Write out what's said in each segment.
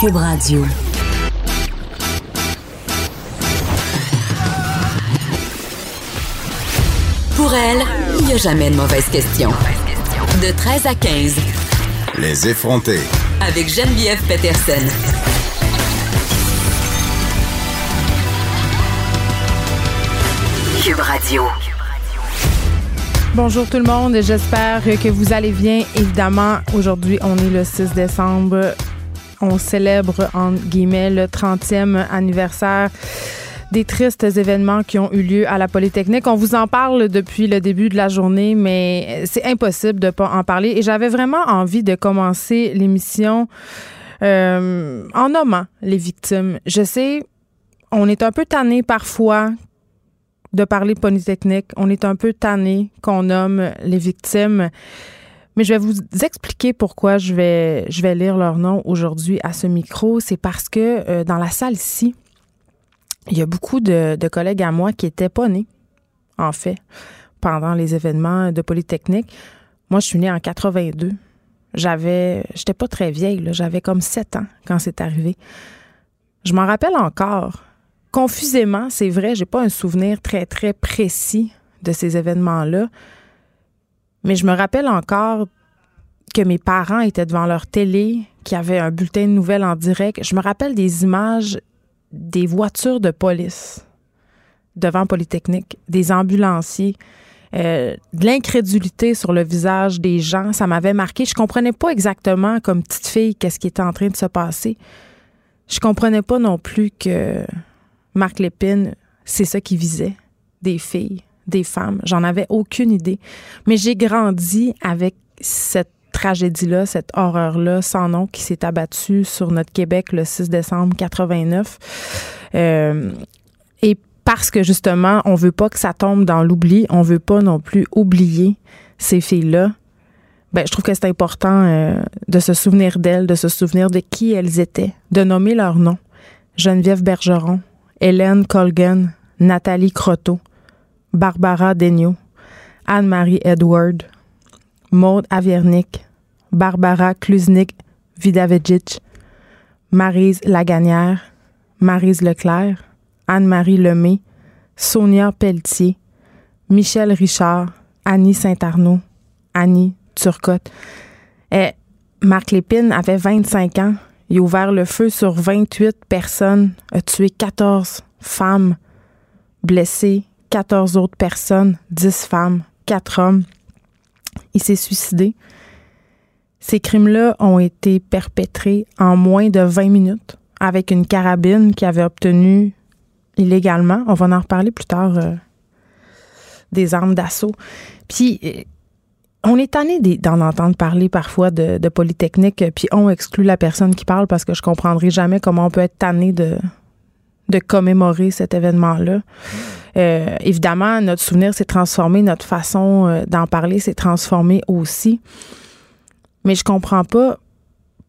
Cube Radio. Pour elle, il n'y a jamais de mauvaise question. De 13 à 15. Les effronter. Avec Geneviève Peterson. Cube Radio. Bonjour tout le monde, j'espère que vous allez bien. Évidemment, aujourd'hui, on est le 6 décembre. On célèbre, entre guillemets, le 30e anniversaire des tristes événements qui ont eu lieu à la Polytechnique. On vous en parle depuis le début de la journée, mais c'est impossible de ne pas en parler. Et j'avais vraiment envie de commencer l'émission euh, en nommant les victimes. Je sais, on est un peu tanné parfois de parler Polytechnique. On est un peu tanné qu'on nomme les victimes. Mais je vais vous expliquer pourquoi je vais, je vais lire leur nom aujourd'hui à ce micro. C'est parce que euh, dans la salle ici, il y a beaucoup de, collègues à moi qui étaient pas nés, en fait, pendant les événements de Polytechnique. Moi, je suis née en 82. J'avais, j'étais pas très vieille, j'avais comme 7 ans quand c'est arrivé. Je m'en rappelle encore. Confusément, c'est vrai, j'ai pas un souvenir très, très précis de ces événements-là. Mais je me rappelle encore que mes parents étaient devant leur télé, qu'il y avait un bulletin de nouvelles en direct. Je me rappelle des images des voitures de police devant Polytechnique, des ambulanciers, euh, de l'incrédulité sur le visage des gens. Ça m'avait marqué. Je comprenais pas exactement, comme petite fille, qu'est-ce qui était en train de se passer. Je comprenais pas non plus que Marc Lépine, c'est ça qui visait, des filles, des femmes. J'en avais aucune idée. Mais j'ai grandi avec cette tragédie-là, cette horreur-là sans nom qui s'est abattue sur notre Québec le 6 décembre 89. Euh, et parce que justement, on veut pas que ça tombe dans l'oubli, on veut pas non plus oublier ces filles-là. Ben, je trouve que c'est important euh, de se souvenir d'elles, de se souvenir de qui elles étaient, de nommer leurs noms. Geneviève Bergeron, Hélène Colgan, Nathalie Croteau, Barbara Degnaud, Anne-Marie Edward, Maude Aviernik, Barbara Kluznik Vidavedjic, Marise Laganière, Marise Leclerc, Anne-Marie Lemay, Sonia Pelletier, Michel Richard, Annie Saint-Arnaud, Annie Turcotte. Et Marc Lépine avait 25 ans. Il a ouvert le feu sur 28 personnes, a tué 14 femmes, blessé 14 autres personnes, 10 femmes, 4 hommes. Il s'est suicidé. Ces crimes-là ont été perpétrés en moins de 20 minutes avec une carabine qu'il avait obtenue illégalement. On va en reparler plus tard euh, des armes d'assaut. Puis, euh, on est tanné d'en entendre parler parfois de, Polytechnique, puis on exclut la personne qui parle parce que je comprendrai jamais comment on peut être tanné de, commémorer cet événement-là. Euh, évidemment, notre souvenir s'est transformé, notre façon d'en parler s'est transformée aussi. Mais je comprends pas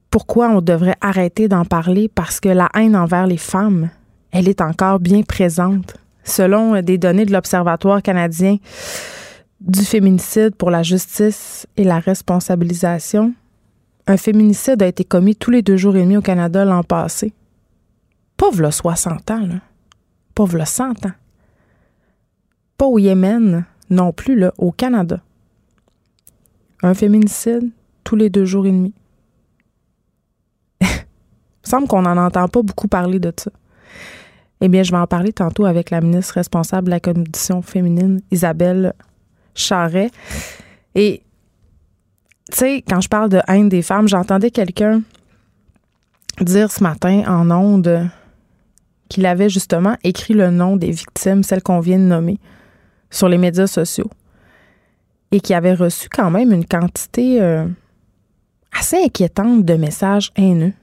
pourquoi on devrait arrêter d'en parler parce que la haine envers les femmes, elle est encore bien présente. Selon des données de l'Observatoire canadien du féminicide pour la justice et la responsabilisation, un féminicide a été commis tous les deux jours et demi au Canada l'an passé. Pauvre le 60 ans, là. Pauvre le 100 ans. Pas au Yémen non plus, là, au Canada. Un féminicide, tous les deux jours et demi. Il me semble qu'on n'en entend pas beaucoup parler de ça. Eh bien, je vais en parler tantôt avec la ministre responsable de la condition féminine, Isabelle Charret. Et, tu sais, quand je parle de haine des femmes, j'entendais quelqu'un dire ce matin en ondes qu'il avait justement écrit le nom des victimes, celles qu'on vient de nommer, sur les médias sociaux. Et qui avait reçu quand même une quantité euh, assez inquiétante de messages haineux,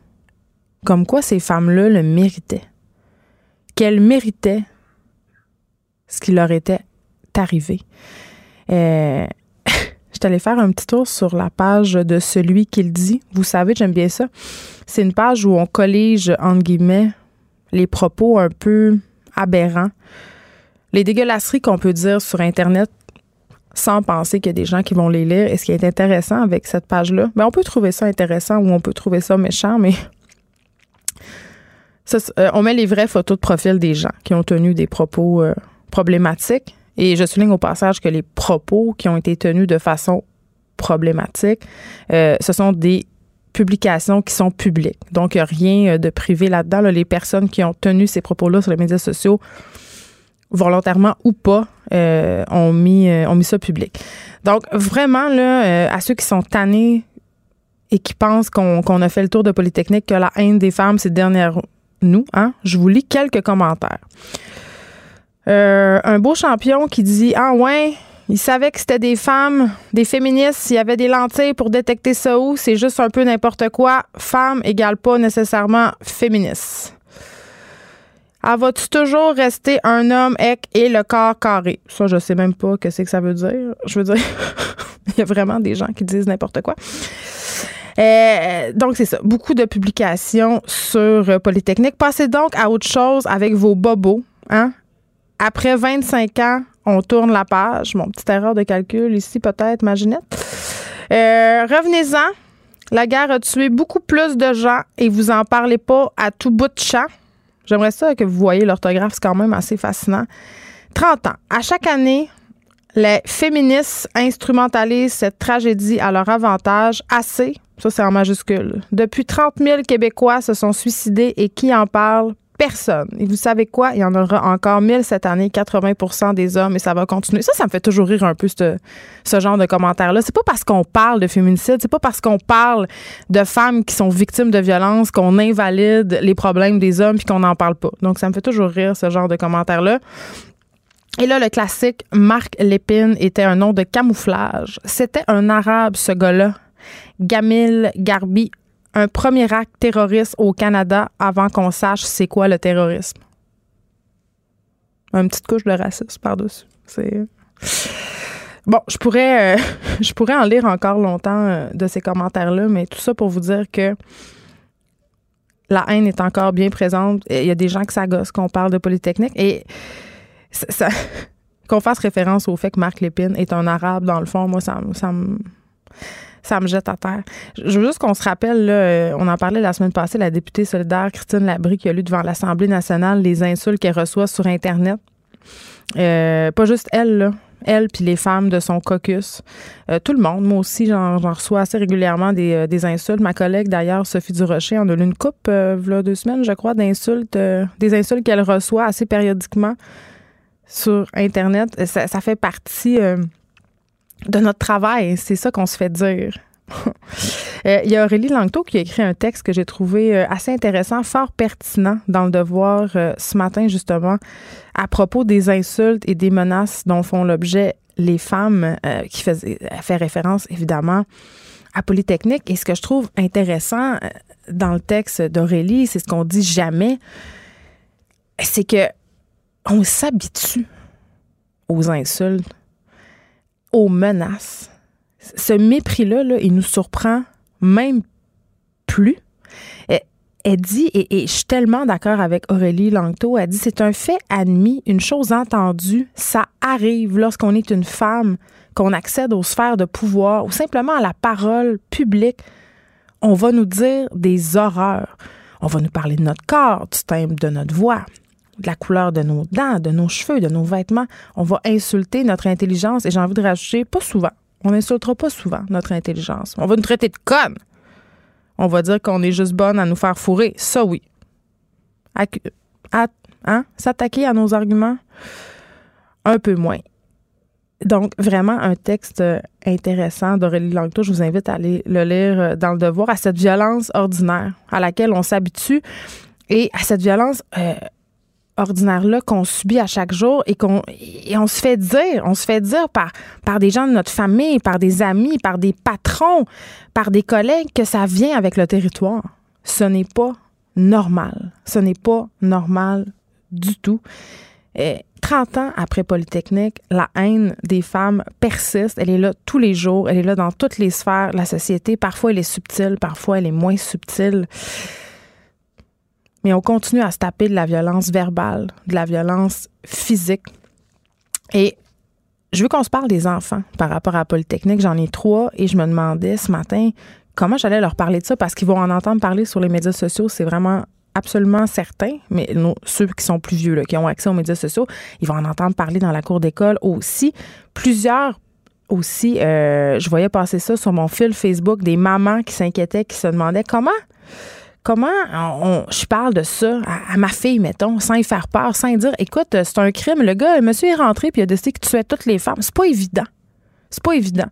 comme quoi ces femmes-là le méritaient, qu'elles méritaient ce qui leur était arrivé. Euh, je suis allée faire un petit tour sur la page de celui qu'il dit. Vous savez, j'aime bien ça. C'est une page où on collige, entre guillemets, les propos un peu aberrants, les dégueulasseries qu'on peut dire sur Internet sans penser qu'il y a des gens qui vont les lire. Et ce qui est intéressant avec cette page-là, ben on peut trouver ça intéressant ou on peut trouver ça méchant, mais Euh, on met les vraies photos de profil des gens qui ont tenu des propos euh, problématiques. Et je souligne au passage que les propos qui ont été tenus de façon problématique, euh, ce sont des publications qui sont publiques. Donc, rien de privé là-dedans. Les personnes qui ont tenu ces propos-là sur les médias sociaux, volontairement ou pas, ont, mis, ont mis ça public. Donc, vraiment, là, à ceux qui sont tannés et qui pensent qu'on a fait le tour de Polytechnique, que la haine des femmes, c'est derrière nous, hein, je vous lis quelques commentaires. Euh, un beau champion qui dit Ah ouais, il savait que c'était des femmes, des féministes, il y avait des lentilles pour détecter ça où, c'est juste un peu n'importe quoi. Femme égale pas nécessairement féministe. Ah, vas-tu toujours rester un homme et le corps carré? Ça, je sais même pas ce que ça veut dire. Je veux dire, il y a vraiment des gens qui disent n'importe quoi. Euh, donc, c'est ça. Beaucoup de publications sur euh, Polytechnique. Passez donc à autre chose avec vos bobos. Hein? Après 25 ans, on tourne la page. Mon petite erreur de calcul ici, peut-être, Maginette. Euh, revenez-en. La guerre a tué beaucoup plus de gens et vous en parlez pas à tout bout de champ. J'aimerais ça que vous voyez l'orthographe, c'est quand même assez fascinant. 30 ans. À chaque année, les féministes instrumentalisent cette tragédie à leur avantage assez ça, c'est en majuscule. Depuis 30 000 Québécois se sont suicidés et qui en parle? Personne. Et vous savez quoi? Il y en aura encore 1000 cette année, 80% des hommes, et ça va continuer. Ça, ça me fait toujours rire un peu, ce, ce genre de commentaires-là. C'est pas parce qu'on parle de féminicide, c'est pas parce qu'on parle de femmes qui sont victimes de violences qu'on invalide les problèmes des hommes puis qu'on n'en parle pas. Donc, ça me fait toujours rire, ce genre de commentaires-là. Et là, le classique, Marc Lépine était un nom de camouflage. C'était un arabe, ce gars-là, Gamil Garbi, un premier acte terroriste au Canada avant qu'on sache c'est quoi le terrorisme. Une petite couche de racisme par-dessus. C'est. Bon, je pourrais, euh, je pourrais en lire encore longtemps euh, de ces commentaires-là, mais tout ça pour vous dire que la haine est encore bien présente. Il y a des gens qui s'agossent qu'on parle de Polytechnique et ça, qu'on fasse référence au fait que Marc Lépine est un arabe, dans le fond, moi, ça, ça me ça me jette à terre. Je veux juste qu'on se rappelle, euh, on en parlait la semaine passée, la députée solidaire Christine Labrie qui a lu devant l'Assemblée nationale les insultes qu'elle reçoit sur Internet. Euh, pas juste elle, là elle puis les femmes de son caucus. Euh, tout le monde. Moi aussi, j'en reçois assez régulièrement des, insultes. Ma collègue, d'ailleurs, Sophie Durocher, en a eu une coupe, a deux semaines, je crois, d'insultes, des insultes qu'elle reçoit assez périodiquement sur Internet. Ça fait partie de notre travail. C'est ça qu'on se fait dire. Euh, il y a Aurélie Langto qui a écrit un texte que j'ai trouvé euh, assez intéressant, fort pertinent dans le devoir euh, ce matin, justement, à propos des insultes et des menaces dont font l'objet les femmes, qui faisait, fait référence évidemment à Polytechnique. Et ce que je trouve intéressant dans le texte d'Aurélie, c'est ce qu'on dit jamais, c'est que on s'habitue aux insultes aux menaces. Ce mépris-là, il nous surprend même plus. Elle, dit, et, et, je suis tellement d'accord avec Aurélie Langto, elle dit c'est un fait admis, une chose entendue, ça arrive lorsqu'on est une femme, qu'on accède aux sphères de pouvoir ou simplement à la parole publique. On va nous dire des horreurs. On va nous parler de notre corps, du timbre de notre voix, de la couleur de nos dents, de nos cheveux, de nos vêtements. On va insulter notre intelligence et j'ai envie de rajouter, pas souvent. On n'insultera pas souvent notre intelligence. On va nous traiter de conne. On va dire qu'on est juste bonne à nous faire fourrer. Ça, oui. hein? S'attaquer à nos arguments, un peu moins. Donc, vraiment, un texte intéressant d'Aurélie Langto. Je vous invite à aller le lire dans le devoir, à cette violence ordinaire à laquelle on s'habitue et à cette violence euh, ordinaire-là qu'on subit à chaque jour et qu'on et on se fait dire, on se fait dire par, par des gens de notre famille, par des amis, par des patrons, par des collègues que ça vient avec le territoire. Ce n'est pas normal. Ce n'est pas normal du tout. Et 30 ans après Polytechnique, la haine des femmes persiste. Elle est là tous les jours. Elle est là dans toutes les sphères de la société. Parfois, elle est subtile. Parfois, elle est moins subtile mais on continue à se taper de la violence verbale, de la violence physique. Et je veux qu'on se parle des enfants par rapport à Polytechnique. J'en ai trois et je me demandais ce matin comment j'allais leur parler de ça parce qu'ils vont en entendre parler sur les médias sociaux. C'est vraiment absolument certain, mais ceux qui sont plus vieux, qui ont accès aux médias sociaux, ils vont en entendre parler dans la cour d'école aussi. Plusieurs aussi, euh, je voyais passer ça sur mon fil Facebook, des mamans qui s'inquiétaient, qui se demandaient comment comment je parle de ça à, ma fille, mettons, sans y faire peur, sans dire, écoute, c'est un crime. Le gars, le monsieur est rentré puis il a décidé que tu tuais toutes les femmes. C'est pas évident. C'est pas évident.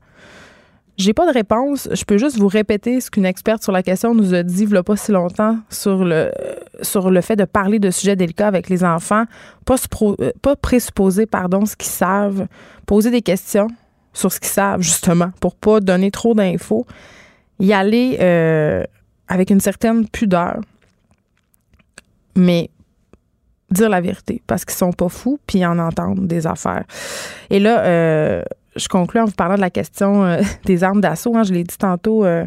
J'ai pas de réponse. Je peux juste vous répéter ce qu'une experte sur la question nous a dit il a pas si longtemps sur le, sur le fait de parler de sujets délicats avec les enfants, pas, euh, pas présupposer pardon, ce qu'ils savent, poser des questions sur ce qu'ils savent, justement, pour pas donner trop d'infos. Y aller euh, avec une certaine pudeur, mais dire la vérité, parce qu'ils sont pas fous, puis en entendent des affaires. Et là, euh, je conclue en vous parlant de la question euh, des armes d'assaut. Hein. je l'ai dit tantôt, euh,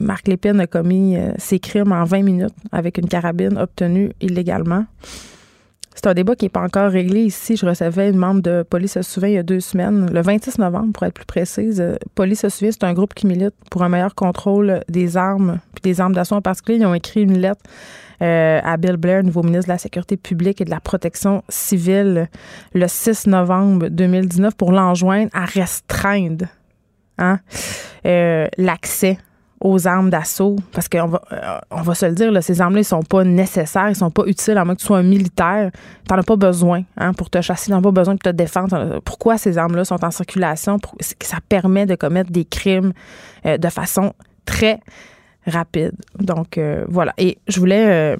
Marc Lépine a commis euh, ses crimes en 20 minutes avec une carabine obtenue illégalement. C'est un débat qui n'est pas encore réglé ici. Je recevais une membre de Police se il y a deux semaines, le 26 novembre pour être plus précise. Police se souvient, c'est un groupe qui milite pour un meilleur contrôle des armes, puis des armes d'assaut en particulier. Ils ont écrit une lettre euh, à Bill Blair, nouveau ministre de la Sécurité publique et de la Protection civile, le 6 novembre 2019 pour l'enjoindre à restreindre hein, euh, l'accès aux armes d'assaut parce qu'on va euh, on va se le dire ces armes-là ils sont pas nécessaires ils sont pas utiles à moins que tu sois un militaire t'en as pas besoin hein, pour te chasser t'en as pas besoin de te défendre pourquoi ces armes-là sont en circulation? Ça permet de commettre des crimes de façon très rapide. Donc, euh, voilà. Et je voulais euh,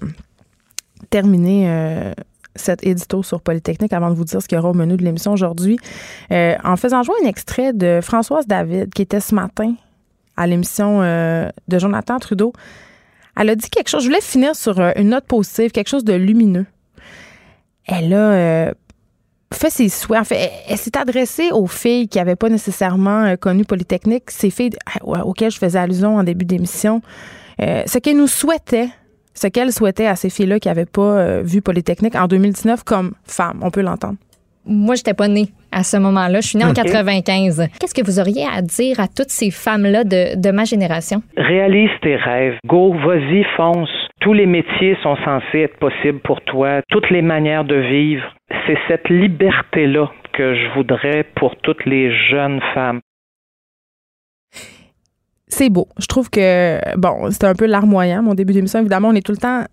terminer euh, cet édito sur Polytechnique avant de vous dire ce qu'il y aura au menu de l'émission aujourd'hui, en faisant jouer un extrait de Françoise David qui était ce matin à l'émission de Jonathan Trudeau. Elle a dit quelque chose, je voulais finir sur une note positive, quelque chose de lumineux. Elle a fait ses souhaits. En fait, elle, s'est adressée aux filles qui n'avaient pas nécessairement euh, connu Polytechnique, ces filles euh, auxquelles je faisais allusion en début d'émission. Euh, ce qu'elle nous souhaitait, ce qu'elle souhaitait à ces filles-là qui n'avaient pas vu Polytechnique en 2019 comme femmes. On peut l'entendre. Moi, j'étais pas née à ce moment-là. Je suis née en 95. Qu'est-ce que vous auriez à dire à toutes ces femmes-là de, de ma génération? Réalise tes rêves. Go, vas-y, fonce. Tous les métiers sont censés être possibles pour toi. Toutes les manières de vivre. C'est cette liberté-là que je voudrais pour toutes les jeunes femmes. C'est beau. Je trouve que, bon, c'était un peu larmoyant, mon début d'émission. Évidemment, on est tout le temps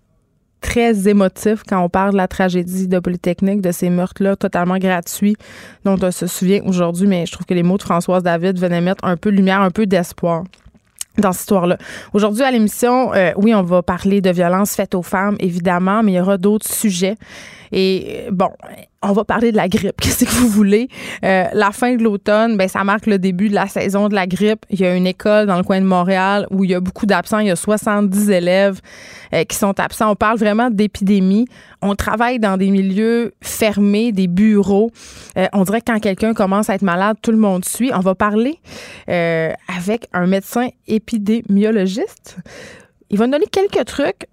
très émotif quand on parle de la tragédie de Polytechnique, de ces meurtres-là totalement gratuits dont on se souvient aujourd'hui, mais je trouve que les mots de Françoise David venaient mettre un peu de lumière, un peu d'espoir dans cette histoire-là. Aujourd'hui à l'émission, euh, oui, on va parler de violences faites aux femmes, évidemment, mais il y aura d'autres sujets. Et bon, on va parler de la grippe. Qu'est-ce que vous voulez? Euh, la fin de l'automne, ben, ça marque le début de la saison de la grippe. Il y a une école dans le coin de Montréal où il y a beaucoup d'absents. Il y a 70 élèves euh, qui sont absents. On parle vraiment d'épidémie. On travaille dans des milieux fermés, des bureaux. Euh, on dirait que quand quelqu'un commence à être malade, tout le monde suit. On va parler avec un médecin épidémiologiste. Il va nous donner quelques trucs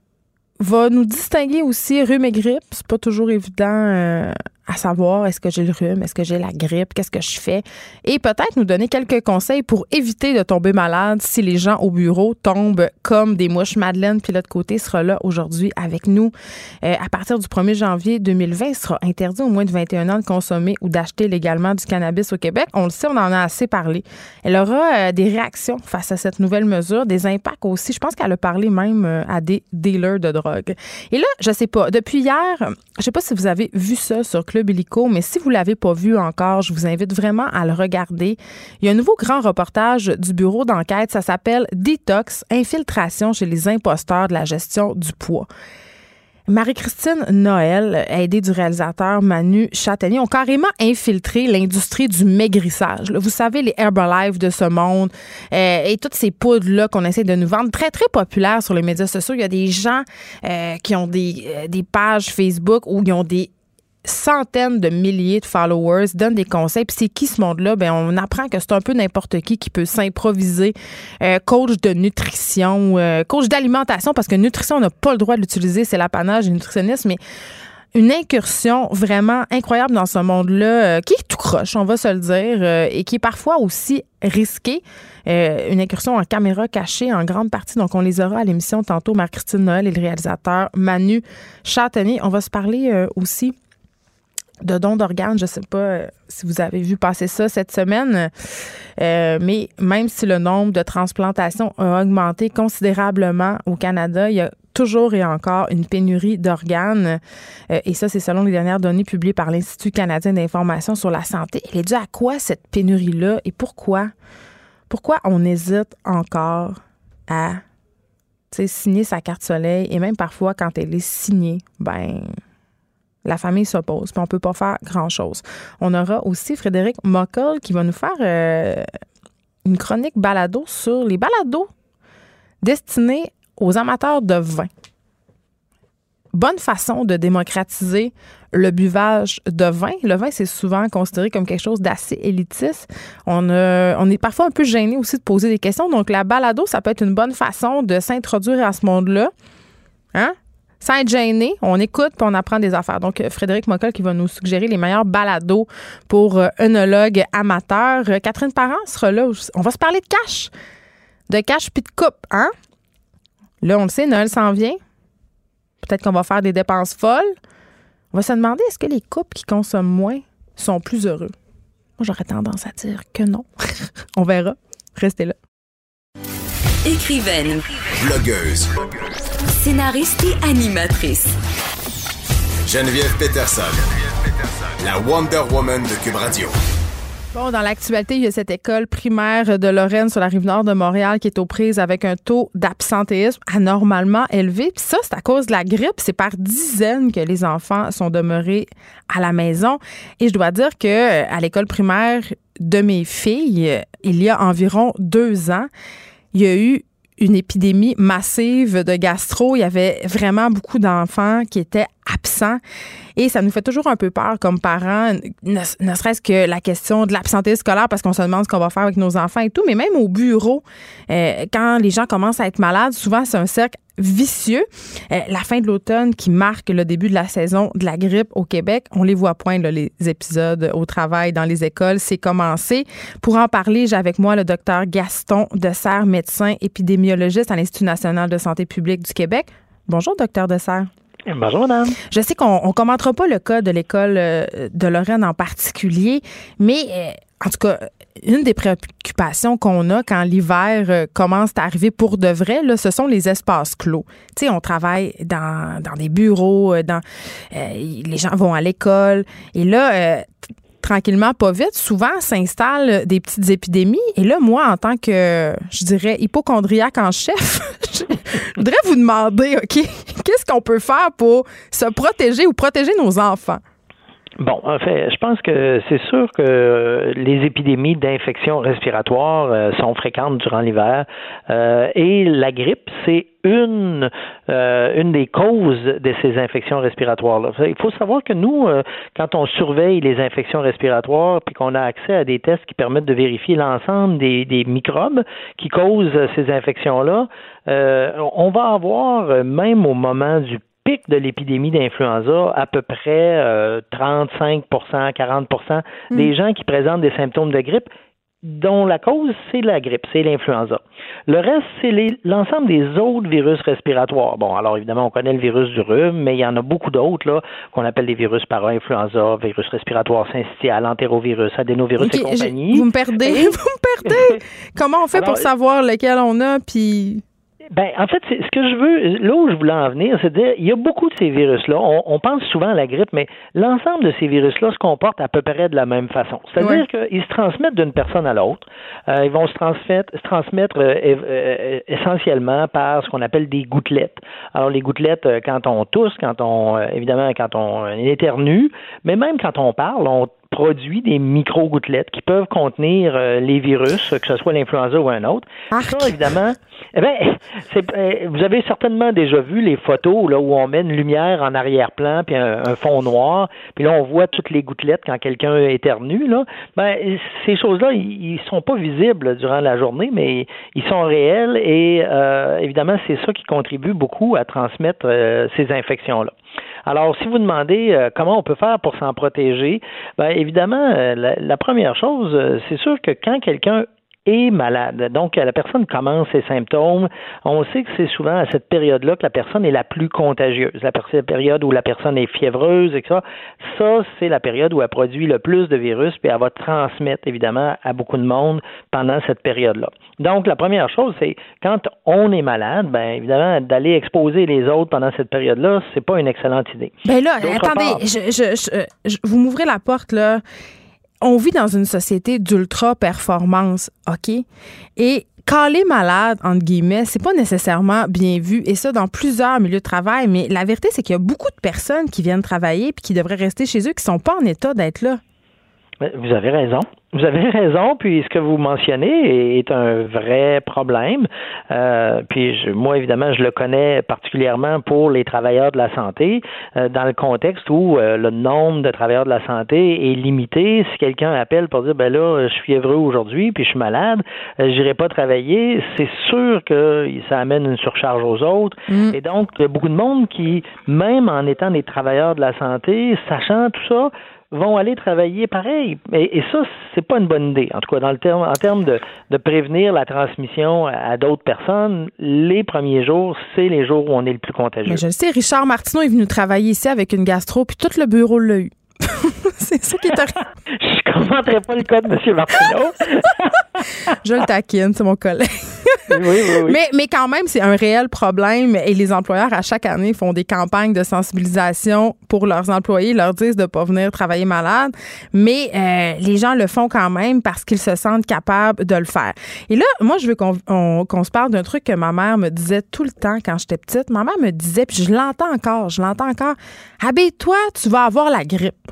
va nous distinguer aussi rhume et grippe. C'est pas toujours évident à savoir est-ce que j'ai le rhume, est-ce que j'ai la grippe, qu'est-ce que je fais, et peut-être nous donner quelques conseils pour éviter de tomber malade si les gens au bureau tombent comme des mouches. Madeleine puis l'autre côté sera là aujourd'hui avec nous. Euh, à partir du 1er janvier 2020, il sera interdit au moins de 21 ans de consommer ou d'acheter légalement du cannabis au Québec. On le sait, on en a assez parlé. Elle aura euh, des réactions face à cette nouvelle mesure, des impacts aussi. Je pense qu'elle a parlé même euh, à des dealers de drogue. Et là, je sais pas, depuis hier, je sais pas si vous avez vu ça sur Mais si vous l'avez pas vu encore, je vous invite vraiment à le regarder. Il y a un nouveau grand reportage du bureau d'enquête, ça s'appelle Detox, infiltration chez les imposteurs de la gestion du poids. Marie-Christine Noël, aidée du réalisateur Manu Châtelier, ont carrément infiltré l'industrie du maigrissage. Vous savez, les Herbalife de ce monde euh, et toutes ces poudres-là qu'on essaie de nous vendre, très, très populaires sur les médias sociaux. Il y a des gens euh, qui ont des, euh, des pages Facebook où ils ont des centaines de milliers de followers, donnent des conseils. Puis c'est qui ce monde-là? Ben, on apprend que c'est un peu n'importe qui qui peut s'improviser euh, coach de nutrition, euh, coach d'alimentation, parce que nutrition, on n'a pas le droit de l'utiliser, c'est l'apanage du nutritionniste, mais une incursion vraiment incroyable dans ce monde-là, euh, qui est tout croche, on va se le dire, et qui est parfois aussi risqué. Euh, une incursion en caméra cachée en grande partie. Donc, on les aura à l'émission tantôt, Marc-Christine Noël et le réalisateur Manu Châtenay. On va se parler aussi de dons d'organes. Je ne sais pas si vous avez vu passer ça cette semaine, mais même si le nombre de transplantations a augmenté considérablement au Canada, il y a toujours et encore une pénurie d'organes. Euh, et ça, c'est selon les dernières données publiées par l'Institut canadien d'information sur la santé. Elle est due à quoi cette pénurie-là et pourquoi? Pourquoi on hésite encore à signer sa carte soleil et même parfois quand elle est signée, ben la famille s'oppose, puis on peut pas faire grand-chose. On aura aussi Frédéric Mockel qui va nous faire euh, une chronique balado sur les balados destinés aux amateurs de vin. Bonne façon de démocratiser le buvage de vin. Le vin, c'est souvent considéré comme quelque chose d'assez élitiste. On, on est parfois un peu gêné aussi de poser des questions. Donc, la balado, ça peut être une bonne façon de s'introduire à ce monde-là. Hein? Sans être gêné, on écoute puis on apprend des affaires. Donc, Frédéric Mockel qui va nous suggérer les meilleurs balados pour euh, œnologues amateurs. Catherine Parent sera là. On va se parler de cash. De cash puis de coupe, hein? Là, on le sait, Noël s'en vient. Peut-être qu'on va faire des dépenses folles. On va se demander est-ce que les couples qui consomment moins sont plus heureux? Moi, j'aurais tendance à dire que non. on verra. Restez là. Écrivaine. Blogueuse. Scénariste et animatrice. Geneviève Peterson. La Wonder Woman de Cube Radio. Bon, dans l'actualité, il y a cette école primaire de Lorraine sur la rive nord de Montréal qui est aux prises avec un taux d'absentéisme anormalement élevé. Puis ça, c'est à cause de la grippe. C'est par dizaines que les enfants sont demeurés à la maison. Et je dois dire que à l'école primaire de mes filles, il y a environ deux ans, il y a eu une épidémie massive de gastro. Il y avait vraiment beaucoup d'enfants qui étaient absents. Et ça nous fait toujours un peu peur comme parents, ne, serait-ce que la question de l'absentéisme scolaire parce qu'on se demande ce qu'on va faire avec nos enfants et tout, mais même au bureau, euh, quand les gens commencent à être malades, souvent c'est un cercle vicieux. Euh, la fin de l'automne qui marque le début de la saison de la grippe au Québec, on les voit point les épisodes au travail, dans les écoles, c'est commencé. Pour en parler, j'ai avec moi le docteur Gaston Dessert, médecin épidémiologiste à l'Institut national de santé publique du Québec. Bonjour, docteur Dessert. Madame. Je sais qu'on ne commentera pas le cas de l'école euh, de Lorraine en particulier, mais euh, en tout cas, une des préoccupations qu'on a quand l'hiver euh, commence à arriver pour de vrai, là, ce sont les espaces clos. Tu sais, on travaille dans, dans des bureaux, dans les gens vont à l'école, et là, tranquillement, pas vite, souvent s'installent des petites épidémies. Et là, moi, en tant que, je dirais, hypochondriaque en chef, je voudrais vous demander, OK, qu'est-ce qu'on peut faire pour se protéger ou protéger nos enfants? Bon, en fait, je pense que c'est sûr que les épidémies d'infections respiratoires euh, sont fréquentes durant l'hiver euh, et la grippe, c'est une euh, une des causes de ces infections respiratoires là. Il faut savoir que nous, quand on surveille les infections respiratoires puis qu'on a accès à des tests qui permettent de vérifier l'ensemble des, microbes qui causent ces infections là, on va avoir même au moment du pic de l'épidémie d'influenza, à peu près 35% euh, 40% hmm. des gens qui présentent des symptômes de grippe dont la cause, c'est la grippe, c'est l'influenza. Le reste, c'est l'ensemble des autres virus respiratoires. Bon, alors évidemment, on connaît le virus du rhume, mais il y en a beaucoup d'autres là qu'on appelle des virus para-influenza, virus respiratoire syncytial, entérovirus, adénovirus et compagnie. Vous me perdez, vous me perdez. Comment on fait pour savoir lequel on a, puis ben, en fait, ce que je veux, là où je voulais en venir, c'est dire, il y a beaucoup de ces virus-là. On, pense souvent à la grippe, mais l'ensemble de ces virus-là se comportent à peu près de la même façon. C'est-à-dire qu'ils se transmettent d'une personne à l'autre. Euh, ils vont se transmettre, se transmettre euh, euh, essentiellement par ce qu'on appelle des gouttelettes. Alors, les gouttelettes, quand on tousse, quand on, évidemment, quand on éternue, mais même quand on parle, on produit des micro-gouttelettes qui peuvent contenir euh, les virus, que ce soit l'influenza ou un autre. Ça, évidemment, eh ben, euh, vous avez certainement déjà vu les photos là, où on met une lumière en arrière-plan puis un, fond noir, puis là, on voit toutes les gouttelettes quand quelqu'un éternue. Là. Ben, ces choses-là, ils, sont pas visibles durant la journée, mais ils sont réels et euh, évidemment, c'est ça qui contribue beaucoup à transmettre ces infections-là. Alors, si vous demandez comment on peut faire pour s'en protéger, ben, évidemment, la première chose, c'est sûr que quand quelqu'un est malade. Donc, la personne commence ses symptômes. On sait que c'est souvent à cette période-là que la personne est la plus contagieuse. La période où la personne est fiévreuse, etc. Ça, c'est la période où elle produit le plus de virus, puis elle va transmettre, évidemment, à beaucoup de monde pendant cette période-là. Donc, la première chose, c'est quand on est malade, ben évidemment, d'aller exposer les autres pendant cette période-là, c'est pas une excellente idée. Ben là, attendez, je, vous m'ouvrez la porte, là on vit dans une société d'ultra performance, OK? Et caler malade, entre guillemets, c'est pas nécessairement bien vu, et ça dans plusieurs milieux de travail, mais la vérité, c'est qu'il y a beaucoup de personnes qui viennent travailler puis qui devraient rester chez eux qui sont pas en état d'être là. Vous avez raison. Vous avez raison, puis ce que vous mentionnez est un vrai problème. Euh, puis moi, évidemment, je le connais particulièrement pour les travailleurs de la santé, euh, dans le contexte où euh, le nombre de travailleurs de la santé est limité. Si quelqu'un appelle pour dire, ben là, je suis évreux aujourd'hui, puis je suis malade, j'irai pas travailler, c'est sûr que ça amène une surcharge aux autres. Mm. Et donc, il y a beaucoup de monde qui, même en étant des travailleurs de la santé, sachant tout ça, vont aller travailler pareil. Et, et ça, c'est pas une bonne idée. En tout cas, dans le terme, en termes de, de prévenir la transmission à, d'autres personnes, les premiers jours, c'est les jours où on est le plus contagieux. Mais je le sais, Richard Martineau est venu travailler ici avec une gastro, puis tout le bureau l'a eu. c'est ça qui est arrivé. je commenterai pas le cas de M. Martineau. je le taquine, c'est mon collègue. Oui, oui, oui. Mais, mais quand même, c'est un réel problème et les employeurs, à chaque année, font des campagnes de sensibilisation pour leurs employés, leur disent de ne pas venir travailler malade, mais euh, les gens le font quand même parce qu'ils se sentent capables de le faire. Et là, moi, je veux qu'on se parle d'un truc que ma mère me disait tout le temps quand j'étais petite. Ma mère me disait, puis je l'entends encore, je l'entends encore, habille-toi, tu vas avoir la grippe.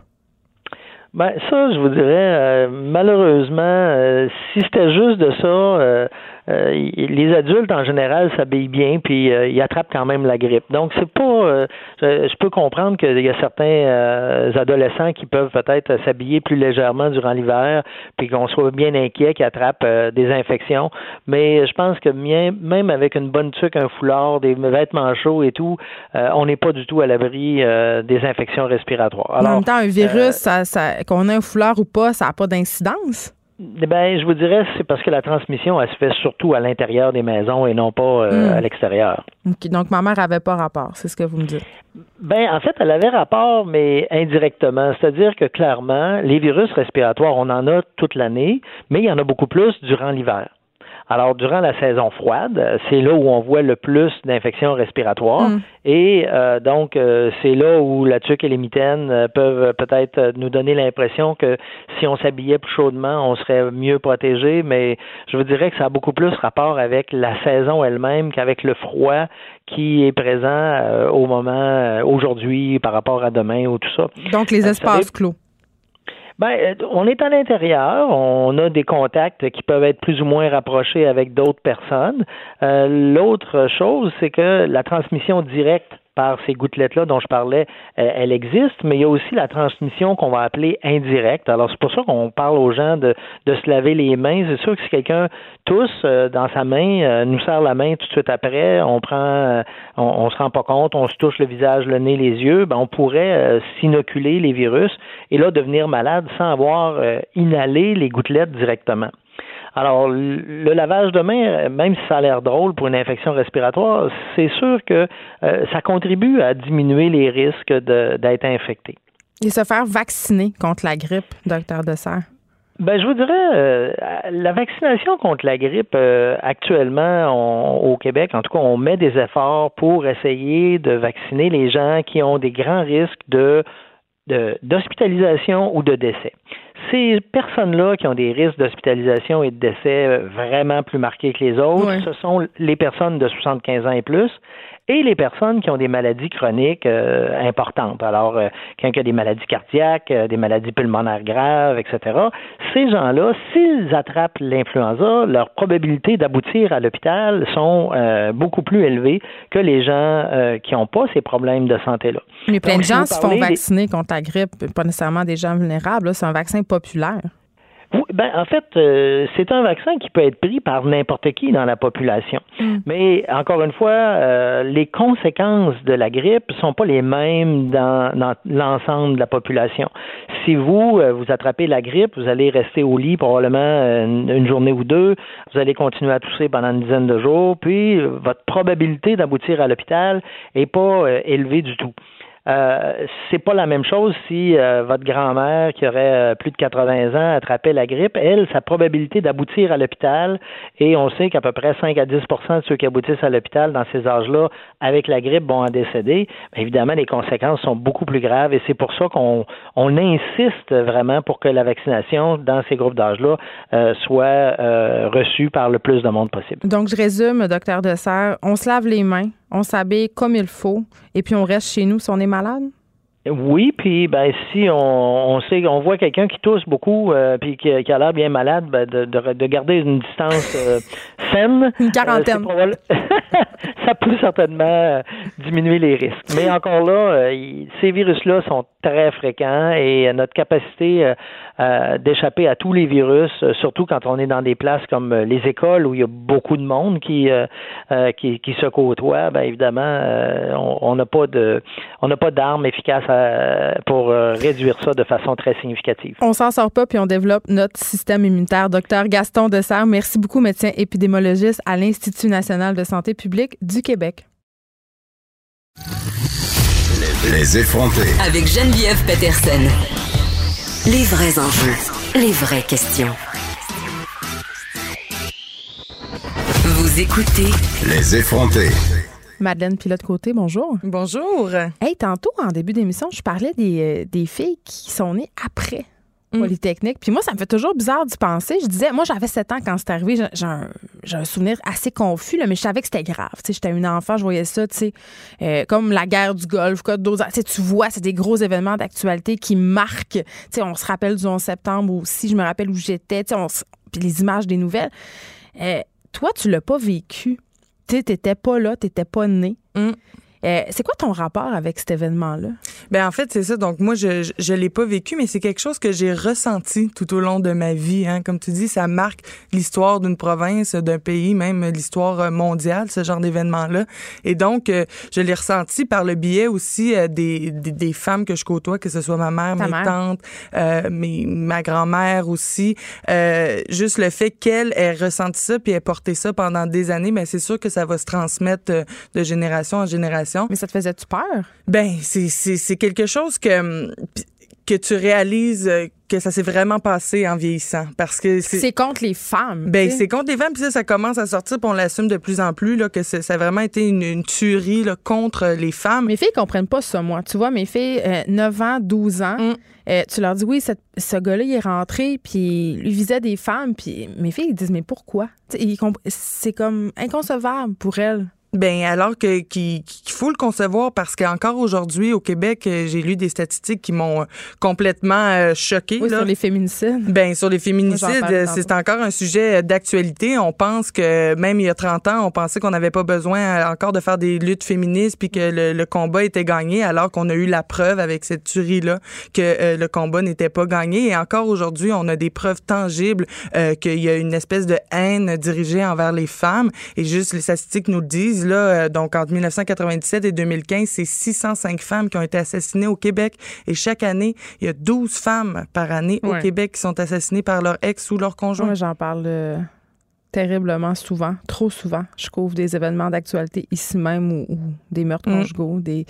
Ben ça, je vous dirais, euh, malheureusement, euh, si c'était juste de ça, euh, euh, les adultes en général s'habillent bien puis euh, ils attrapent quand même la grippe. Donc c'est pas euh, je peux comprendre qu'il y a certains adolescents qui peuvent peut-être s'habiller plus légèrement durant l'hiver puis qu'on soit bien inquiet qu'ils attrapent des infections, mais je pense que même avec une bonne tuque, un foulard, des vêtements chauds et tout, on n'est pas du tout à l'abri des infections respiratoires. en même temps, un virus, ça, ça, qu'on ait un foulard ou pas, ça n'a pas d'incidence? Eh ben, je vous dirais, c'est parce que la transmission, elle se fait surtout à l'intérieur des maisons et non pas euh, hmm. à l'extérieur. Donc, ma mère n'avait pas rapport, c'est ce que vous me dites. Ben, en fait, elle avait rapport, mais indirectement. C'est-à-dire que clairement, les virus respiratoires, on en a toute l'année, mais il y en a beaucoup plus durant l'hiver. Alors, durant la saison froide, c'est là où on voit le plus d'infections respiratoires. Mm. Et euh, donc, euh, c'est là où la tuque et les mitaines euh, peuvent peut-être nous donner l'impression que si on s'habillait plus chaudement, on serait mieux protégé. Mais je vous dirais que ça a beaucoup plus rapport avec la saison elle-même qu'avec le froid qui est présent au moment aujourd'hui par rapport à demain ou tout ça. Donc, les espaces clos. Ben, euh, on est à l'intérieur, on a des contacts qui peuvent être plus ou moins rapprochés avec d'autres personnes. Euh, l'autre chose, c'est que la transmission directe par ces gouttelettes-là dont je parlais, euh, elle existe, mais il y a aussi la transmission qu'on va appeler indirecte. Alors, c'est pour ça qu'on parle aux gens de, de se laver les mains. C'est sûr que si quelqu'un tousse euh, dans sa main, euh, nous serre la main tout de suite après, on prend, on, on, se rend pas compte, on se touche le visage, le nez, les yeux, ben, on pourrait s'inoculer les virus et là devenir malade sans avoir inhalé les gouttelettes directement. Alors, le lavage de main, même si ça a l'air drôle pour une infection respiratoire, c'est sûr que euh, ça contribue à diminuer les risques d'être infecté. Et se faire vacciner contre la grippe, docteur Dessert? Ben, je vous dirais, euh, la vaccination contre la grippe, euh, actuellement, au Québec, en tout cas, on met des efforts pour essayer de vacciner les gens qui ont des grands risques de d'hospitalisation ou de décès ces personnes-là qui ont des risques d'hospitalisation et de décès euh, vraiment plus marqués que les autres, ce sont les personnes de 75 ans et plus et les personnes qui ont des maladies chroniques euh, importantes. Alors, euh, quelqu'un qui a des maladies cardiaques, des maladies pulmonaires graves, etc. Ces gens-là, s'ils attrapent l'influenza, leurs probabilités d'aboutir à l'hôpital sont beaucoup plus élevées que les gens qui n'ont pas ces problèmes de santé-là. Mais plein de gens se font vacciner contre la grippe, pas nécessairement des gens vulnérables. C'est un vaccin populaire. Oui, ben, en fait, euh, c'est un vaccin qui peut être pris par n'importe qui dans la population. Mm. Mais encore une fois, euh, les conséquences de la grippe sont pas les mêmes dans, dans l'ensemble de la population. Si vous, euh, vous attrapez la grippe, vous allez rester au lit probablement une, journée ou deux, vous allez continuer à tousser pendant une dizaine de jours, puis votre probabilité d'aboutir à l'hôpital est pas élevée du tout. Euh, c'est pas la même chose si euh, votre grand-mère qui aurait euh, plus de 80 ans attrapait la grippe. Elle, sa probabilité d'aboutir à l'hôpital, et on sait qu'à peu près 5 à 10% de ceux qui aboutissent à l'hôpital dans ces âges-là avec la grippe vont en décéder. évidemment, les conséquences sont beaucoup plus graves et c'est pour ça qu'on on insiste vraiment pour que la vaccination dans ces groupes d'âge-là soit reçue par le plus de monde possible. Donc, je résume, docteur Dessert, on se lave les mains on s'habille comme il faut et puis on reste chez nous si on est malade? Oui, puis ben si on, on sait on voit quelqu'un qui tousse beaucoup euh, puis qui, a l'air bien malade, ben, de, de, garder une distance euh, saine. Une quarantaine. Euh, ça peut certainement diminuer les risques. Mais encore là, ces virus-là sont très fréquents et notre capacité euh, d'échapper à tous les virus, euh, surtout quand on est dans des places comme euh, les écoles où il y a beaucoup de monde qui qui, qui, se côtoie. Ben évidemment, on n'a pas de on n'a pas d'armes efficaces pour réduire ça de façon très significative. On s'en sort pas puis on développe notre système immunitaire. Docteur Gaston Dessert, merci beaucoup, médecin épidémiologiste à l'Institut national de santé publique du Québec. Les effrontés. Avec Geneviève Peterson. Les vrais enjeux, les vraies questions. Vous écoutez Les effrontés. Madeleine Pilote-Côté, bonjour. Bonjour. Hey, tantôt, en début d'émission, je parlais des, euh, des filles qui sont nées après Mm. Polytechnique. Puis moi, ça me fait toujours bizarre d'y penser. Je disais, moi, j'avais 7 ans quand c'est arrivé. J'ai un, souvenir assez confus, là, mais je savais que c'était grave. J'étais une enfant, je voyais ça, tu sais, euh, comme la guerre du Golfe, quoi, tu vois, c'est des gros événements d'actualité qui marquent. sais, on se rappelle du 11 septembre aussi, je me rappelle où j'étais, puis les images des nouvelles. Euh, toi, tu l'as pas vécu. Tu n'étais pas là, tu n'étais pas né. Mm. Euh, c'est quoi ton rapport avec cet événement-là? Ben en fait, c'est ça. Donc, moi, je ne l'ai pas vécu, mais c'est quelque chose que j'ai ressenti tout au long de ma vie. Hein. Comme tu dis, ça marque l'histoire d'une province, d'un pays, même l'histoire euh, mondiale, ce genre d'événement-là. Et donc, euh, je l'ai ressenti par le biais aussi des, des, femmes que je côtoie, que ce soit ma mère, mes tantes, mes, ma grand-mère aussi. juste le fait qu'elle ait ressenti ça puis ait porté ça pendant des années, mais ben, c'est sûr que ça va se transmettre de génération en génération mais ça te faisait-tu peur? Ben, c'est quelque chose que, que tu réalises euh, que ça s'est vraiment passé en vieillissant parce que c'est contre les femmes. Ben c'est contre les femmes puis ça, ça commence à sortir puis on l'assume de plus en plus là que ça a vraiment été une, tuerie là, contre les femmes. Mes filles comprennent pas ça moi. Tu vois mes filles 9 euh, ans, 12 ans, mm. euh, tu leur dis oui, ce gars-là il est rentré puis il visait des femmes puis mes filles ils disent mais pourquoi? C'est comme inconcevable pour elles. Ben alors que qu'il faut le concevoir parce qu'encore aujourd'hui au Québec, euh, j'ai lu des statistiques qui m'ont euh, complètement euh, choqué oui, sur les féminicides. Ben sur les féminicides, c'est encore un sujet d'actualité. On pense que même il y a 30 ans, on pensait qu'on n'avait pas besoin encore de faire des luttes féministes puis que le, combat était gagné alors qu'on a eu la preuve avec cette tuerie là que le combat n'était pas gagné et encore aujourd'hui, on a des preuves tangibles qu'il y a une espèce de haine dirigée envers les femmes et juste les statistiques nous le disent là, euh, donc entre 1997 et 2015, c'est 605 femmes qui ont été assassinées au Québec. Et chaque année, il y a 12 femmes par année au Québec qui sont assassinées par leur ex ou leur conjoint. Moi, j'en parle euh, terriblement souvent, trop souvent. Je couvre des événements d'actualité ici même ou, des meurtres mm. conjugaux, des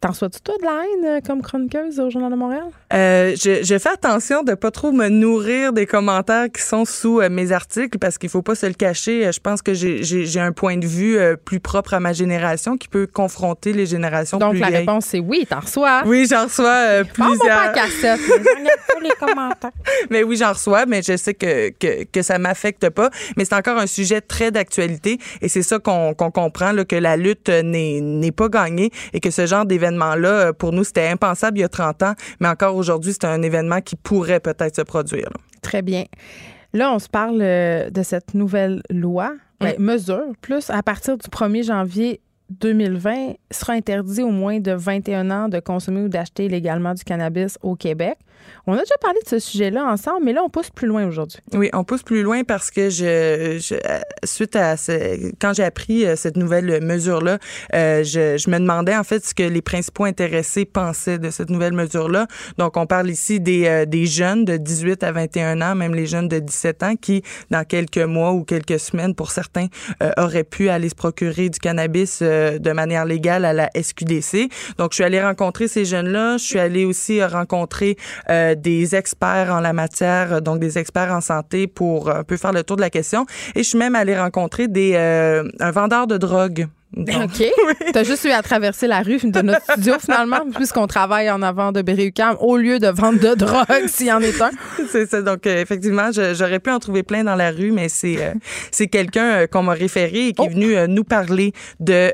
T'en reçois-tu, toi, de la haine euh, comme chroniqueuse au Journal de Montréal? Euh, je, je, fais attention de pas trop me nourrir des commentaires qui sont sous euh, mes articles parce qu'il faut pas se le cacher. Je pense que j'ai un point de vue plus propre à ma génération qui peut confronter les générations Donc, plus la réponse, c'est oui, t'en reçois. Oui, j'en reçois plusieurs. pas cassette. tous les commentaires. Mais oui, j'en reçois, mais je sais que, que, que ça m'affecte pas. Mais c'est encore un sujet très d'actualité et c'est ça qu'on comprend, là, que la lutte n'est pas gagnée et que ce genre d'événement événement-là, euh, pour nous, c'était impensable il y a 30 ans, mais encore aujourd'hui, c'est un événement qui pourrait peut-être se produire. Très bien. Là, on se parle euh, de cette nouvelle loi, ben, mesure, plus à partir du 1er janvier 2020, sera interdit au moins de 21 ans de consommer ou d'acheter illégalement du cannabis au Québec. On a déjà parlé de ce sujet-là ensemble, mais là, on pousse plus loin aujourd'hui. Oui, on pousse plus loin parce que je, suite à ce, quand j'ai appris euh, cette nouvelle mesure-là, euh, je, je, me demandais en fait ce que les principaux intéressés pensaient de cette nouvelle mesure-là. Donc, on parle ici des, euh, des jeunes de 18 à 21 ans, même les jeunes de 17 ans qui, dans quelques mois ou quelques semaines, pour certains, auraient pu aller se procurer du cannabis de manière légale à la SQDC. Donc, je suis allée rencontrer ces jeunes-là. Je suis allée aussi rencontrer euh, des experts en la matière, donc des experts en santé pour un peu faire le tour de la question. Et je suis même allée rencontrer des euh, un vendeur de drogue OK. T'as juste eu à traverser la rue de notre studio, finalement, puisqu'on travaille en avant de berry au lieu de vendre de drogue, s'il y en est un. C'est ça. Donc, euh, effectivement, j'aurais pu en trouver plein dans la rue, mais c'est c'est quelqu'un qu'on m'a référé et qui est oh. venu nous parler de,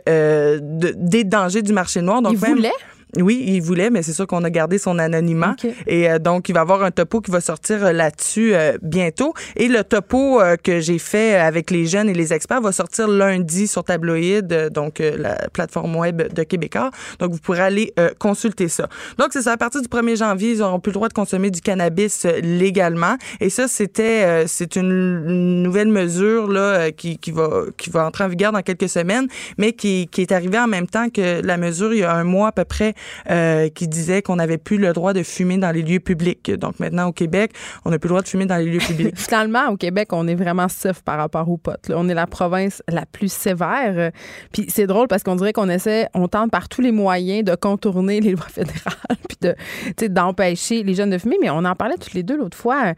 des dangers du marché noir. Donc, Il voulait? Oui, il voulait, mais c'est sûr qu'on a gardé son anonymat. Et euh, donc, il va y avoir un topo qui va sortir euh, là-dessus euh, bientôt. Et le topo que j'ai fait avec les jeunes et les experts va sortir lundi sur Tabloïd, donc la plateforme web de Québécois. Donc, vous pourrez aller consulter ça. Donc, c'est ça. À partir du 1er janvier, ils n'auront plus le droit de consommer du cannabis légalement. Et ça, c'était, c'est une nouvelle mesure là qui, qui va qui va entrer en vigueur dans quelques semaines, mais qui, qui est arrivée en même temps que la mesure il y a un mois à peu près euh, qui disait qu'on n'avait plus le droit de fumer dans les lieux publics. Donc maintenant, au Québec, on n'a plus le droit de fumer dans les lieux publics. Finalement, au Québec, on est vraiment safe par rapport aux potes. On est la province la plus sévère. Puis c'est drôle parce qu'on dirait qu'on essaie, on tente par tous les moyens de contourner les lois fédérales puis de, d'empêcher les jeunes de fumer. Mais on en parlait tous les deux l'autre fois.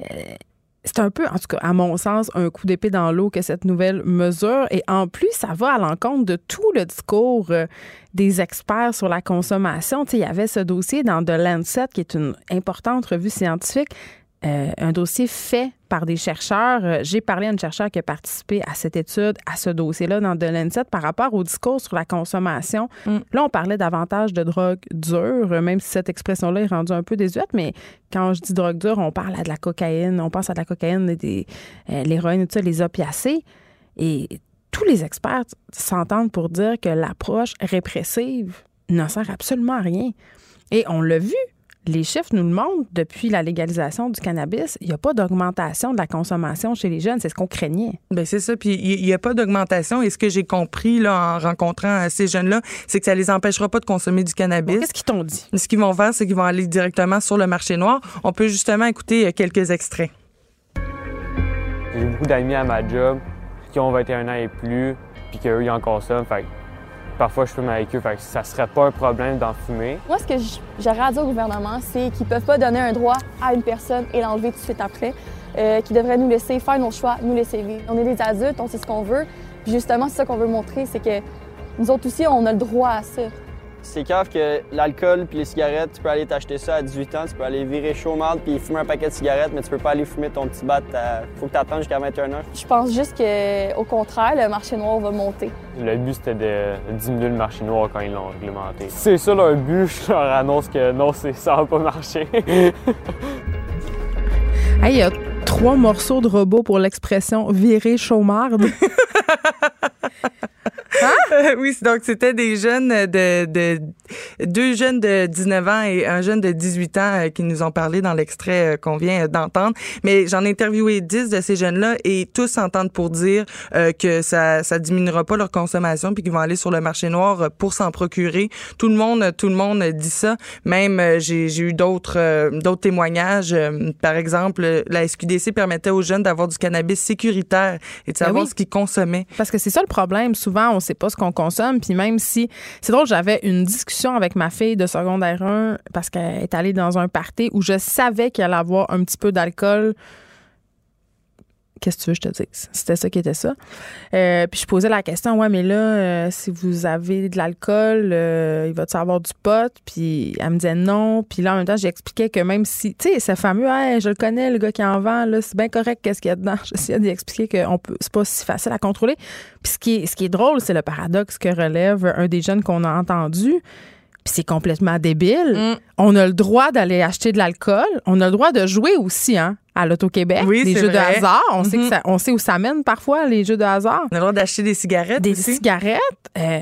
Euh, c'est un peu, en tout cas, à mon sens, un coup d'épée dans l'eau que cette nouvelle mesure. Et en plus, ça va à l'encontre de tout le discours euh, des experts sur la consommation. Tu sais, il y avait ce dossier dans The Lancet, qui est une importante revue scientifique, euh, un dossier fait par des chercheurs. Euh, j'ai parlé à une chercheur qui a participé à cette étude, à ce dossier-là dans The Lancet par rapport au discours sur la consommation. Mm. Là, on parlait davantage de drogue dure, euh, même si cette expression-là est rendue un peu désuète, mais quand je dis drogue dure, on parle à de la cocaïne, on pense à de la cocaïne, des, l'héroïne, tout ça, les opiacés. Et tous les experts s'entendent pour dire que l'approche répressive ne sert absolument à rien. Et on l'a vu les chiffres nous le montrent, depuis la légalisation du cannabis, il n'y a pas d'augmentation de la consommation chez les jeunes. C'est ce qu'on craignait. Bien, c'est ça. Puis il n'y a pas d'augmentation. Et ce que j'ai compris là, en rencontrant ces jeunes-là, c'est que ça les empêchera pas de consommer du cannabis. Qu'est-ce qu'ils t'ont dit? Ce qu'ils vont faire, c'est qu'ils vont aller directement sur le marché noir. On peut justement écouter euh, quelques extraits. J'ai beaucoup d'amis à ma job qui ont 21 ans et plus, puis qu'eux, ils en consomment. Fait parfois je fume avec eux, fait que ça serait pas un problème d'en fumer. Moi, ce que j'aurais à dire au gouvernement, c'est qu'ils peuvent pas donner un droit à une personne et l'enlever tout de suite après, euh, qu'ils devraient nous laisser faire nos choix, nous laisser vivre. On est des adultes, on sait ce qu'on veut, puis justement, c'est ça qu'on veut montrer, c'est que nous autres aussi, on a le droit à ça. C'est grave que l'alcool puis les cigarettes, tu peux aller t'acheter ça à 18 ans, tu peux aller virer chaud marde puis fumer un paquet de cigarettes, mais tu peux pas aller fumer ton petit bat. Faut que tu attendes jusqu'à 21 ans. Je pense juste qu'au contraire, le marché noir va monter. Le but, c'était de diminuer le marché noir quand ils l'ont réglementé. C'est ça leur but, je leur annonce que non, ça va pas marcher. Il y a trois morceaux de robot pour l'expression virer chaumarde. Hein? oui, donc c'était des jeunes de, de, deux jeunes de 19 ans et un jeune de 18 ans euh, qui nous ont parlé dans l'extrait euh, qu'on vient d'entendre. Mais j'en ai interviewé 10 de ces jeunes-là et tous s'entendent pour dire euh, que ça ça diminuera pas leur consommation puis qu'ils vont aller sur le marché noir pour s'en procurer. Tout le monde tout le monde dit ça. Même j'ai eu d'autres d'autres témoignages. Par exemple, la SQDC permettait aux jeunes d'avoir du cannabis sécuritaire et de ben savoir ce qu'ils consommaient. Parce que c'est ça le problème. Souvent, on sait pas ce qu'on consomme. Puis même si, c'est drôle, j'avais une discussion avec ma fille de secondaire 1 parce qu'elle est allée dans un party où je savais qu'elle allait avoir un petit peu d'alcool Qu'est-ce que tu veux que je te dise? C'était ça qui était ça. Euh, puis je posais la question, ouais, mais là, euh, si vous avez de l'alcool, euh, il va-tu avoir du pot? Puis elle me disait non. Puis là, en même temps, j'expliquais que même si, tu sais, c'est fameux, hey, je le connais, le gars qui en vend, là, c'est bien correct, qu'est-ce qu'il y a dedans? J'essayais d'expliquer que on peut, c'est pas si facile à contrôler. Puis ce qui est, ce qui est drôle, c'est le paradoxe que relève un des jeunes qu'on a entendu c'est complètement débile. Mm. On a le droit d'aller acheter de l'alcool. On a le droit de jouer aussi, hein, à l'Auto-Québec. Oui, des jeux de hasard. On, sait que mm-hmm. on sait où ça mène parfois, les jeux de hasard. On a le droit d'acheter des cigarettes Des cigarettes. Euh,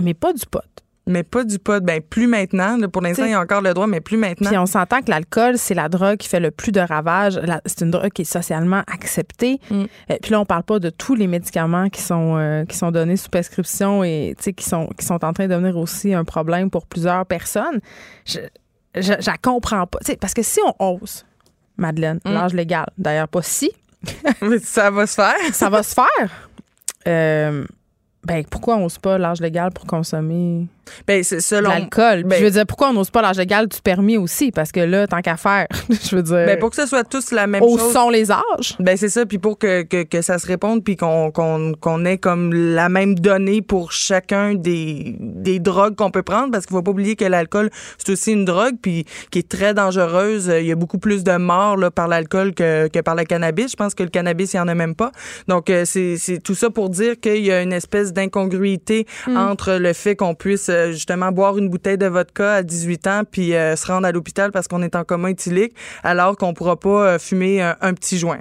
mais pas du pot. Mais pas du pot. Ben, plus maintenant. Pour l'instant, il y a encore le droit, mais plus maintenant. Puis on s'entend que l'alcool, c'est la drogue qui fait le plus de ravages. C'est une drogue qui est socialement acceptée. Mm. Euh, puis là, on parle pas de tous les médicaments qui sont, euh, qui sont donnés sous prescription et qui sont, qui sont en train de devenir aussi un problème pour plusieurs personnes. Je, je, comprends pas. parce que si on ose, Madeleine, mm. l'âge légal, d'ailleurs pas si. ça va se faire. ça va se faire. Euh, ben, pourquoi on n'ose pas l'âge légal pour consommer ben, c'est selon. L'alcool. Ben, je veux dire, pourquoi on n'ose pas l'âge légal du permis aussi? Parce que là, tant qu'à faire, je veux dire. Ben, pour que ce soit tous la même chose. Où sont les âges? Ben, c'est ça. Puis pour que, que, que, ça se réponde, puis qu'on qu'on ait comme la même donnée pour chacun des, des drogues qu'on peut prendre. Parce qu'il faut pas oublier que l'alcool, c'est aussi une drogue, puis qui est très dangereuse. Il y a beaucoup plus de morts là, par l'alcool que, que par le cannabis. Je pense que le cannabis, il n'y en a même pas. Donc, euh, c'est tout ça pour dire qu'il y a une espèce d'incongruité mm. entre le fait qu'on puisse justement boire une bouteille de vodka à 18 ans puis euh, se rendre à l'hôpital parce qu'on est en coma éthylique alors qu'on pourra pas euh, fumer un petit joint.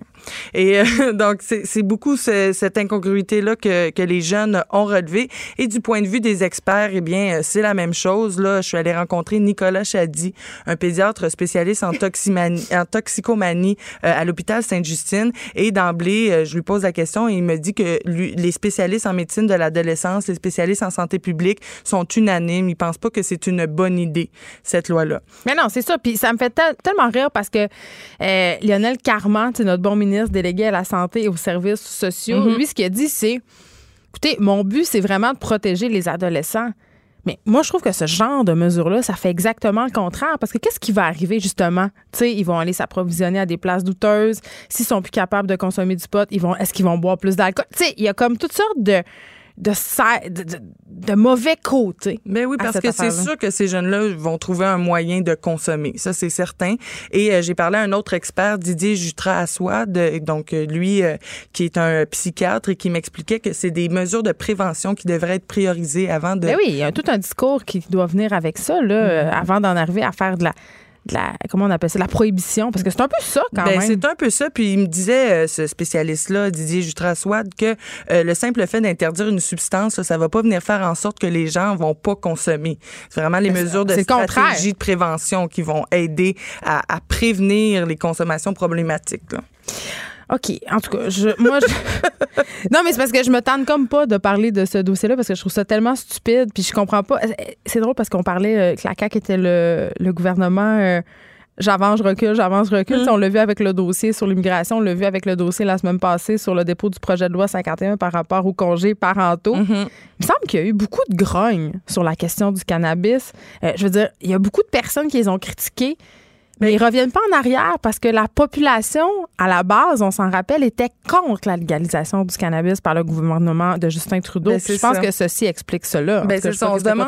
Et euh, donc, c'est beaucoup cette incongruité-là que, que, les jeunes ont relevé. Et du point de vue des experts, eh bien, euh, c'est la même chose. Là, je suis allée rencontrer Nicolas Chadi, un pédiatre spécialiste en, toxicomanie euh, à l'hôpital Sainte-Justine. Et d'emblée, je lui pose la question et il me dit que les spécialistes en médecine de l'adolescence, les spécialistes en santé publique sont unanimes. Ils pensent pas que c'est une bonne idée, cette loi-là. Mais non, c'est ça. Puis ça me fait tellement rire parce que Lionel Carman, notre bon ministre, délégué à la santé et aux services sociaux, mm-hmm. lui, ce qu'il a dit, c'est écoutez, mon but, c'est vraiment de protéger les adolescents. Mais moi, je trouve que ce genre de mesure-là, ça fait exactement le contraire. Parce que qu'est-ce qui va arriver, justement? Tu sais, ils vont aller s'approvisionner à des places douteuses. S'ils sont plus capables de consommer du pot, ils vont, est-ce qu'ils vont boire plus d'alcool? Tu sais, il y a comme toutes sortes de, de, de, mauvais côtés. Mais oui, parce que c'est sûr que ces jeunes-là vont trouver un moyen de consommer. Ça, c'est certain. Et euh, j'ai parlé à un autre expert, Didier Jutra-Assouad, donc euh, lui, euh, qui est un psychiatre et qui m'expliquait que c'est des mesures de prévention qui devraient être priorisées avant de... Mais oui, il y a tout un discours qui doit venir avec ça, là, mm-hmm. avant d'en arriver à faire de la la, comment on appelle ça, la prohibition, parce que c'est un peu ça quand ben, même. C'est un peu ça. Puis il me disait, euh, ce spécialiste-là, Didier Jutraswad, que euh, le simple fait d'interdire une substance, ça va pas venir faire en sorte que les gens vont pas consommer. C'est vraiment les ben, mesures de stratégie de prévention qui vont aider à, à prévenir les consommations problématiques. Là. OK. En tout cas, je, moi, je... non, mais c'est parce que je me tente comme pas de parler de ce dossier-là parce que je trouve ça tellement stupide. Puis je comprends pas. C'est drôle parce qu'on parlait euh, que la CAQ était le, le gouvernement. Euh, j'avance, je recule, j'avance, je recule. Mm. On l'a vu avec le dossier sur l'immigration, on l'a vu avec le dossier la semaine passée sur le dépôt du projet de loi 51 par rapport aux congés parentaux. Mm-hmm. Il me semble qu'il y a eu beaucoup de grogne sur la question du cannabis. Euh, je veux dire, il y a beaucoup de personnes qui les ont critiqués. Mais ils reviennent pas en arrière parce que la population, à la base, on s'en rappelle, était contre la légalisation du cannabis par le gouvernement de Justin Trudeau. Ben, je pense que ceci explique cela. Ben, on se demande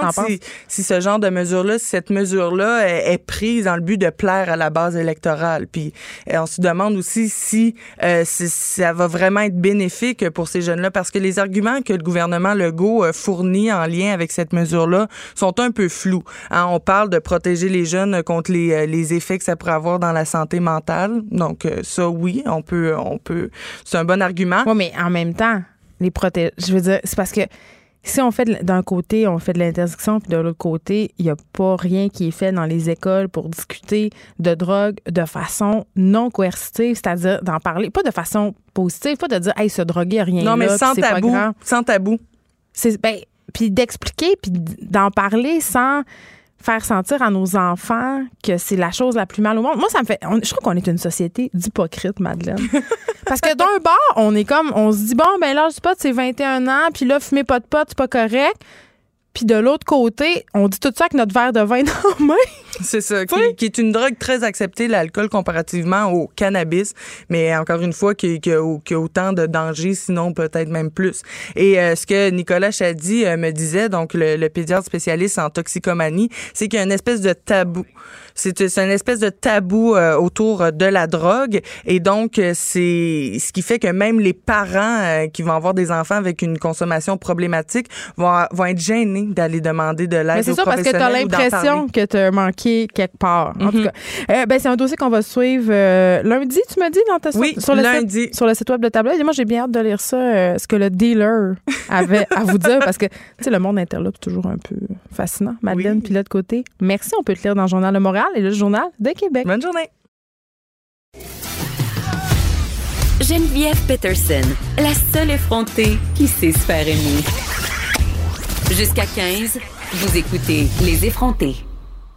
si, ce genre de mesure-là, si cette mesure-là est, prise dans le but de plaire à la base électorale. Puis euh, on se demande aussi si, euh, ça va vraiment être bénéfique pour ces jeunes-là parce que les arguments que le gouvernement Legault euh, fournit en lien avec cette mesure-là sont un peu flous. Hein, on parle de protéger les jeunes contre les, les effets que ça pourrait avoir dans la santé mentale. Donc, euh, ça, oui, on peut, on peut. C'est un bon argument. Oui, mais en même temps, les protéger. Je veux dire, c'est parce que si on fait d'un côté, on fait de l'interdiction, puis de l'autre côté, il n'y a pas rien qui est fait dans les écoles pour discuter de drogue de façon non coercitive, c'est-à-dire d'en parler, pas de façon positive, pas de dire, hey, se droguer, rien Non, mais sans tabou. Sans tabou. C'est, ben, puis d'expliquer, puis d'en parler sans faire sentir à nos enfants que c'est la chose la plus mal au monde. Moi, ça me fait. je trouve qu'on est une société d'hypocrites, Madeleine. Parce que d'un bord, on est comme. On se dit, bon, ben là, je sais pas, c'est 21 ans, puis là, fumer pas de potes, c'est pas correct. Puis de l'autre côté, on dit tout ça avec notre verre de vin la main. C'est ça, qui, est une drogue très acceptée, l'alcool, comparativement au cannabis. Mais encore une fois, qui, qui, a, autant de dangers, sinon peut-être même plus. Et euh, ce que Nicolas Chadi euh, me disait, donc le, le pédiatre spécialiste en toxicomanie, c'est qu'il y a une espèce de tabou c'est une espèce de tabou euh, autour de la drogue. Et donc, euh, c'est ce qui fait que même les parents euh, qui vont avoir des enfants avec une consommation problématique vont, vont être gênés d'aller demander de l'aide Mais c'est ça parce que tu as l'impression que tu as manqué quelque part. En tout mhm. cas, euh, ben, c'est un dossier qu'on va suivre euh, lundi, tu m'as dit, dans ta Oui, sur le lundi. Site, sur le site web de Tableau. Et moi, j'ai bien hâte de lire ça, euh, ce que le dealer avait à vous dire, parce que, tu sais, le monde interlope, toujours un peu fascinant. Madeleine, puis l'autre côté. Merci, on peut te lire dans le Journal de Montréal et le Journal de Québec. Bonne journée. Geneviève Peterson, la seule effrontée qui sait se faire aimer. Jusqu'à 15, vous écoutez Les effrontés.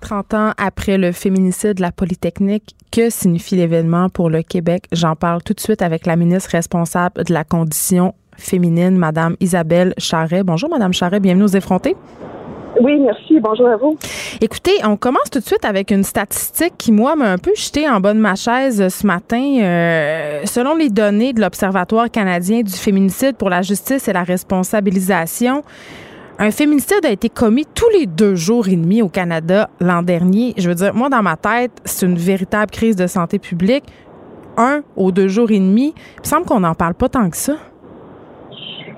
30 ans après le féminicide de la Polytechnique, que signifie l'événement pour le Québec? J'en parle tout de suite avec la ministre responsable de la condition féminine, Madame Isabelle Charret. Bonjour, Madame Charret, bienvenue aux effrontés. Oui, merci. Bonjour à vous. Écoutez, on commence tout de suite avec une statistique qui, moi, m'a un peu jeté en bas de ma chaise ce matin. Euh, selon les données de l'Observatoire canadien du féminicide pour la justice et la responsabilisation, un féminicide a été commis tous les deux jours et demi au Canada l'an dernier. Je veux dire, moi, dans ma tête, c'est une véritable crise de santé publique. Un aux deux jours et demi. Il semble qu'on n'en parle pas tant que ça.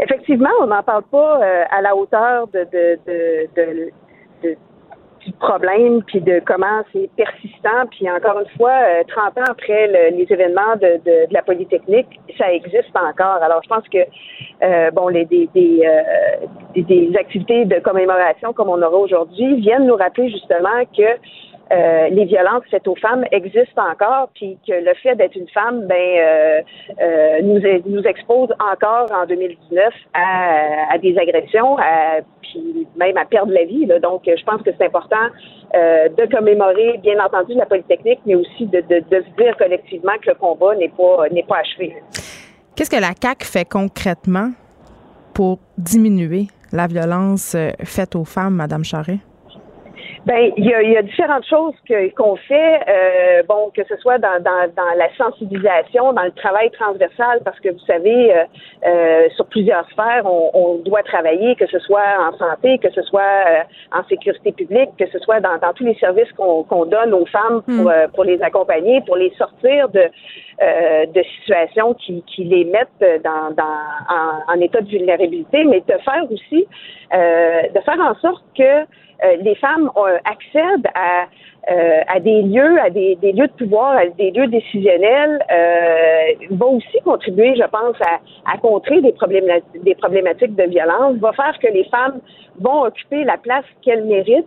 Effectivement, on n'en parle pas euh, à la hauteur de, de, de, de, du problème, puis de comment c'est persistant. Puis encore une fois, 30 euh, ans après les événements de, de, la Polytechnique, ça existe encore. Alors je pense que euh, bon, les, des, activités de commémoration comme on aura aujourd'hui viennent nous rappeler justement que euh, les violences faites aux femmes existent encore, puis que le fait d'être une femme, ben, euh, euh, nous, expose encore en 2019 à, des agressions, puis même à perdre la vie. Donc, je pense que c'est important de commémorer, bien entendu, la Polytechnique, mais aussi de, de, de se dire collectivement que le combat n'est pas n'est pas achevé. Qu'est-ce que la CAC fait concrètement pour diminuer la violence faite aux femmes, Madame Charret? Ben, il y a, y a, différentes choses que, qu'on fait, euh, bon, que ce soit dans, dans, dans, la sensibilisation, dans le travail transversal, parce que vous savez, euh, euh, sur plusieurs sphères, on, on, doit travailler, que ce soit en santé, que ce soit euh, en sécurité publique, que ce soit dans, dans tous les services qu'on, qu'on donne aux femmes pour, hmm. euh, pour les accompagner, pour les sortir de, de situations qui, qui les mettent dans, dans en, en, état de vulnérabilité, mais de faire aussi, de faire en sorte que euh, les femmes accèdent à, euh, à des lieux, à des, lieux de pouvoir, à des lieux décisionnels, euh, va aussi contribuer, je pense, à, à contrer des problématiques, des problématiques de violence, va faire que les femmes vont occuper la place qu'elles méritent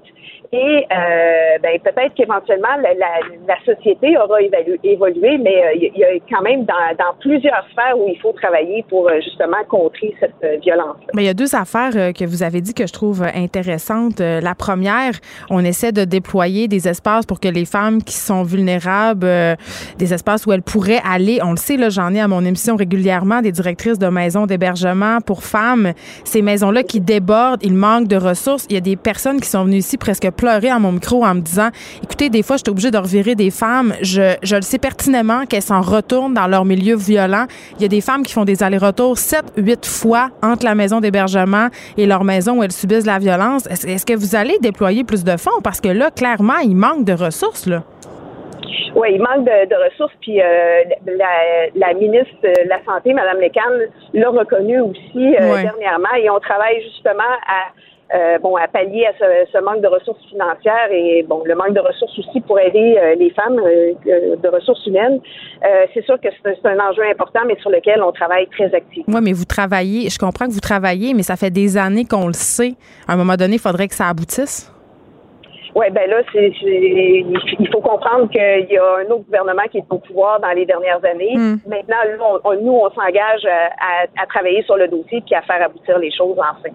et euh, ben, peut-être qu'éventuellement la, la, société aura évolué, mais il y a quand même dans, dans, plusieurs sphères où il faut travailler pour justement contrer cette violence. Mais il y a deux affaires que vous avez dit que je trouve intéressantes. La première, on essaie de déployer des espaces pour que les femmes qui sont vulnérables, euh, des espaces où elles pourraient aller. On le sait, là, j'en ai à mon émission régulièrement des directrices de maisons d'hébergement pour femmes. Ces maisons-là qui débordent, il manque de ressources. Il y a des personnes qui sont venues ici presque pleurer à mon micro en me disant, écoutez, des fois, je suis obligée de revirer des femmes. Je, je le sais pertinemment qu'elles s'en retournent dans leur milieu violent. Il y a des femmes qui font des allers-retours sept, huit fois entre la maison d'hébergement et leur maison où elles subissent la violence. Est-ce que vous allez déployer plus de fonds? Parce que là, clairement, il manque de ressources, là. Oui, il manque de, ressources. Puis euh, la, ministre de la Santé, Mme Lecan, l'a reconnu aussi euh, dernièrement. Et on travaille justement à euh, bon, à pallier à ce, manque de ressources financières et bon, le manque de ressources aussi pour aider les femmes de ressources humaines. c'est sûr que c'est un enjeu important, mais sur lequel on travaille très activement. Oui, mais vous travaillez, je comprends que vous travaillez, mais ça fait des années qu'on le sait. À un moment donné, il faudrait que ça aboutisse. Oui, ben là, c'est, il faut comprendre qu'il y a un autre gouvernement qui est au pouvoir dans les dernières années. Hmm. Maintenant, nous, on s'engage à, travailler sur le dossier puis à faire aboutir les choses enfin.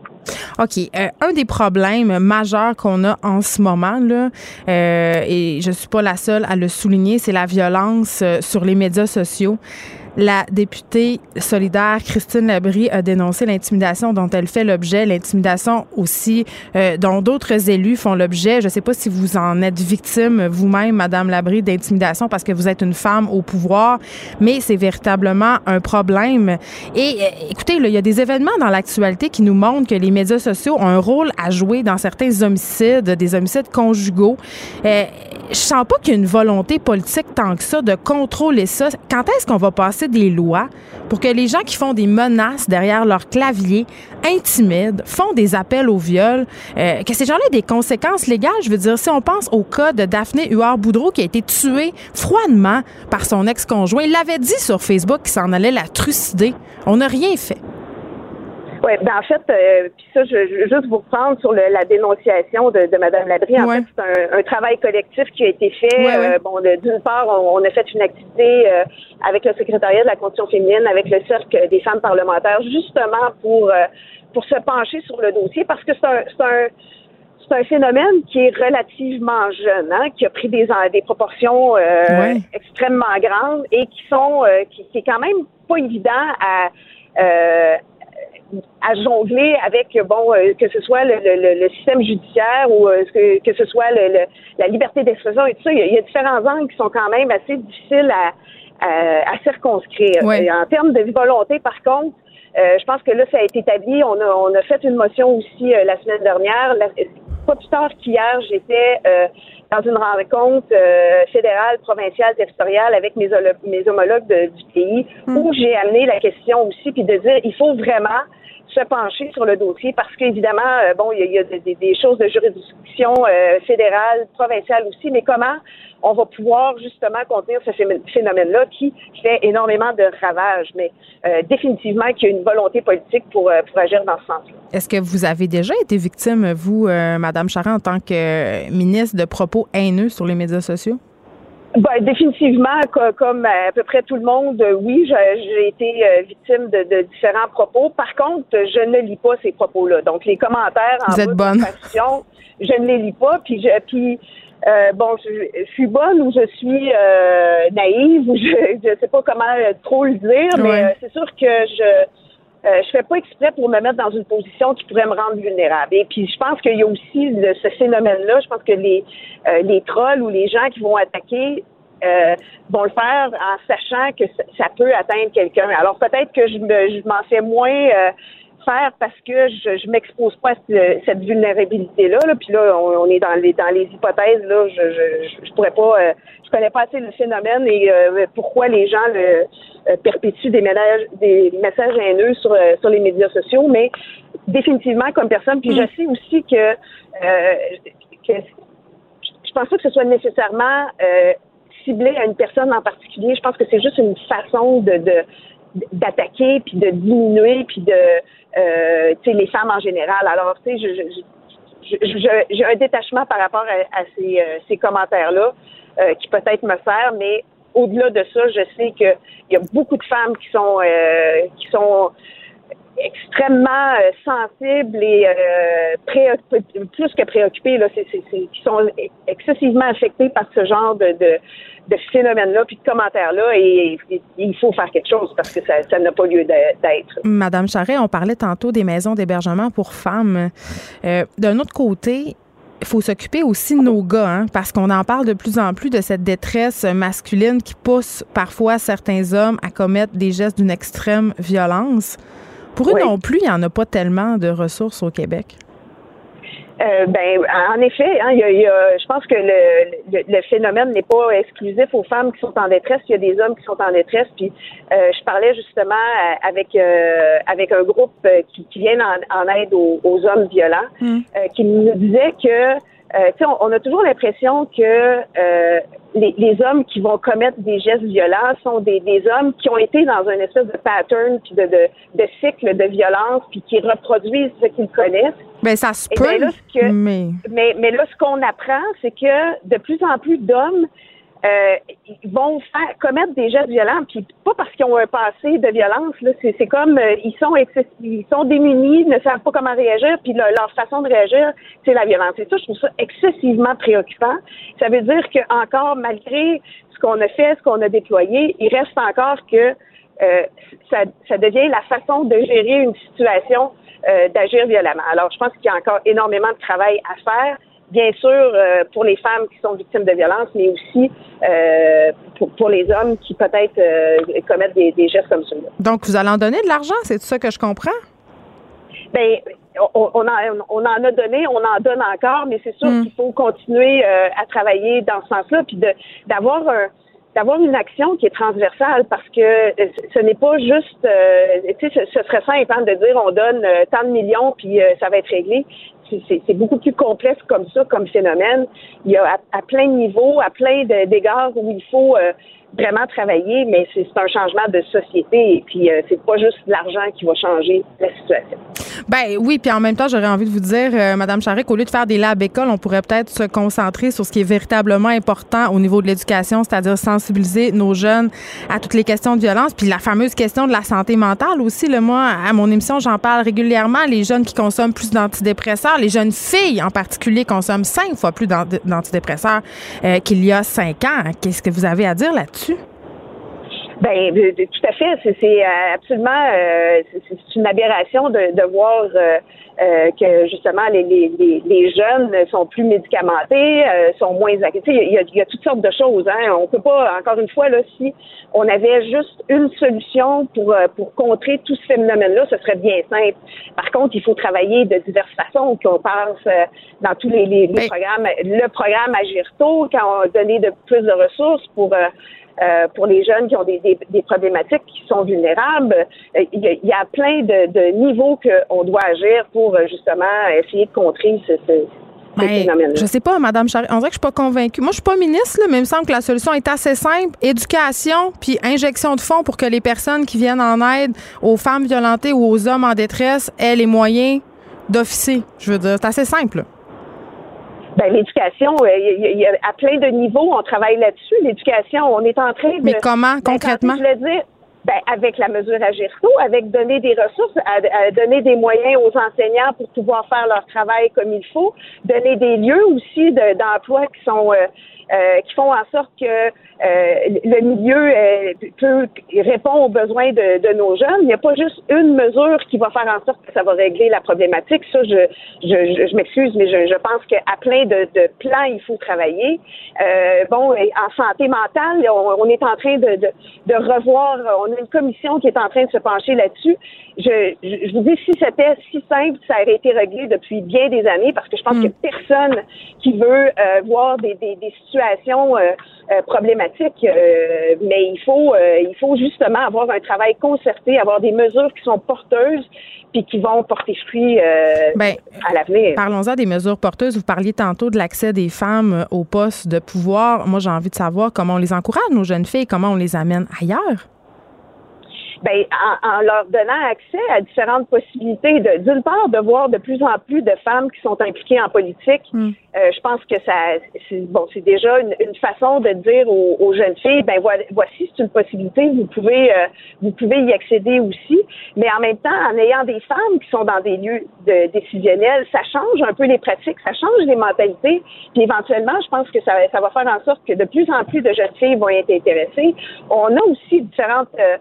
OK. Euh, un des problèmes majeurs qu'on a en ce moment, là, euh, et je suis pas la seule à le souligner, c'est la violence euh, sur les médias sociaux. La députée solidaire Christine Labrie a dénoncé l'intimidation dont elle fait l'objet, l'intimidation aussi euh, dont d'autres élus font l'objet. Je ne sais pas si vous en êtes victime vous-même, Madame Labrie, d'intimidation parce que vous êtes une femme au pouvoir, mais c'est véritablement un problème. Et euh, écoutez, il y a des événements dans l'actualité qui nous montrent que les médias sociaux ont un rôle à jouer dans certains homicides, des homicides conjugaux. Euh, je sens pas qu'il y a une volonté politique tant que ça de contrôler ça. Quand est-ce qu'on va passer des lois pour que les gens qui font des menaces derrière leur clavier, intimident, font des appels au viol, euh, que ces gens-là aient des conséquences légales. Je veux dire, si on pense au cas de Daphné Huard-Boudreau qui a été tuée froidement par son ex-conjoint, il l'avait dit sur Facebook qu'il s'en allait la trucider. On n'a rien fait. Oui, ben en fait, euh, puis ça, je, je, juste vous reprendre sur le, la dénonciation de, de Mme Labrie. En fait, c'est un, un, travail collectif qui a été fait. Euh, bon, d'une part, on, a fait une activité euh, avec le secrétariat de la Constitution féminine, avec le cercle des femmes parlementaires, justement pour pour se pencher sur le dossier, parce que c'est un, c'est un c'est un phénomène qui est relativement jeune, hein, qui a pris des, des proportions extrêmement grandes et qui sont qui, qui, est quand même pas évident à à jongler avec bon euh, que ce soit le, le, le, système judiciaire ou euh, que, que ce soit le, la liberté d'expression et tout ça, il y, a, différents angles qui sont quand même assez difficiles à, à, à circonscrire. En termes de volonté, par contre, euh, je pense que là, ça a été établi. On a, on a fait une motion aussi la semaine dernière. pas plus tard qu'hier, j'étais dans une rencontre fédérale, provinciale, territoriale avec mes, mes homologues du pays, hmm. où j'ai amené la question aussi, puis de dire, il faut vraiment se pencher sur le dossier parce qu'évidemment, euh, bon, il y a, des, choses de juridiction euh, fédérale, provinciale aussi, mais comment on va pouvoir justement contenir ce phénomène-là qui fait énormément de ravages, mais euh, définitivement qu'il y a une volonté politique pour, pour agir dans ce sens-là. Est-ce que vous avez déjà été victime, vous, Madame Charest, en tant que ministre de propos haineux sur les médias sociaux? Ben, définitivement, comme à peu près tout le monde, oui, j'ai été euh, victime de, différents propos. Par contre, je ne lis pas ces propos-là. Donc, les commentaires en Vous êtes bonne. je ne les lis pas. Puis, je, puis euh, bon, je, suis bonne ou je suis euh, naïve ou je ne sais pas comment trop le dire, mais c'est sûr que je euh, je fais pas exprès pour me mettre dans une position qui pourrait me rendre vulnérable. Et puis, je pense qu'il y a aussi ce phénomène-là. Je pense que les, euh, les trolls ou les gens qui vont attaquer euh, vont le faire en sachant que ça, peut atteindre quelqu'un. Alors, peut-être que je, je m'en fais moins euh, faire parce que je, je m'expose pas à cette, vulnérabilité-là. Là. Puis là, on, est dans les dans les hypothèses. Là, je, je, je pourrais pas, je connais pas assez le phénomène et pourquoi les gens le euh, perpétue des, ménages, des messages haineux sur, euh, sur les médias sociaux, mais définitivement comme personne. Puis je mm. sais aussi que, euh, que je pense pas que ce soit nécessairement ciblé à une personne en particulier. Je pense que c'est juste une façon de, de d'attaquer puis de diminuer puis de euh, les femmes en général. Alors tu sais je, je, j'ai un détachement par rapport à, ces, ces commentaires là qui peut-être me sert, mais au-delà de ça, je sais qu'il y a beaucoup de femmes qui sont euh, qui sont extrêmement euh, sensibles et euh, plus que préoccupées, là, qui sont excessivement affectées par ce genre de, phénomène-là, puis de commentaires-là, et, il faut faire quelque chose parce que ça, n'a pas lieu d'être. Madame Charret, on parlait tantôt des maisons d'hébergement pour femmes. d'un autre côté, il faut s'occuper aussi de nos gars, hein, parce qu'on en parle de plus en plus de cette détresse masculine qui pousse parfois certains hommes à commettre des gestes d'une extrême violence. Pour eux non plus, il n'y en a pas tellement de ressources au Québec. Euh, ben, en effet, hein, y a, y a, je pense que le, le, phénomène n'est pas exclusif aux femmes qui sont en détresse. Il y a des hommes qui sont en détresse. Puis, euh, je parlais justement euh, avec euh, avec un groupe qui, qui vient en, en aide aux, aux, hommes violents, mmh. qui nous disait que euh, on, on, a toujours l'impression que les, les, hommes qui vont commettre des gestes violents sont des, des hommes qui ont été dans un espèce de pattern puis de, de, de cycle de violence puis qui reproduisent ce qu'ils connaissent. Ben ça se peut. mais... mais... mais là, ce qu'on apprend, c'est que de plus en plus d'hommes euh, ils vont faire commettre des gestes violents, puis pas parce qu'ils ont un passé de violence. Là, c'est, comme euh, ils sont ils sont démunis, ne savent pas comment réagir, puis leur, façon de réagir, c'est la violence. Et ça, je trouve ça excessivement préoccupant. Ça veut dire que encore malgré ce qu'on a fait, ce qu'on a déployé, il reste encore que euh, ça, ça devient la façon de gérer une situation euh, d'agir violemment. Alors, je pense qu'il y a encore énormément de travail à faire bien sûr euh, pour les femmes qui sont victimes de violences, mais aussi euh, pour, les hommes qui peut-être euh, commettent des, gestes comme celui-là. Donc, vous allez en donner de l'argent, c'est tout ça que je comprends? Bien, on, on, en, on en a donné, on en donne encore, mais c'est sûr hmm. qu'il faut continuer à travailler dans ce sens-là, puis d'avoir un d'avoir une action qui est transversale parce que ce n'est pas juste, euh, tu sais, ce, serait simple hein, de dire on donne euh, tant de millions puis ça va être réglé. C'est beaucoup plus complexe comme ça, comme phénomène. Il y a à, plein de niveaux, à plein d'égards où il faut vraiment travailler, mais c'est un changement de société et puis euh, c'est pas juste l'argent qui va changer la situation. Ben oui, puis en même temps, j'aurais envie de vous dire, euh, Madame Charest, au lieu de faire des labs écoles, on pourrait peut-être se concentrer sur ce qui est véritablement important au niveau de l'éducation, c'est-à-dire sensibiliser nos jeunes à toutes les questions de violence, puis la fameuse question de la santé mentale aussi. Le moi, à mon émission, j'en parle régulièrement. Les jeunes qui consomment plus d'antidépresseurs, les jeunes filles en particulier consomment cinq fois plus d'antidépresseurs euh, qu'il y a cinq ans. Qu'est-ce que vous avez à dire là-dessus? Ben, tout à fait. C'est euh, absolument euh, c'est une aberration de, de voir euh, que justement les, les, les, jeunes sont plus médicamentés, sont moins il y, a, il y a toutes sortes de choses. Hein. On peut pas, encore une fois, là, si on avait juste une solution pour pour contrer tout ce phénomène-là, ce serait bien simple. Par contre, il faut travailler de diverses façons. Qu'on pense dans tous les, les, ben programmes, le programme Agirto, quand on a donné de plus de ressources pour euh, pour les jeunes qui ont des, des, problématiques qui sont vulnérables. Euh, il y a, il y a plein de, de niveaux qu'on doit agir pour euh, justement essayer de contrer ce, ce ben, je sais pas, Madame Charest. On dirait que je suis pas convaincue. Moi, je suis pas ministre, mais il me semble que la solution est assez simple. Éducation, puis injection de fonds pour que les personnes qui viennent en aide aux femmes violentées ou aux hommes en détresse aient les moyens d'officier. Je veux dire, c'est assez simple. Ben, l'éducation, euh, il y, a, à plein de niveaux, on travaille là-dessus. L'éducation, on est en train de. Mais comment, ben, concrètement? Je veux dire, ben, avec la mesure Agirto, avec donner des ressources, à, donner des moyens aux enseignants pour pouvoir faire leur travail comme il faut, donner des lieux aussi d'emploi qui sont euh, euh, qui font en sorte que euh, le milieu euh, peut répondre aux besoins de, de, nos jeunes. Il n'y a pas juste une mesure qui va faire en sorte que ça va régler la problématique. Ça, je, je, je m'excuse, mais je, je pense qu'à plein de, de, plans, il faut travailler. bon, en santé mentale, on, on est en train de, de, de, revoir, on a une commission qui est en train de se pencher là-dessus. Je, je, vous dis, si c'était si simple, ça aurait été réglé depuis bien des années, parce que je pense mm. n'y a personne qui veut voir des, des, des situations situation euh, euh, problématique, euh, mais il faut, il faut justement avoir un travail concerté, avoir des mesures qui sont porteuses puis qui vont porter fruit ben, à l'avenir. Parlons-en des mesures porteuses. Vous parliez tantôt de l'accès des femmes aux postes de pouvoir. Moi, j'ai envie de savoir comment on les encourage, nos jeunes filles, comment on les amène ailleurs ben, en, leur donnant accès à différentes possibilités, de d'une part de voir de plus en plus de femmes qui sont impliquées en politique. Hmm. Euh, je pense que ça, c'est, bon, c'est déjà une, une, façon de dire aux, aux, jeunes filles, ben voici, c'est une possibilité, vous pouvez, euh, vous pouvez y accéder aussi. Mais en même temps, en ayant des femmes qui sont dans des lieux de, décisionnels, ça change un peu les pratiques, ça change les mentalités. Puis éventuellement, je pense que ça, ça va faire en sorte que de plus en plus de jeunes filles vont être intéressées. On a aussi différentes euh,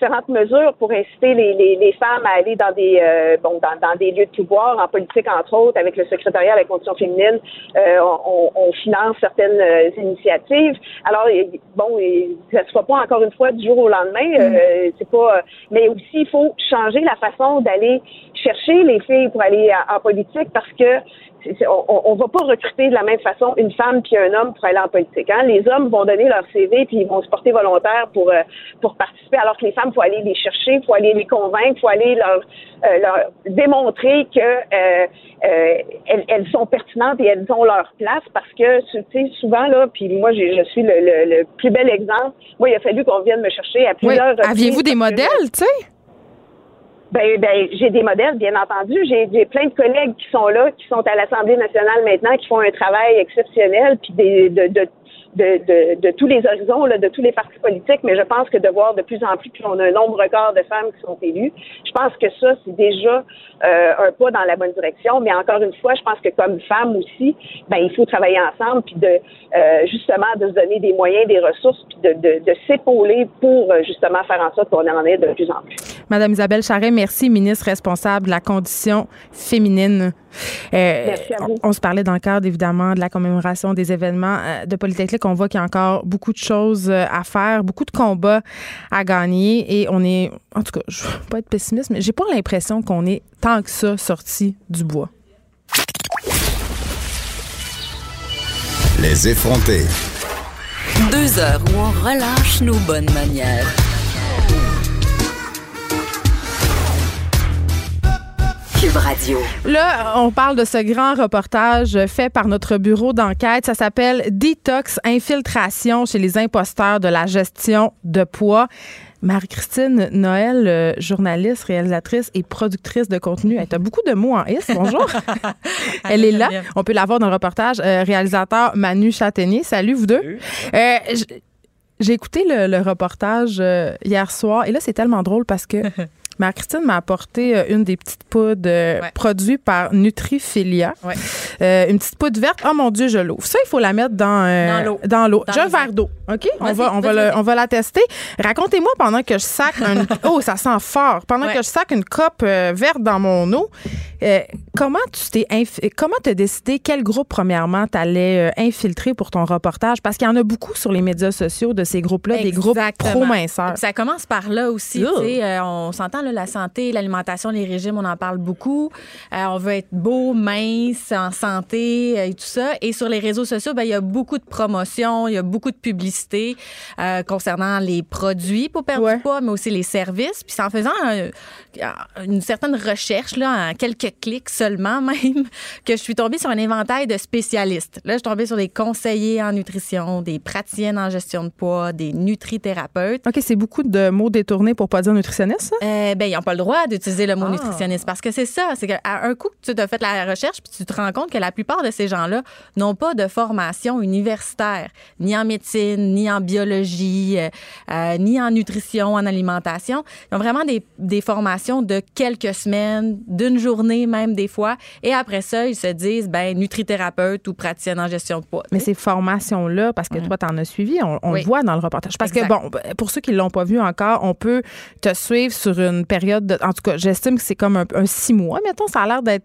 différentes mesures pour inciter les, les, les femmes à aller dans des euh, bon dans, dans, des lieux de pouvoir, en politique entre autres, avec le secrétariat à la condition féminine, euh, on, on, finance certaines euh, initiatives. Alors bon, ça se fera pas encore une fois du jour au lendemain, mm. c'est pas. Mais aussi il faut changer la façon d'aller chercher les filles pour aller en politique parce que on, ne va pas recruter de la même façon une femme puis un homme pour aller en politique. Hein. Les hommes vont donner leur CV puis ils vont se porter volontaires pour euh, pour participer, alors que les femmes, faut aller les chercher, faut aller les convaincre, faut aller leur euh, leur démontrer que euh, elles, elles, sont pertinentes et elles ont leur place parce que tu sais souvent là, puis moi je suis le, le, plus bel exemple. Moi, il a fallu qu'on vienne me chercher à plusieurs. Oui. Aviez-vous des modèles, tu sais? Ben, ben j'ai des modèles, bien entendu. J'ai, plein de collègues qui sont là, qui sont à l'Assemblée nationale maintenant, qui font un travail exceptionnel, puis des, de, de de, de, de, tous les horizons, là, de tous les partis politiques, mais je pense que de voir de plus en plus qu'on a un nombre record de femmes qui sont élues, je pense que ça, c'est déjà euh, un pas dans la bonne direction. Mais encore une fois, je pense que comme femme aussi, ben, il faut travailler ensemble, puis de euh, justement de se donner des moyens, des ressources, puis de, de, de s'épauler pour euh, justement faire en sorte qu'on en ait de plus en plus. Madame Isabelle Charret, merci, ministre responsable de la condition féminine. merci à vous. On, on, se parlait dans le cadre, évidemment, de la commémoration des événements de Polytechnique on voit qu'il y a encore beaucoup de choses euh, à faire, beaucoup de combats à gagner et on est, en tout cas, je veux pas être pessimiste, mais j'ai pas l'impression qu'on est tant que ça sorti du bois. Les effronter. Deux heures où on relâche nos bonnes manières. Cube Radio. Là, on parle de ce grand reportage fait par notre bureau d'enquête. Ça s'appelle Detox Infiltration chez les imposteurs de la gestion de poids. Marie-Christine Noël, euh, journaliste, réalisatrice et productrice de contenu. Elle a beaucoup de mots en S. Bonjour. Elle est là. On peut la voir dans le reportage. Euh, réalisateur Manu Châtaignier. Salut, vous deux. Euh, j'ai écouté le, le reportage hier soir et là, c'est tellement drôle parce que Marie-Christine m'a apporté euh, une des petites poudres euh, produites par Nutrifilia. Euh, une petite poudre verte. Oh mon Dieu, je l'ouvre. Ça, il faut la mettre dans, l'eau. Dans l'eau. J'ai un verre d'eau. OK? On va, on, va on va la tester. Racontez-moi pendant que je sac un. oh, ça sent fort. Pendant que je sac une cope verte dans mon eau, comment tu t'es comment as décidé quel groupe, premièrement, tu allais infiltrer pour ton reportage? Parce qu'il y en a beaucoup sur les médias sociaux de ces groupes-là, des groupes pro-minceurs. Ça commence par là aussi. on s'entend, la santé, l'alimentation, les régimes, on en parle beaucoup. Euh, on veut être beau, mince, en santé euh, et tout ça. Et sur les réseaux sociaux, ben, il y a beaucoup de promotions, il y a beaucoup de publicité euh, concernant les produits pour perdre du poids, mais aussi les services. Puis c'est en faisant une certaine recherche, là, en quelques clics seulement même, que je suis tombée sur un inventaire de spécialistes. Là, je suis tombée sur des conseillers en nutrition, des praticiennes en gestion de poids, des nutrithérapeutes. OK, c'est beaucoup de mots détournés pour pas dire nutritionniste, ça? Ben, ils n'ont pas le droit d'utiliser le mot ah. nutritionniste parce que c'est ça. C'est qu'à un coup tu as fait la recherche puis tu te rends compte que la plupart de ces gens-là n'ont pas de formation universitaire, ni en médecine, ni en biologie, euh, euh, ni en nutrition, en alimentation. Ils ont vraiment des, des formations de quelques semaines, d'une journée même des fois. Et après ça, ils se disent, ben, nutrithérapeute ou praticienne en gestion de poids. Mais ces formations-là, parce que toi, tu en as suivi, on, le voit dans le reportage. Parce que, bon, pour ceux qui ne l'ont pas vu encore, on peut te suivre sur une période, de, en tout cas, j'estime que c'est comme un, six mois, mettons, ça a l'air d'être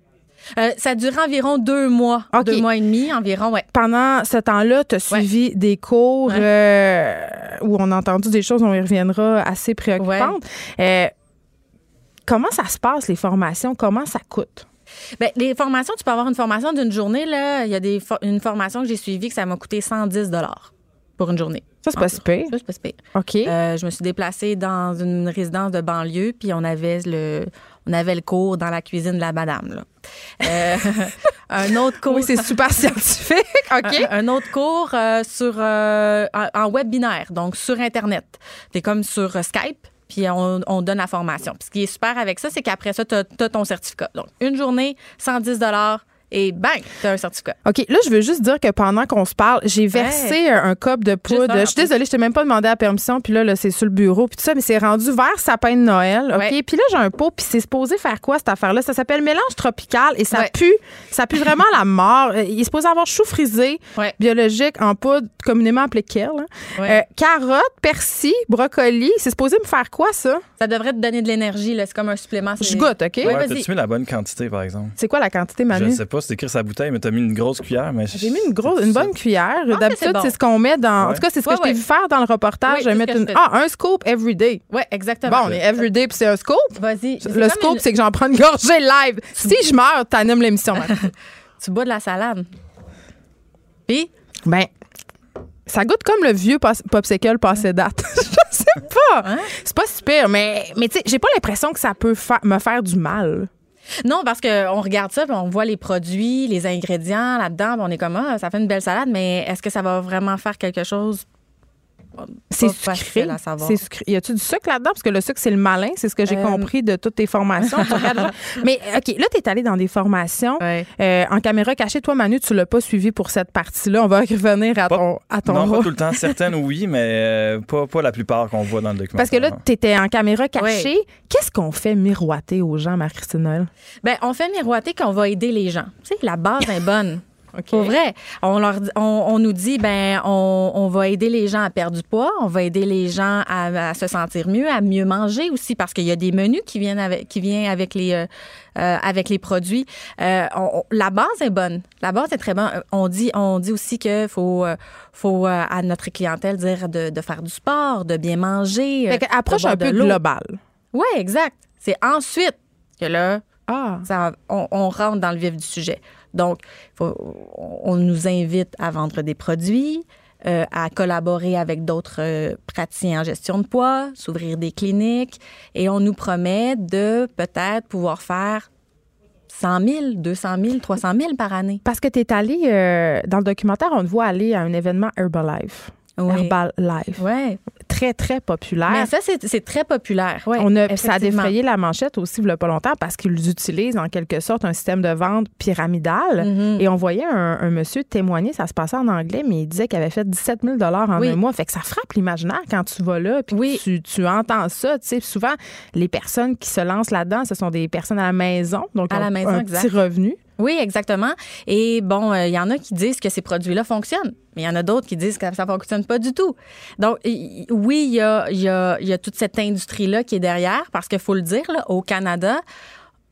euh, ça dure environ deux mois, deux mois et demi environ, ouais. Pendant ce temps-là, tu as suivi des cours euh, où on a entendu des choses, on y reviendra, assez préoccupantes. Euh, comment ça se passe, les formations? Comment ça coûte? Bien, les formations, tu peux avoir une formation d'une journée. Là, il y a des une formation que j'ai suivie que ça m'a coûté 110 pour une journée. Ça, c'est pas super. Ça, c'est pas super. OK. Euh, je me suis déplacée dans une résidence de banlieue, puis on avait le, on avait le cours dans la cuisine de la madame. Là. Euh, un autre cours. Oui, c'est super scientifique. OK. Un, autre cours euh, sur, en, web binaire, donc sur Internet. C'est comme sur Skype puis on, on, donne la formation. Puis ce qui est super avec ça, c'est qu'après ça, tu as, ton certificat. Donc, une journée, 110 et bang, t'as un certificat. OK, là, je veux juste dire que pendant qu'on se parle, j'ai versé un, cop de poudre. Je suis désolée, je t'ai même pas demandé la permission, puis là, là c'est sur le bureau, puis tout ça, mais c'est rendu vers sapin de Noël, OK? Puis là, j'ai un pot, puis c'est supposé faire quoi, cette affaire-là? Ça s'appelle mélange tropical et ça pue, ça pue vraiment la mort. Euh, il est supposé avoir chou frisé, biologique, en poudre, communément appelé kale. Hein. Euh, carottes, persil, brocoli. C'est supposé me faire quoi, ça? Ça devrait te donner de l'énergie, là. C'est comme un supplément. Je goûte, OK? Ouais, T'as-tu mis la bonne quantité, par exemple? C'est quoi la quantité, Manu? Je sais pas, c'est écrit sa bouteille, mais t'as mis une grosse cuillère. Mais J'ai mis une, grosse, une bonne cuillère. Ah, D'habitude, c'est ce qu'on met dans. En tout cas, c'est ce que je t'ai vu faire dans le reportage. je vais mettre une... Ah, un scoop every day. Oui, exactement. Bon, on est every day, puis c'est un scoop. Vas-y. Le scoop, c'est que j'en prends une gorgée live. Si je meurs, t'animes l'émission. tu bois de la salade. Puis? Ben, ça goûte comme le vieux popsicle passé date. je sais pas. Hein? C'est pas super, mais, mais tu sais, j'ai pas l'impression que ça peut me faire du mal. Non, parce qu'on regarde ça, on voit les produits, les ingrédients là-dedans, on est comme, ah, ça fait une belle salade, mais est-ce que ça va vraiment faire quelque chose c'est sucré. C'est sucré. Y a-tu du sucre là-dedans? Parce que le sucre, c'est le malin. C'est ce que j'ai euh, compris de toutes tes formations. Mais OK, là, tu es allé dans des formations euh, en caméra cachée. Toi, Manu, tu l'as pas suivi pour cette partie-là. On va revenir à ton, à ton Non, pas tout le temps. Certaines, oui, mais euh, pas, pas la plupart qu'on voit dans le document. Parce que là, tu étais en caméra cachée. Qu'est-ce qu'on fait miroiter aux gens, Marie-Christine? Bien, on fait miroiter qu'on va aider les gens. Tu sais, la base est bonne. Pour vrai. On, leur, on, nous dit, ben, on, va aider les gens à perdre du poids, on va aider les gens à, se sentir mieux, à mieux manger aussi, parce qu'il y a des menus qui viennent avec, qui viennent avec les, euh, euh, avec les produits. Euh, la base est bonne. La base est très bonne. On dit, on dit aussi qu'il faut, faut à notre clientèle dire de, faire du sport, de bien manger. Fait approche un peu globale. Oui, exact. C'est ensuite que là, ah. on, on rentre dans le vif du sujet. Donc, on nous invite à vendre des produits. à collaborer avec d'autres praticiens en gestion de poids, s'ouvrir des cliniques et on nous promet de peut-être pouvoir faire 100 000, 200 000, 300 000 par année. Parce que tu es allé, dans le documentaire, on te voit aller à un événement Herbalife. Oui. Herbalife. Ouais très, très populaire. Mais ça, c'est très populaire. Ouais, On a, ça a défrayé la manchette aussi, il n'y a pas longtemps, parce qu'ils utilisent en quelque sorte un système de vente pyramidal. Mm-hmm. Et on voyait un, monsieur témoigner, ça se passait en anglais, mais il disait qu'il avait fait 17 000 en un mois. Fait que ça frappe l'imaginaire quand tu vas là, puis tu, tu, entends ça. Tu sais, souvent, les personnes qui se lancent là-dedans, ce sont des personnes à la maison, donc à la maison, un petit revenu. Oui, exactement. Et bon, il euh, y en a qui disent que ces produits-là fonctionnent, mais il y en a d'autres qui disent que ça ne fonctionne pas du tout. Donc, oui, il y a, toute cette industrie-là qui est derrière, parce qu'il faut le dire, au Canada,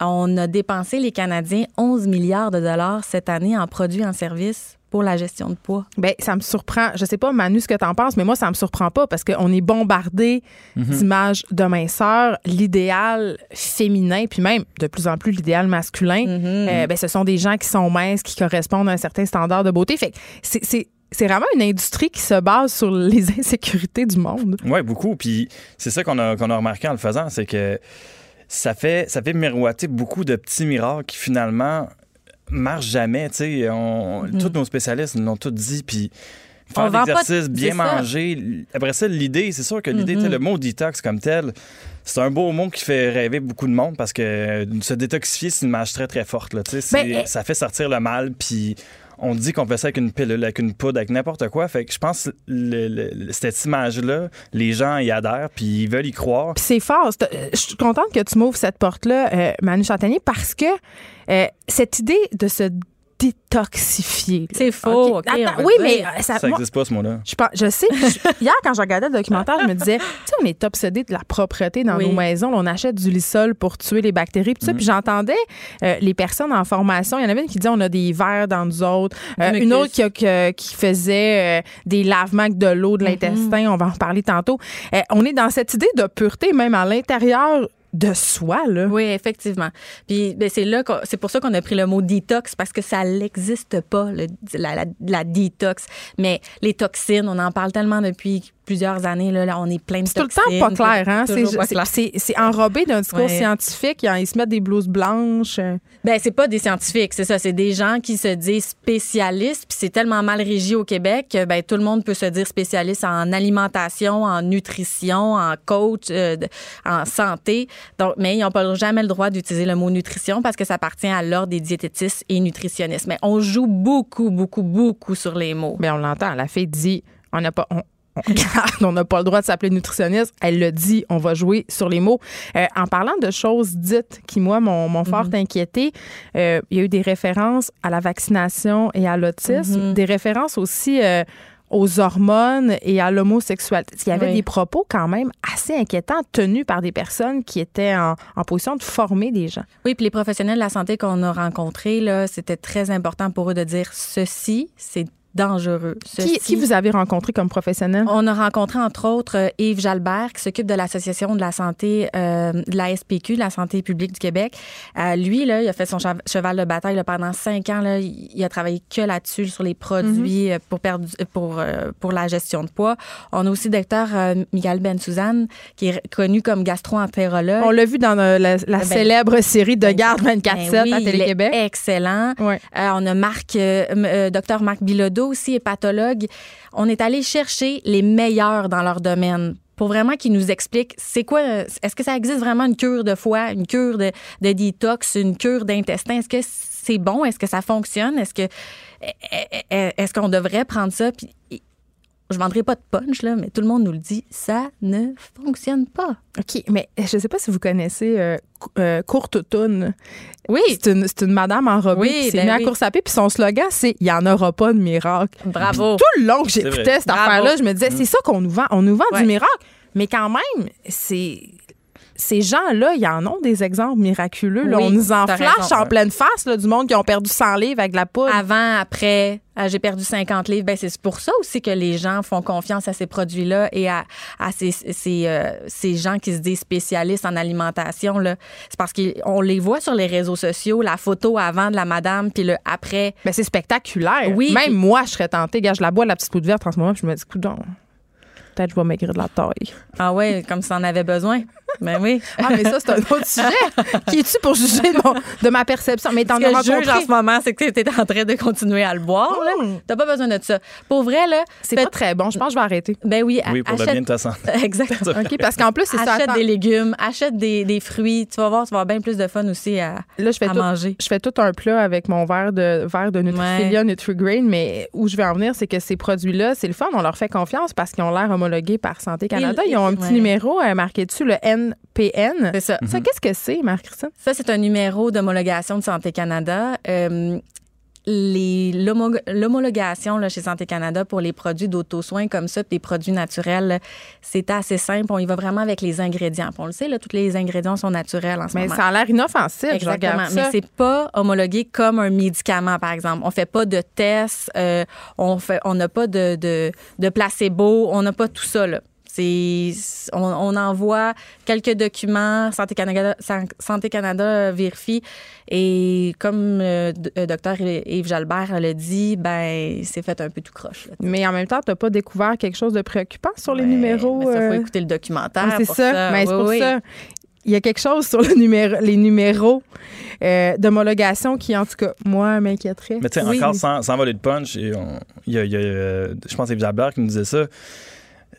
on a dépensé, les Canadiens, 11 milliards de dollars cette année en produits et en services pour la gestion de poids? Bien, ça me surprend. Je sais pas, Manu, ce que tu en penses, mais moi, ça me surprend pas parce qu'on est bombardé mhm. d'images de minceur, l'idéal féminin, puis même de plus en plus l'idéal masculin. Mhm. Euh, ben, ce sont des gens qui sont minces, qui correspondent à un certain standard de beauté. Fait c'est c'est vraiment une industrie qui se base sur les insécurités du monde. Oui, beaucoup. Puis c'est ça qu'on a, qu'on a remarqué en le faisant, c'est que ça fait, ça fait miroiter beaucoup de petits miracles qui finalement marche jamais. Tu sais, mm. Tous nos spécialistes nous l'ont tout dit. Puis faire l'exercice, bien manger. Après ça, l'idée, c'est sûr que l'idée, mm-hmm. le mot detox comme tel, c'est un beau mot qui fait rêver beaucoup de monde parce que se détoxifier, c'est une marche très, très forte. Là, ben, eh ça fait sortir le mal. Puis on dit qu'on fait ça avec une pilule, avec une poudre, avec n'importe quoi. Fait que je pense que cette image-là, les gens y adhèrent, puis ils veulent y croire. c'est fort. Euh, je suis contente que tu m'ouvres cette porte-là, euh, Manu Chantanier, parce que euh, cette idée de se détoxifier. C'est faux. oui, mais ça, n'existe pas ce mot-là. Je, je sais. hier, quand je regardais le documentaire, je me disais, tu sais, on est obsédé de la propreté dans nos maisons. On achète du lissol pour tuer les bactéries. Puis, mm. puis j'entendais euh, les personnes en formation. Il y en avait une qui disait, on a des verres dans nous autres. Euh, une autre qui, qui faisait euh, des lavements avec de l'eau de mm-hmm. l'intestin. On va en parler tantôt. on est dans cette idée de pureté, même à l'intérieur de soi, là. Oui, effectivement. Puis ben, c'est là, c'est pour ça qu'on a pris le mot détox parce que ça n'existe pas, le, la, la, la, détox. Mais les toxines, on en parle tellement depuis plusieurs années. Là, on est plein de C'est tout le temps pas clair. Hein? C'est enrobé d'un discours scientifique. Ils se mettent des blouses blanches. Ben c'est pas des scientifiques, c'est ça. C'est des gens qui se disent spécialistes. Puis c'est tellement mal régi au Québec que ben, tout le monde peut se dire spécialiste en alimentation, en nutrition, en coach, euh, en santé. Donc, mais ils n'ont pas jamais le droit d'utiliser le mot nutrition parce que ça appartient à l'ordre des diététistes et nutritionnistes. Mais on joue beaucoup, beaucoup, beaucoup sur les mots. Ben, on l'entend. La fille dit on n'a pas, on n'a pas le droit de s'appeler nutritionniste. Elle le dit, on va jouer sur les mots. Euh, en parlant de choses dites qui, moi, m'ont fort mhm. inquiété, euh, il y a eu des références à la vaccination et à l'autisme, mhm. des références aussi euh, aux hormones et à l'homosexualité. Il y avait des propos quand même assez inquiétants tenus par des personnes qui étaient en, en position de former des gens. Oui, puis les professionnels de la santé qu'on a rencontrés, là, c'était très important pour eux de dire ceci, c'est dangereux. Qui, vous avez rencontré comme professionnel? On a rencontré entre autres euh, Yves Jalbert qui s'occupe de l'Association de la santé euh, de la SPQ, de la santé publique du Québec. Euh, lui, là, il a fait son cheval de bataille pendant cinq ans. Là, il a travaillé que là-dessus, sur les produits mhm. pour, perdre, pour, pour la gestion de poids. On a aussi le docteur Miguel Ben Suzanne, qui est connu comme gastro-entérologue. On l'a vu dans la, ben, célèbre série de ben, Garde 24-7 ben à Télé-Québec. Excellent. on a Marc, docteur Marc Bilodeau aussi hépatologue. On est allé chercher les meilleurs dans leur domaine pour vraiment qu'ils nous expliquent c'est quoi, est-ce que ça existe vraiment une cure de foie, une cure de, de détox, une cure d'intestin? Est-ce que c'est bon? Est-ce que ça fonctionne? Est-ce qu'on devrait prendre ça? Puis je vendrai pas de punch, là, mais tout le monde nous le dit, ça ne fonctionne pas. OK, mais je ne sais pas si vous connaissez euh, euh Courte Oui. C'est une, une, madame enrobée oui, qui s'est ben à course à pied, puis son slogan, c'est « Il n'y en aura pas de miracle ». Bravo. tout le long que j'écoutais cette affaire-là, je me disais, mm. c'est ça qu'on nous vend. On nous vend du miracle, mais quand même, c'est ces gens-là, ils en ont des exemples miraculeux. on nous en flash en pleine face du monde qui ont perdu 100 livres avec la poudre. Avant, après, ah, j'ai perdu 50 livres. Ben, c'est pour ça aussi que les gens font confiance à ces produits-là et à, ces, ces, euh, ces, gens qui se disent spécialistes en alimentation. C'est parce qu'on les voit sur les réseaux sociaux, la photo avant de la madame, puis le après. Ben, c'est spectaculaire. Oui. Même moi, je serais tentée. Gars, je la bois, la petite poudre verte en ce moment, puis je me dis, coudon, peut-être je vais maigrir de la taille. Ah ouais, comme si on avait besoin. Ben oui. Ah, mais ça, c'est un autre sujet. Qui es-tu pour juger de, ma perception? Mais t'en as rencontré. Ce que je juge en ce moment, c'est que tu étais en train de continuer à le boire. Tu mmh. T'as pas besoin de ça. Pour vrai, là. C'est pas très bon. Je pense que je vais arrêter. Ben oui. Oui, pour le bien de ta santé. Exactement. OK, parce qu'en plus, c'est ça. Achète des légumes, achète des, des, fruits. Tu vas voir, tu vas avoir bien plus de fun aussi à, là, je fais à manger. Je fais tout un plat avec mon verre de, verre de Nutrifilia, NutriGrain, mais où je vais en venir, c'est que ces produits-là, c'est le fun. On leur fait confiance parce qu'ils ont l'air homologués par Santé Canada. Ils ont un petit numéro euh, marqué dessus, le C'est ça. Ça, mhm. qu'est-ce que c'est, Marc-Christine? Ça, c'est un numéro d'homologation de Santé Canada. Euh, l'homologation chez Santé Canada pour les produits d'auto-soins comme ça, des produits naturels, c'est assez simple. On y va vraiment avec les ingrédients. on le sait, là, tous les ingrédients sont naturels en ce mais moment. Mais ça a l'air inoffensif. Exactement. Mais c'est pas homologué comme un médicament, par exemple. On fait pas de tests, euh, on fait, on n'a pas de, de, de placebo, on n'a pas tout ça. Là on, envoie quelques documents, Santé Canada, Santé Canada vérifie. Et comme le euh, euh, docteur Yves Jalbert l'a dit, ben c'est fait un peu tout croche. mais en même temps, tu n'as pas découvert quelque chose de préoccupant sur les numéros. Il faut euh? écouter le documentaire. c'est ça. Mais c'est pour ça il y a quelque chose sur le numéro, les numéros d'homologation qui, en tout cas, moi, m'inquiéterait. Mais tu sais, encore sans, sans, voler de punch, il y a, je pense que c'est Jalbert qui nous disait ça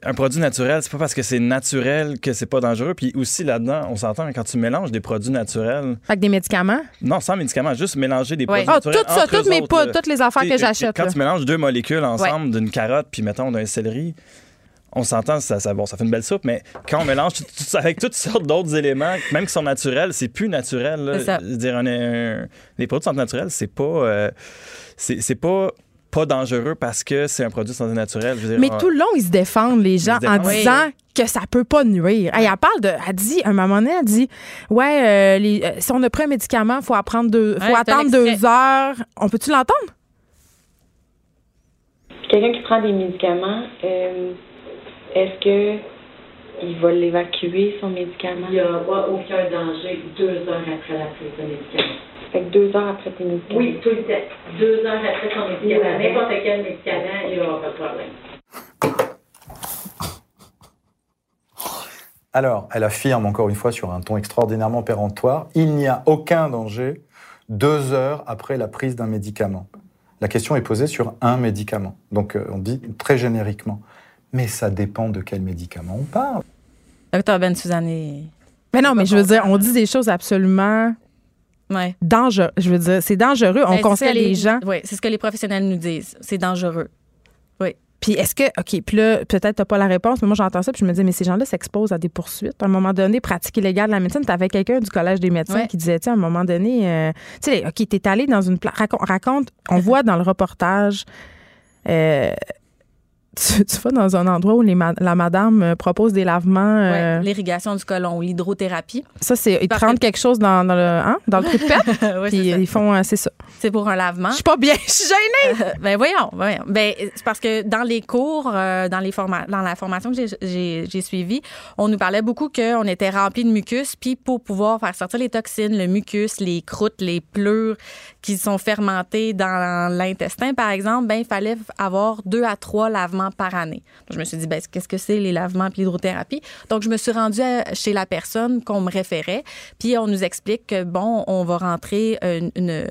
un produit naturel, c'est pas parce que c'est naturel que c'est pas dangereux. Puis aussi là-dedans, on s'entend quand tu mélanges des produits naturels. Avec des médicaments? Non, sans médicaments, juste mélanger des produits naturels. Tout ça, toutes, mes toutes les affaires que j'achète. Quand tu mélanges deux molécules ensemble d'une carotte puis mettons d'un céleri, on s'entend, ça, ça, bon, ça fait une belle soupe, mais quand on mélange tout, avec toutes sortes d'autres éléments, même qui sont naturels, c'est plus naturel. Ça. Dire, les produits sont naturels, c'est pas, euh, c'est pas pas dangereux parce que c'est un produit de santé naturelle. Mais tout le long, ils se défendent, les gens, en disant que ça peut pas nuire. Elle, parle de. Elle dit, un moment donné, elle dit Ouais, euh, euh, si on a pris un médicament, il faut, apprendre deux, faut attendre deux heures. On peut-tu l'entendre? Quelqu'un qui prend des médicaments, euh, est-ce que il va l'évacuer, son médicament? Il n'y aura aucun danger deux heures après la prise de médicament. Fait que deux heures après tes médicaments. Oui, tout le temps. Deux heures après ton médicament. N'importe quel médicament, il n'y aura pas de problème. Alors, elle affirme encore une fois sur un ton extraordinairement péremptoire, il n'y a aucun danger deux heures après la prise d'un médicament. La question est posée sur un médicament. Donc, euh, on dit très génériquement. Mais ça dépend de quel médicament on parle. Docteur Ben Suzanne. Mais non, mais je veux dire, on dit des choses absolument Ouais. Dangereux. Je veux dire, c'est dangereux. On ben, conseille les gens. Oui, c'est ce que les professionnels nous disent. C'est dangereux. Oui. Puis est-ce que, OK, puis là, peut-être t'as pas la réponse, mais moi j'entends ça, puis je me dis, mais ces gens-là s'exposent à des poursuites. À un moment donné, pratique illégale de la médecine. T'avais quelqu'un du Collège des médecins qui disait, tu à un moment donné, euh, tu sais, OK, t'es allé dans une. Raconte, raconte on voit dans le reportage. Euh, tu, vas dans un endroit où la madame euh, propose des lavements. Euh, l'irrigation du colon, l'hydrothérapie. Ça, c'est. Ils te quelque chose dans, le, hein, dans le trou de pète. puis ils font. Euh, c'est ça. C'est pour un lavement. Je suis pas bien, je suis gênée. ben voyons, voyons. Ben, c'est parce que dans les cours, dans, les dans la formation que j'ai suivie, on nous parlait beaucoup qu'on était rempli de mucus, puis pour pouvoir faire sortir les toxines, le mucus, les croûtes, les pleurs qui sont fermentées dans l'intestin, par exemple, ben il fallait avoir deux à trois lavements par année. je me suis dit, ben, qu'est-ce que c'est les lavements et l'hydrothérapie? Donc, je me suis rendue chez la personne qu'on me référait, puis on nous explique que, bon, on va rentrer une, euh,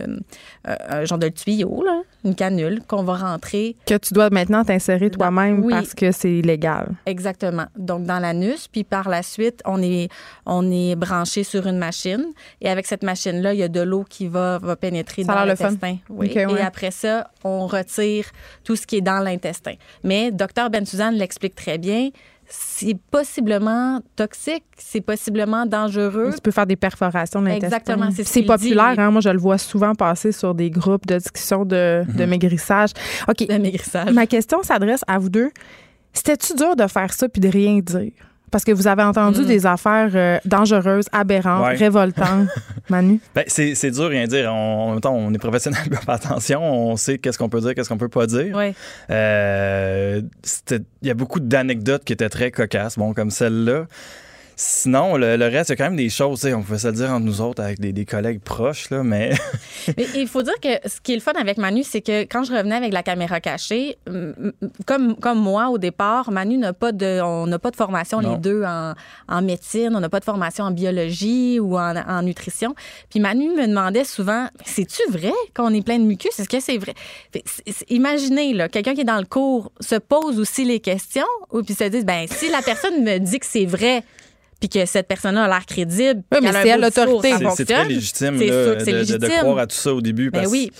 un genre de tuyau, là, une canule qu'on va rentrer. Que tu dois maintenant t'insérer toi-même parce que c'est illégal. Exactement. Donc, dans l'anus, puis par la suite, on est, on est branché sur une machine, et avec cette machine-là, il y a de l'eau qui va, va pénétrer dans l'intestin. Oui. Et après ça, on retire tout ce qui est dans l'intestin. Mais docteur Ben Suzanne l'explique très bien, c'est possiblement toxique, c'est possiblement dangereux. Tu peux faire des perforations de l'intestin. Exactement, c'est populaire. Hein? Moi, je le vois souvent passer sur des groupes de discussion de, de mhm. maigrissage. OK. De maigrissage. Ma question s'adresse à vous deux. C'était-tu dur de faire ça puis de rien dire? Parce que vous avez entendu Mm. des affaires euh, dangereuses, aberrantes, Ouais. révoltantes. Manu? Ben, c'est, c'est dur rien dire. On, en même temps, on est professionnel, on fait attention, on sait qu'est-ce qu'on peut dire, qu'est-ce qu'on peut pas dire. Ouais. Euh, c'était- Il y a beaucoup d'anecdotes qui étaient très cocasses, bon, comme celle-là. Sinon, le, le reste, il y a quand même des choses, on pouvait se le dire entre nous autres avec des, des collègues proches, là, mais Mais il faut dire que ce qui est le fun avec Manu, c'est que quand je revenais avec la caméra cachée, comme, comme moi au départ, Manu n'a pas de, on n'a pas de formation Non. les deux en, en médecine, on n'a pas de formation en biologie ou en, en nutrition. Puis Manu me demandait souvent, c'est-tu vrai qu'on est plein de mucus? Est-ce que c'est vrai? Imaginez, là, quelqu'un qui est dans le cours se pose aussi les questions ou puis se dit, ben si la personne me dit que c'est vrai, puis que cette personne-là a l'air crédible. Oui, mais qu'elle a un c'est discours, l'autorité. ça c'est, c'est très légitime, C'est là, sûr que c'est de, de- de légitime. croire à tout ça au début. Ben Parce oui.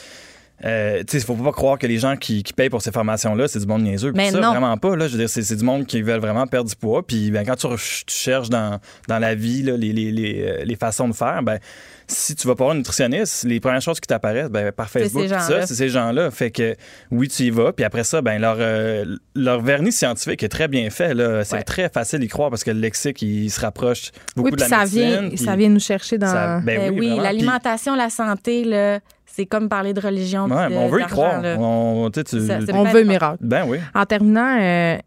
Euh, il faut pas croire que les gens qui, qui payent pour ces formations-là, c'est du monde niaiseux. Mais ça, non. vraiment pas. Là, je veux dire, c'est, du monde qui veulent vraiment perdre du poids. Puis ben, quand tu, cherches dans, dans la vie là, les, les, les, euh, les façons de faire, ben, si tu vas pas voir un nutritionniste, les premières choses qui t'apparaissent ben, par C'est Facebook, c'est ces gens-là. Fait que oui, tu y vas. Puis après ça, ben, leur, euh, leur vernis scientifique est très bien fait. Là. C'est Ouais. très facile d'y croire parce que le lexique, il se rapproche beaucoup Oui, de la ça médecine. vient, puis ça vient nous chercher dans. ça- ben Ben oui, oui, l'alimentation, la santé, là, c'est comme parler de religion. Ouais, on veut y croire. là. On, tu Ça, veut miracle. Ben oui. En terminant, euh,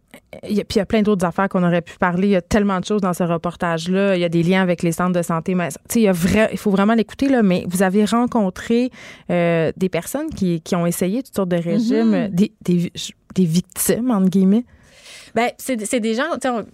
il y a- puis il y a plein d'autres affaires qu'on aurait pu parler. Il y a tellement de choses dans ce reportage-là. Il y a des liens avec les centres de santé. Mais, tu sais, il, y a vrai, il faut vraiment l'écouter, là, mais vous avez rencontré euh, des personnes qui, qui ont essayé toutes sortes de régimes, Mhm. des, des, des victimes, entre guillemets. Ben, c'est des gens,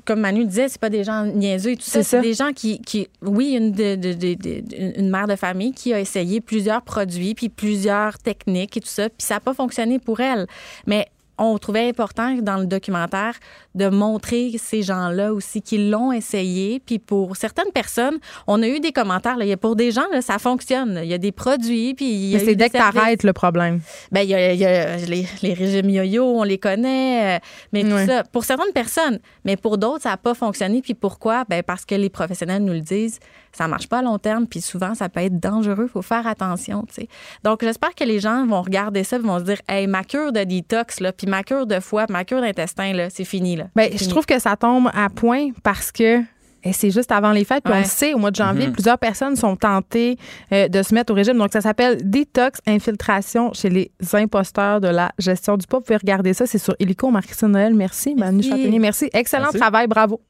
comme Manu disait, c'est pas des gens niaiseux et tout ça. C'est des gens qui, qui oui, une, de, de- de- de- une mère de famille qui a essayé plusieurs produits, puis plusieurs techniques et tout ça, puis ça n'a pas fonctionné pour elle. Mais on trouvait important dans le documentaire de montrer ces gens-là aussi qui l'ont essayé. Puis pour certaines personnes, on a eu des commentaires. Là, Il y a pour des gens, là, ça fonctionne. Il y a des produits. Puis Mais c'est dès que t'arrêtes le problème. Ben, il y a, il y a les, les régimes yo-yo, on les connaît, euh, mais tout Ouais. ça, pour certaines personnes, mais pour d'autres, ça n'a pas fonctionné. Puis pourquoi? Ben, parce que les professionnels nous le disent, ça marche pas à long terme, puis souvent, ça peut être dangereux, il faut faire attention, tu sais. Donc, j'espère que les gens vont regarder ça, et vont se dire, hey, ma cure de détox, là, puis ma cure de foie, ma cure d'intestin, là, c'est fini, là. Ben, je trouve que ça tombe à point parce que eh, c'est juste avant les fêtes. Puis on le sait, au mois de janvier, Mhm. plusieurs personnes sont tentées euh, de se mettre au régime. Donc, ça s'appelle Détox Infiltration chez les imposteurs de la gestion du poids. Vous pouvez regarder ça. C'est sur Illico. Marc-Christine Noël, merci. Manu Châtaignier, merci. Excellent Merci. travail. Bravo.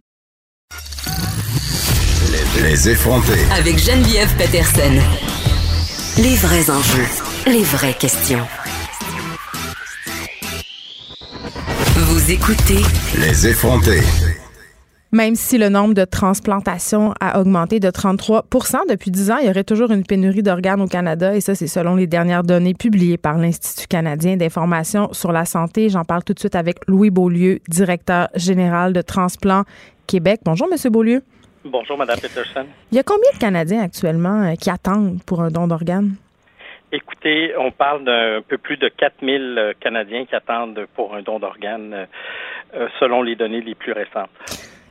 Les effrontés. Avec Geneviève Peterson. Les vrais enjeux, les vraies questions. Vous écoutez Les effrontés. Même si le nombre de transplantations a augmenté de 33% depuis 10 ans, il y aurait toujours une pénurie d'organes au Canada et ça, c'est selon les dernières données publiées par l'Institut canadien d'information sur la santé. J'en parle tout de suite avec Louis Beaulieu, directeur général de Transplant Québec. Bonjour, Monsieur Beaulieu. Bonjour, Mme Peterson. Il y a combien de Canadiens actuellement euh, qui attendent pour un don d'organes? Écoutez, on parle d'un peu plus de 4000 euh, Canadiens qui attendent pour un don d'organes euh, euh, selon les données les plus récentes.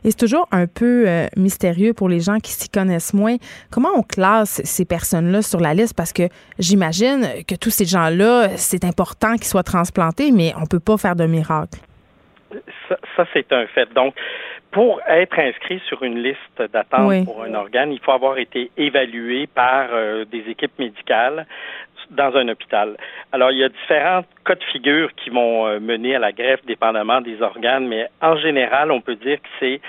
Et c'est toujours un peu euh, mystérieux pour les gens qui s'y connaissent moins. Comment on classe ces personnes-là sur la liste? Parce que j'imagine que tous ces gens-là, c'est important qu'ils soient transplantés, mais on peut pas faire de miracle. Ça, ça, c'est un fait. Donc, pour être inscrit sur une liste d'attente Oui. pour un organe, il faut avoir été évalué par euh, des équipes médicales dans un hôpital. Alors, il y a différents cas de figure qui vont euh, mener à la greffe dépendamment des organes, mais en général, on peut dire que c'est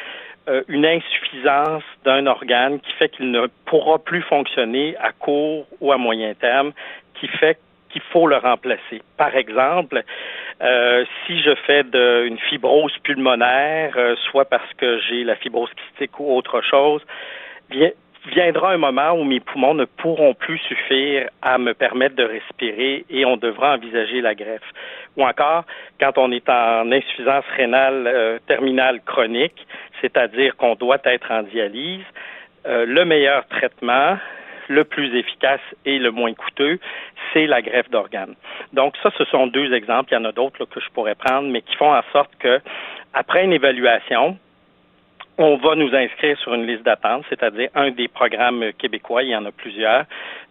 euh, une insuffisance d'un organe qui fait qu'il ne pourra plus fonctionner à court ou à moyen terme, qui fait qu'il faut le remplacer. Par exemple, euh, si je fais de, une fibrose pulmonaire, soit parce que j'ai la fibrose kystique ou autre chose, bien, viendra un moment où mes poumons ne pourront plus suffire à me permettre de respirer et on devra envisager la greffe. Ou encore, quand on est en insuffisance rénale euh, terminale chronique, c'est-à-dire qu'on doit être en dialyse, euh, le meilleur traitement, le plus efficace et le moins coûteux, c'est la greffe d'organes. Donc ça, ce sont deux exemples. Il y en a d'autres que je pourrais prendre, mais qui font en sorte que, après une évaluation, on va nous inscrire sur une liste d'attente, c'est-à-dire un des programmes québécois, il y en a plusieurs,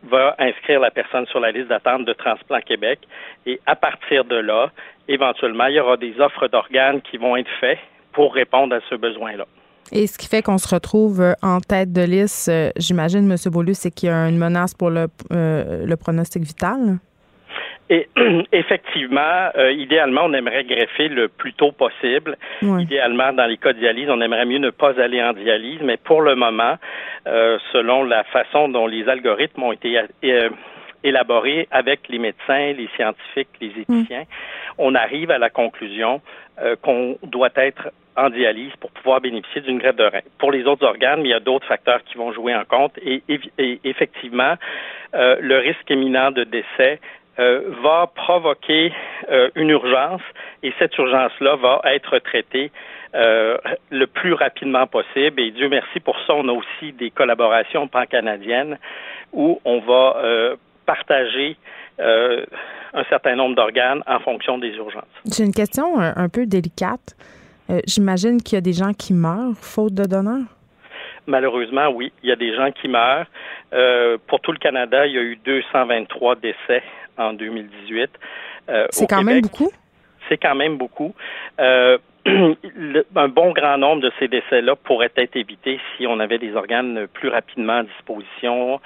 va inscrire la personne sur la liste d'attente de Transplant Québec. Et à partir de là, éventuellement, il y aura des offres d'organes qui vont être faites pour répondre à ce besoin-là. Et ce qui fait qu'on se retrouve euh, en tête de liste, euh, j'imagine, M. Beaulieu, c'est qu'il y a une menace pour le, euh, le pronostic vital? Et effectivement, idéalement, on aimerait greffer le plus tôt possible. Idéalement, dans les cas de dialyse, on aimerait mieux ne pas aller en dialyse, mais pour le moment, selon la façon dont les algorithmes ont été élaborés avec les médecins, les scientifiques, les éthiciens, on arrive à la conclusion qu'on doit être en dialyse pour pouvoir bénéficier d'une greffe de rein. Pour les autres organes, il y a d'autres facteurs qui vont jouer en compte et, effectivement, euh, le risque éminent de décès euh, va provoquer euh, une urgence et cette urgence-là va être traitée le plus rapidement possible. Et Dieu merci pour ça, on a aussi des collaborations pan-canadiennes où on va partager un certain nombre d'organes en fonction des urgences. J'ai une question un peu délicate. Euh, j'imagine qu'il y a des gens qui meurent faute de donneurs? Malheureusement, oui. Il y a des gens qui meurent. Euh, pour tout le Canada, il y a eu 223 décès en 2018. Euh, c'est quand même beaucoup? C'est quand même beaucoup. un bon grand nombre de ces décès-là pourraient être évités si on avait des organes plus rapidement à disposition.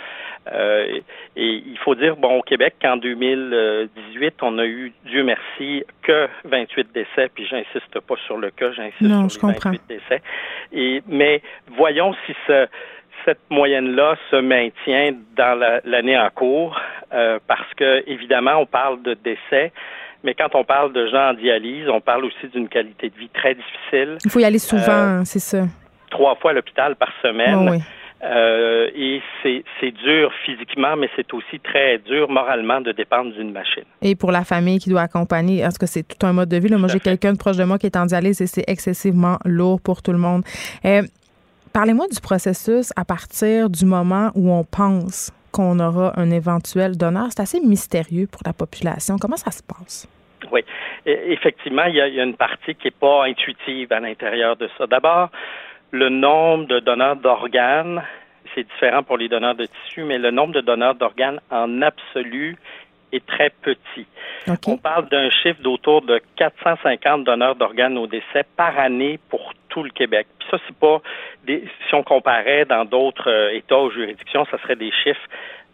Euh, et il faut dire, bon, au Québec, qu'en 2018, on a eu, Dieu merci, que 28 décès, puis j'insiste pas sur le cas, j'insiste sur les 28 décès. Et, mais voyons si ce, cette moyenne-là se maintient dans l'année en cours, euh, parce que, évidemment, on parle de décès, mais quand on parle de gens en dialyse, on parle aussi d'une qualité de vie très difficile. Il faut y aller souvent, euh, c'est ça. Trois fois à l'hôpital par semaine. oui. Euh, et c'est dur physiquement, mais c'est aussi très dur moralement de dépendre d'une machine. Et pour la famille qui doit accompagner, parce que c'est tout un mode de vie. Là. Moi, j'ai quelqu'un de proche de moi qui est en dialyse et c'est excessivement lourd pour tout le monde. Euh, parlez-moi du processus à partir du moment où on pense qu'on aura un éventuel donneur. C'est assez mystérieux pour la population. Comment ça se passe? Oui, effectivement, il y, a, une partie qui n'est pas intuitive à l'intérieur de ça. D'abord, le nombre de donneurs d'organes, c'est différent pour les donneurs de tissus, mais le nombre de donneurs d'organes en absolu est très petit. On parle d'un chiffre d'autour de 450 donneurs d'organes au décès par année pour tout le Québec. Puis ça, c'est pas des, si on comparait dans d'autres euh, États ou juridictions, ça serait des chiffres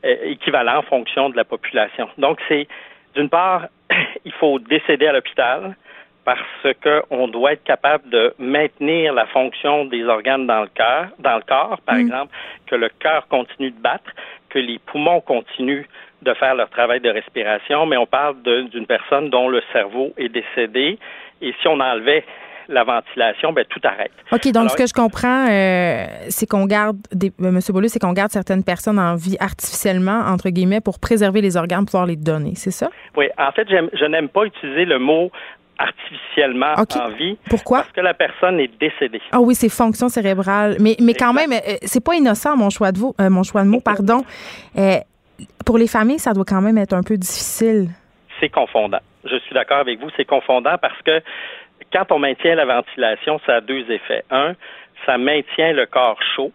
euh, équivalents en fonction de la population. Donc, c'est d'une part, il faut décéder à l'hôpital parce qu'on doit être capable de maintenir la fonction des organes dans le cœur, dans le corps, par mm. exemple, que le cœur continue de battre, que les poumons continuent de faire leur travail de respiration, mais on parle d'une personne dont le cerveau est décédé. Et si on enlevait la ventilation, ben, tout arrête. OK, donc ce que je comprends, euh, c'est qu'on garde, des, euh, M. Boulou, c'est qu'on garde certaines personnes en vie artificiellement, entre guillemets, pour préserver les organes, pouvoir les donner, c'est ça? Oui, en fait, je n'aime pas utiliser le mot artificiellement en vie. Pourquoi? Parce que la personne est décédée. Ah oui, c'est fonction cérébrale. Mais, mais quand même, euh, c'est pas innocent, mon choix de, vous, mon choix de mots, pardon. pour les familles, ça doit quand même être un peu difficile. C'est confondant. Je suis d'accord avec vous, c'est confondant parce que quand on maintient la ventilation, ça a deux effets. Un, ça maintient le corps chaud,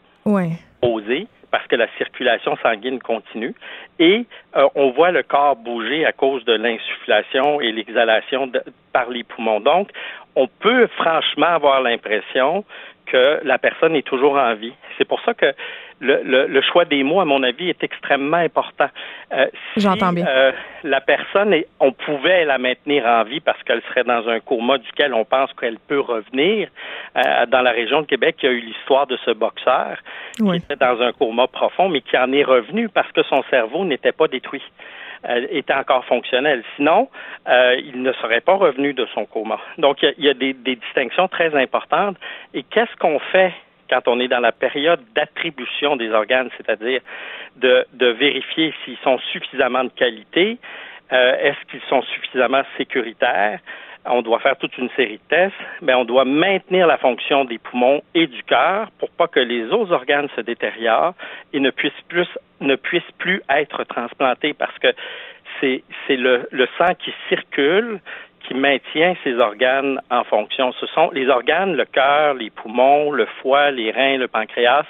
posé, parce que la circulation sanguine continue, et euh, on voit le corps bouger à cause de l'insufflation et l'exhalation par les poumons. Donc, on peut franchement avoir l'impression que la personne est toujours en vie. C'est pour ça que le, le, choix des mots, à mon avis, est extrêmement important. Euh, J'entends bien. Euh, la personne, on pouvait la maintenir en vie parce qu'elle serait dans un coma duquel on pense qu'elle peut revenir. Euh, dans la région de Québec, il y a eu l'histoire de ce boxeur qui était dans un coma profond, mais qui en est revenu parce que son cerveau n'était pas détruit était encore fonctionnel. Sinon, il ne serait pas revenu de son coma. Donc, il y a, des, des, distinctions très importantes. Et qu'est-ce qu'on fait quand on est dans la période d'attribution des organes, c'est-à-dire de, de, vérifier s'ils sont suffisamment de qualité, euh, est-ce qu'ils sont suffisamment sécuritaires, on doit faire toute une série de tests, mais on doit maintenir la fonction des poumons et du cœur pour pas que les autres organes se détériorent et ne puissent plus ne puissent plus être transplantés parce que c'est c'est le, le sang qui circule qui maintient ces organes en fonction. Ce sont les organes, le cœur, les poumons, le foie, les reins, le pancréas.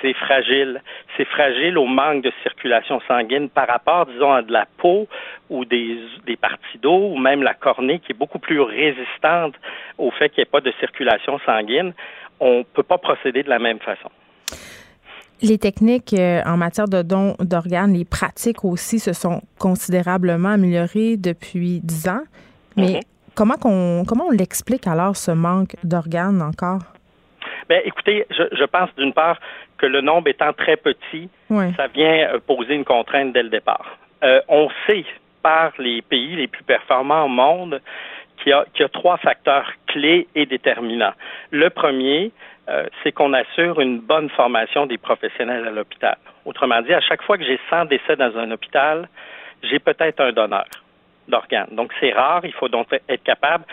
C'est fragile. C'est fragile au manque de circulation sanguine par rapport, disons, à de la peau ou des, parties d'eau ou même la cornée qui est beaucoup plus résistante au fait qu'il n'y ait pas de circulation sanguine on ne peut pas procéder de la même façon. Les techniques euh, en matière de dons d'organes, les pratiques aussi se sont considérablement améliorées depuis dix ans. Mais comment, qu'on, comment on l'explique alors ce manque d'organes encore? Bien, écoutez, je, pense d'une part que le nombre étant très petit, ça vient euh, poser une contrainte dès le départ. Euh, on sait par les pays les plus performants au monde qu'il y y a trois facteurs clés et déterminants. Le premier, euh, c'est qu'on assure une bonne formation des professionnels à l'hôpital. Autrement dit, à chaque fois que j'ai 100 décès dans un hôpital, j'ai peut-être un donneur Donc, c'est rare. Il faut donc être capable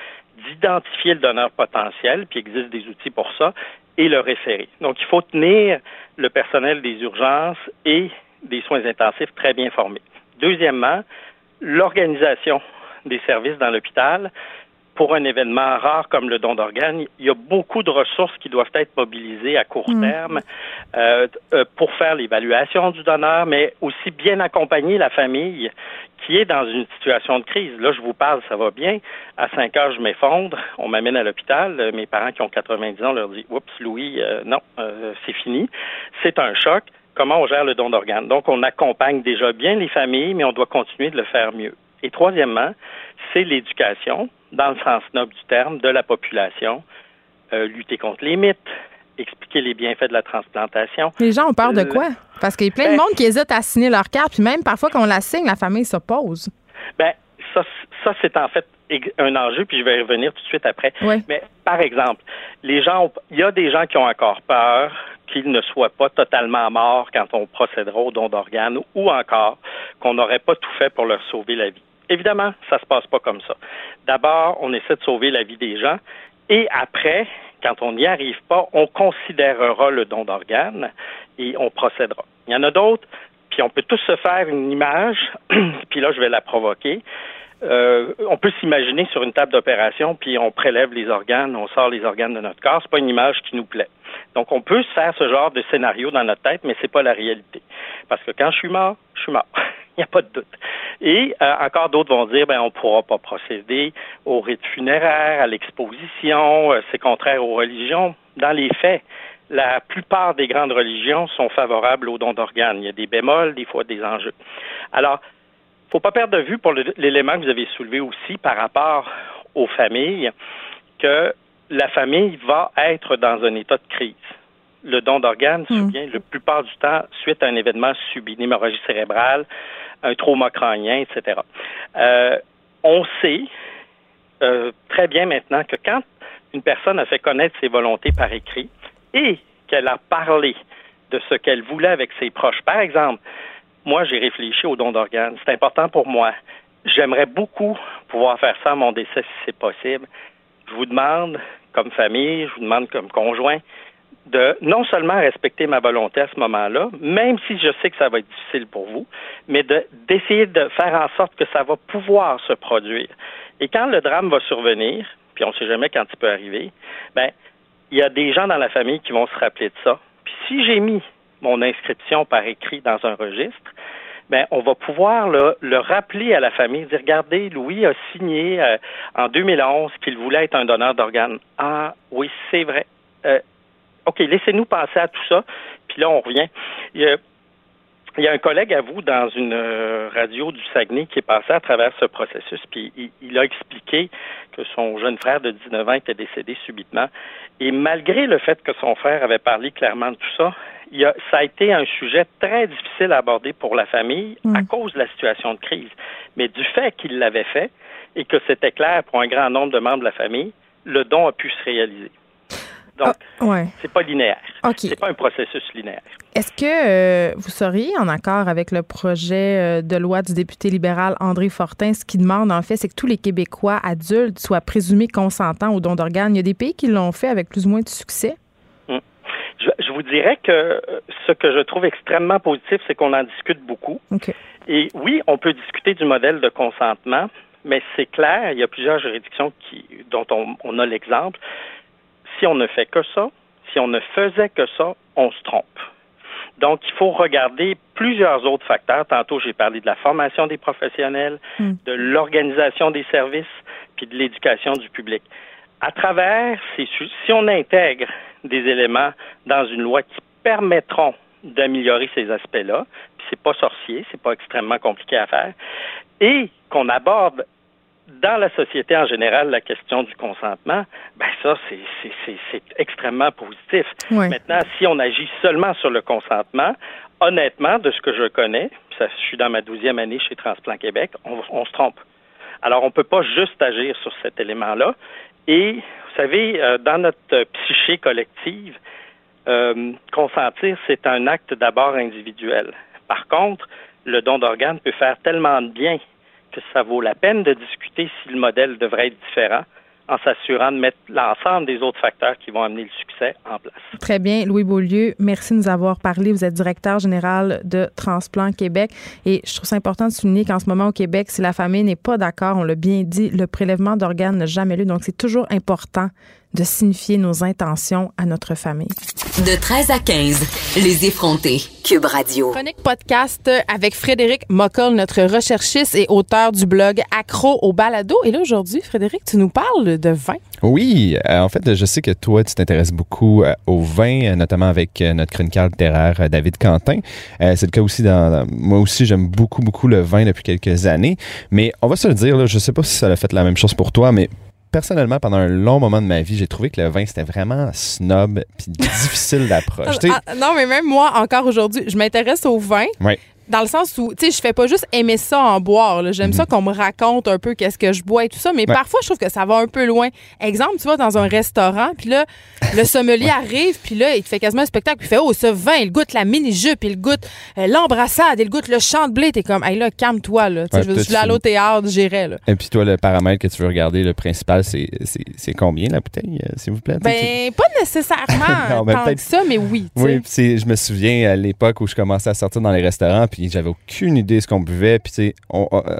d'identifier le donneur potentiel, puis il existe des outils pour ça, et le référer. Donc, il faut tenir le personnel des urgences et des soins intensifs très bien formés. Deuxièmement, l'organisation des services dans l'hôpital pour un événement rare comme le don d'organes, il y a beaucoup de ressources qui doivent être mobilisées à court mm. terme euh, euh, pour faire l'évaluation du donneur, mais aussi bien accompagner la famille qui est dans une situation de crise. Là, je vous parle, ça va bien. À 5 heures, je m'effondre. On m'amène à l'hôpital. Euh, mes parents qui ont 90 ans leur disent Oups, Louis, non, c'est fini. C'est un choc. Comment on gère le don d'organes? Donc, on accompagne déjà bien les familles, mais on doit continuer de le faire mieux. Et troisièmement, c'est l'éducation, dans le sens noble du terme, de la population, euh, lutter contre les mythes, expliquer les bienfaits de la transplantation. Les gens ont peur de quoi? Parce qu'il y a plein de ben, monde qui hésite à signer leur carte, puis même parfois quand on la signe, la famille s'oppose. Ben, ça, ça c'est en fait un enjeu, puis je vais y revenir tout de suite après. Mais par exemple, les gens, il y a des gens qui ont encore peur qu'ils ne soient pas totalement morts quand on procédera au don d'organes, ou encore qu'on n'aurait pas tout fait pour leur sauver la vie. Évidemment, ça se passe pas comme ça. D'abord, on essaie de sauver la vie des gens, et après, quand on n'y arrive pas, on considérera le don d'organes et on procédera. Il y en a d'autres, puis on peut tous se faire une image, puis là, je vais la provoquer. Euh, on peut s'imaginer sur une table d'opération, puis on prélève les organes, on sort les organes de notre corps. C'est pas une image qui nous plaît. Donc, on peut se faire ce genre de scénario dans notre tête, mais c'est pas la réalité. Parce que quand je suis mort, je suis mort. Il n'y a pas de doute. Et euh, encore d'autres vont dire, ben, on ne pourra pas procéder au rite funéraire, à l'exposition, euh, c'est contraire aux religions. Dans les faits, la plupart des grandes religions sont favorables au don d'organes. Il y a des bémols, des fois des enjeux. Alors, faut pas perdre de vue pour l'élément que vous avez soulevé aussi par rapport aux familles que la famille va être dans un état de crise. Le don d'organes mmh. survient la plupart du temps suite à un événement subi, une hémorragie cérébrale, un trauma crânien, etc. Euh, on sait euh, très bien maintenant que quand une personne a fait connaître ses volontés par écrit et qu'elle a parlé de ce qu'elle voulait avec ses proches, par exemple, moi, j'ai réfléchi au don d'organes. C'est important pour moi. J'aimerais beaucoup pouvoir faire ça à mon décès si c'est possible. Je vous demande, comme famille, je vous demande comme conjoint, de non seulement respecter ma volonté à ce moment-là, même si je sais que ça va être difficile pour vous, mais d'essayer de, faire en sorte que ça va pouvoir se produire. Et quand le drame va survenir, puis on ne sait jamais quand il peut arriver, ben il y a des gens dans la famille qui vont se rappeler de ça. Puis si j'ai mis mon inscription par écrit dans un registre, ben, on va pouvoir le, rappeler à la famille, dire regardez, Louis a signé euh, en 2011 qu'il voulait être un donneur d'organes. Ah oui, c'est vrai. Euh, OK, laissez-nous penser à tout ça, puis là, on revient. Il y, a, il y a un collègue à vous dans une euh, radio du Saguenay qui est passé à travers ce processus, puis il, il, a expliqué que son jeune frère de 19 ans était décédé subitement. Et malgré le fait que son frère avait parlé clairement de tout ça, ça a été un sujet très difficile à aborder pour la famille à mm. cause de la situation de crise. Mais du fait qu'il l'avait fait et que c'était clair pour un grand nombre de membres de la famille, le don a pu se réaliser. Donc, ah, c'est pas linéaire. C'est pas un processus linéaire. Est-ce que euh, vous seriez en accord avec le projet euh, de loi du député libéral André Fortin? Ce qui demande, en fait, c'est que tous les Québécois adultes soient présumés consentants au don d'organes. Il y a des pays qui l'ont fait avec plus ou moins de succès. Je, vous dirais que euh, ce que je trouve extrêmement positif, c'est qu'on en discute beaucoup. Et oui, on peut discuter du modèle de consentement, mais c'est clair, il y a plusieurs juridictions qui, dont on, a l'exemple. Si on ne fait que ça, si on ne faisait que ça, on se trompe. Donc, il faut regarder plusieurs autres facteurs. Tantôt, j'ai parlé de la formation des professionnels, hmm. de l'organisation des services, puis de l'éducation du public. à travers, ces, si on intègre des éléments dans une loi qui permettront d'améliorer ces aspects-là, puis c'est pas sorcier, c'est pas extrêmement compliqué à faire, et qu'on aborde dans la société en général la question du consentement, ben ça, c'est extrêmement positif. Maintenant, si on agit seulement sur le consentement, honnêtement, de ce que je connais, ça, je suis dans ma douzième année chez Transplant Québec, on, on se trompe. Alors, on ne peut pas juste agir sur cet élément-là. Et, vous savez, euh, dans notre psyché collective, euh, consentir, c'est un acte d'abord individuel. Par contre, le don d'organes peut faire tellement de bien que ça vaut la peine de discuter si le modèle devrait être différent en s'assurant de mettre l'ensemble des autres facteurs qui vont amener le succès en place. Très bien. Louis Beaulieu, merci de nous avoir parlé. Vous êtes directeur général de Transplant Québec. Et je trouve ça important de souligner qu'en ce moment au Québec, si la famille n'est pas d'accord, on l'a bien dit, le prélèvement d'organes n'a jamais lieu. Donc, c'est toujours important de signifier nos intentions à notre famille. De 13 à 15, les effrontés. Cube Radio. Chronique podcast avec Frédéric Mockel, notre recherchiste et auteur du blog Accro au balado. Et là, aujourd'hui, Frédéric, tu nous parles de vin. Oui, euh, en fait, je sais que toi, tu t'intéresses beaucoup euh, au vin, euh, notamment avec notre chroniqueur littéraire David Quentin. c'est le cas aussi dans, moi aussi, j'aime beaucoup, beaucoup le vin depuis quelques années. Mais on va se le dire, là, je sais pas si ça a fait la même chose pour toi, mais personnellement, pendant un long moment de ma vie, j'ai trouvé que le vin, c'était vraiment snob puis difficile d'approche. Ah, non, mais même moi, encore aujourd'hui, je m'intéresse au vin. Oui dans le sens où, tu sais, je fais pas juste aimer ça en boire. J'aime ça mhm. qu'on me raconte un peu qu'est-ce que je bois et tout ça, mais parfois, je trouve que ça va un peu loin. Exemple, tu vas dans un restaurant, puis là, le sommelier arrive, puis là, il te fait quasiment un spectacle, puis il fait, oh, ce vin, il goûte la mini-jupe, il goûte euh, l'embrassade, il goûte le champ de blé. T'es comme, hey là, calme-toi, là. je, veux, allé au théâtre, j'irai, là. Et puis toi, le paramètre que tu veux regarder, le principal, c'est combien la bouteille, euh, s'il vous plaît? Ben, pas nécessairement tant que ça, mais oui. Oui, je me souviens à l'époque où je commençais à sortir dans les restaurants, puis j'avais aucune idée de ce qu'on buvait. Puis, tu sais,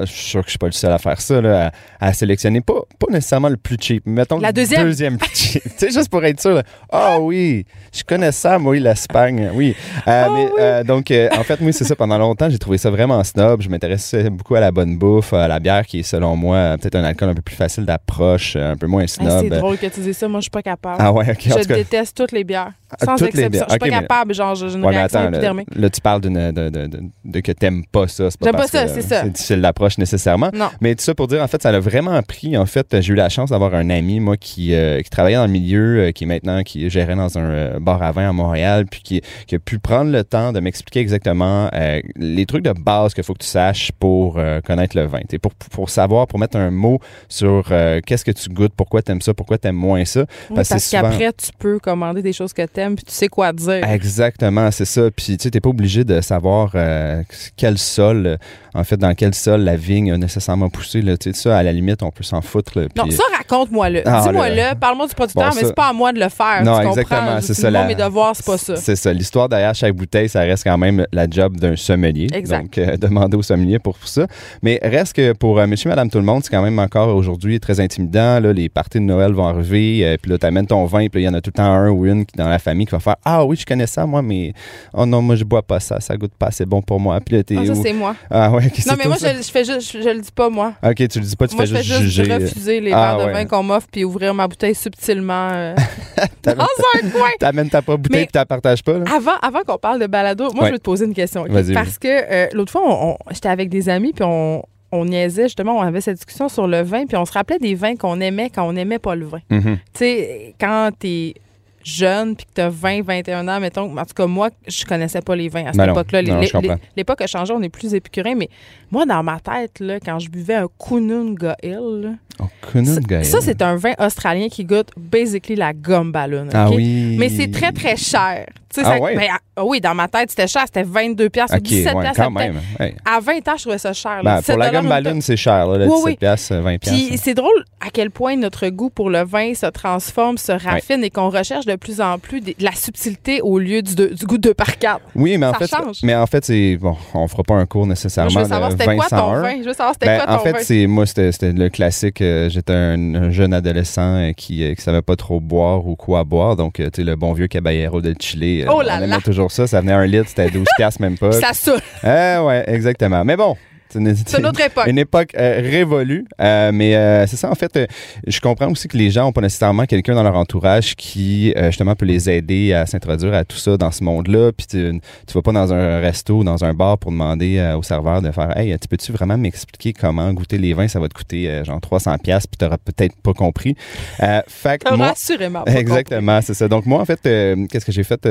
je suis sûr que je suis pas le seul à faire ça, là, à, sélectionner pas, pas nécessairement le plus cheap, mettons la deuxième? le deuxième plus cheap. tu sais, juste pour être sûr. Ah oh, oui, je connais ça, moi, l'Espagne. Oui. Euh, oh, mais, euh, donc, euh, en fait, moi, c'est ça. Pendant longtemps, j'ai trouvé ça vraiment snob. Je m'intéressais beaucoup à la bonne bouffe, à la bière, qui est, selon moi, peut-être un alcool un peu plus facile d'approche, un peu moins snob. c'est drôle que tu dises ça. Moi, je suis pas capable. Ah ouais, OK. Je déteste toutes les bières. Sans exception. Je suis pas capable, genre, j'ai une réaction attends, épidermique. Là, tu parles de, de, de, de, que t'aimes pas ça. C'est pas, pas ça, c'est ça. C'est difficile d'approche nécessairement. Non. Mais tout ça pour dire, en fait, ça l'a vraiment pris. En fait, j'ai eu la chance d'avoir un ami, moi, qui, euh, qui travaillait dans le milieu, euh, qui est maintenant, qui gérait dans un euh, bar à vin à Montréal, puis qui, qui, a pu prendre le temps de m'expliquer exactement les trucs de base qu'il faut que tu saches pour connaître le vin. Pour, pour savoir, pour mettre un mot sur qu'est-ce que tu goûtes, pourquoi tu aimes ça, pourquoi tu aimes moins ça. parce, parce qu'après, tu peux commander des choses que tu puis tu sais quoi dire. Exactement, c'est ça. Puis tu sais, t'es pas obligé de savoir euh, quel sol, en fait, dans quel sol la vigne a nécessairement poussé. Là. Tu sais, ça, à la limite, on peut s'en foutre. Non, ça, raconte-moi-le. Ah, Dis-moi-le. Parle-moi du producteur, mais c'est pas à moi de le faire. Non, tu exactement. C'est ça. Moi, mes devoirs, c'est pas ça. C'est ça. L'histoire derrière chaque bouteille, ça reste quand même la job d'un sommelier. Exact. Donc, euh, demander au sommelier pour ça. Mais reste que pour euh, monsieur, madame, tout le monde, c'est quand même encore aujourd'hui très intimidant. Là, les parties de Noël vont arriver, puis là, t'amènes ton vin, puis il y en a tout le temps un ou une dans la famille qui va faire Ah oui, je connais ça, moi, mais oh non, moi, je bois pas ça, ça goûte pas assez bon pour moi. Puis là, ah, ça, c'est moi. Ah ouais, Non, mais moi, je, je, fais juste, je, le dis pas, moi. Ok, tu le dis pas, tu moi, fais, juste, juger. je refuser les ah, verres de vin qu'on m'offre puis ouvrir ma bouteille subtilement euh, dans un coin. T'amènes ta propre bouteille et tu la partages pas, là? Avant, avant qu'on parle de balado, moi, je veux te poser une question. Parce que euh, l'autre fois, j'étais avec des amis puis on, on niaisait justement, on avait cette discussion sur le vin, puis on se rappelait des vins qu'on aimait quand on n'aimait pas le vin. Mm-hmm. Tu sais, quand t'es jeune puis que tu as 20, 21 ans, mettons, en tout cas, moi, je connaissais pas les vins à cette ben époque-là. L'époque a changé, on est plus épicurien, mais moi, dans ma tête, là, quand je buvais un Kununga Hill, ça, ça c'est un vin australien qui goûte basically la gomme ballon. Ah oui. Mais c'est très, très cher. Ah, ça, ouais? ben, ah oui, dans ma tête, c'était cher. C'était 22 pièces ou 17 ouais, pièces. Quand même. À 20 ans, je trouvais ça cher. Ben, pour la gomme ballon, c'est cher. Là, oui, 17 pièces, 20 pièces. Puis c'est drôle à quel point notre goût pour le vin se transforme, se raffine et qu'on recherche de plus en plus de la subtilité au lieu du, du goût 2 par 4. Oui, mais en fait, change. mais en fait, c'est bon, on fera pas un cours nécessairement je veux savoir de c'était quoi ton vin. Je veux savoir c'était ben, quoi ton en fait, vin. c'est moi c'était le classique. Euh, J'étais un, un jeune adolescent euh, qui euh, qui savait pas trop boire ou quoi boire, donc euh, tu sais le bon vieux Caballero de Chili. euh, Oh on là aimait là! toujours ça. Ça venait un litre, c'était 12 piastres même pas. Ça saoule. Eh ouais, exactement. Mais bon, c'est une, autre époque. Une époque révolue. mais c'est ça, en fait, je comprends aussi que les gens n'ont pas nécessairement quelqu'un dans leur entourage qui, justement, peut les aider à s'introduire à tout ça dans ce monde-là. Puis tu, ne vas pas dans un resto, dans un bar pour demander au serveur de faire Hey, tu peux-tu vraiment m'expliquer comment goûter les vins? Ça va te coûter genre 300$, puis tu n'auras peut-être pas compris. fait que moi, assurément. Pas exactement, c'est ça. Donc, moi, en fait, qu'est-ce que j'ai fait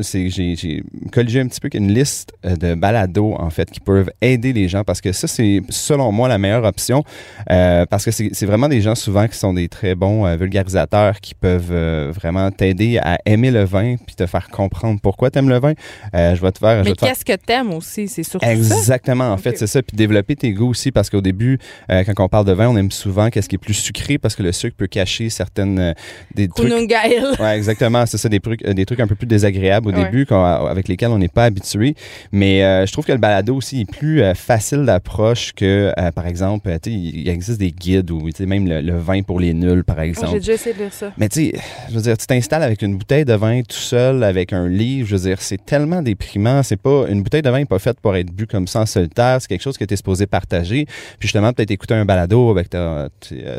C'est que j'ai colligé un petit peu une liste de balados, en fait, qui peuvent aider les gens parce que ça, c'est selon moi la meilleure option euh, parce que c'est vraiment des gens souvent qui sont des très bons euh, vulgarisateurs qui peuvent euh, vraiment t'aider à aimer le vin puis te faire comprendre pourquoi tu aimes le vin. je vais te faire. Mais qu'est-ce que tu aimes aussi? C'est surtout Exactement, en fait, c'est ça. Puis développer tes goûts aussi parce qu'au début, quand on parle de vin, on aime souvent qu'est-ce qui est plus sucré parce que le sucre peut cacher certaines. des trucs. Ouais, exactement. C'est ça, des trucs, des trucs un peu plus désagréables au début avec lesquels on n'est pas habitué. Mais je trouve que le balado aussi est plus facile d'approche que, euh, par exemple, il existe des guides ou même le, vin pour les nuls, par exemple. J'ai déjà essayé de lire ça. Mais tu sais, je veux dire, tu t'installes avec une bouteille de vin tout seul, avec un livre, je veux dire, c'est tellement déprimant. C'est pas, une bouteille de vin n'est pas faite pour être bu comme ça en solitaire. C'est quelque chose que tu es supposé partager. Puis justement, peut-être écouter un balado avec euh,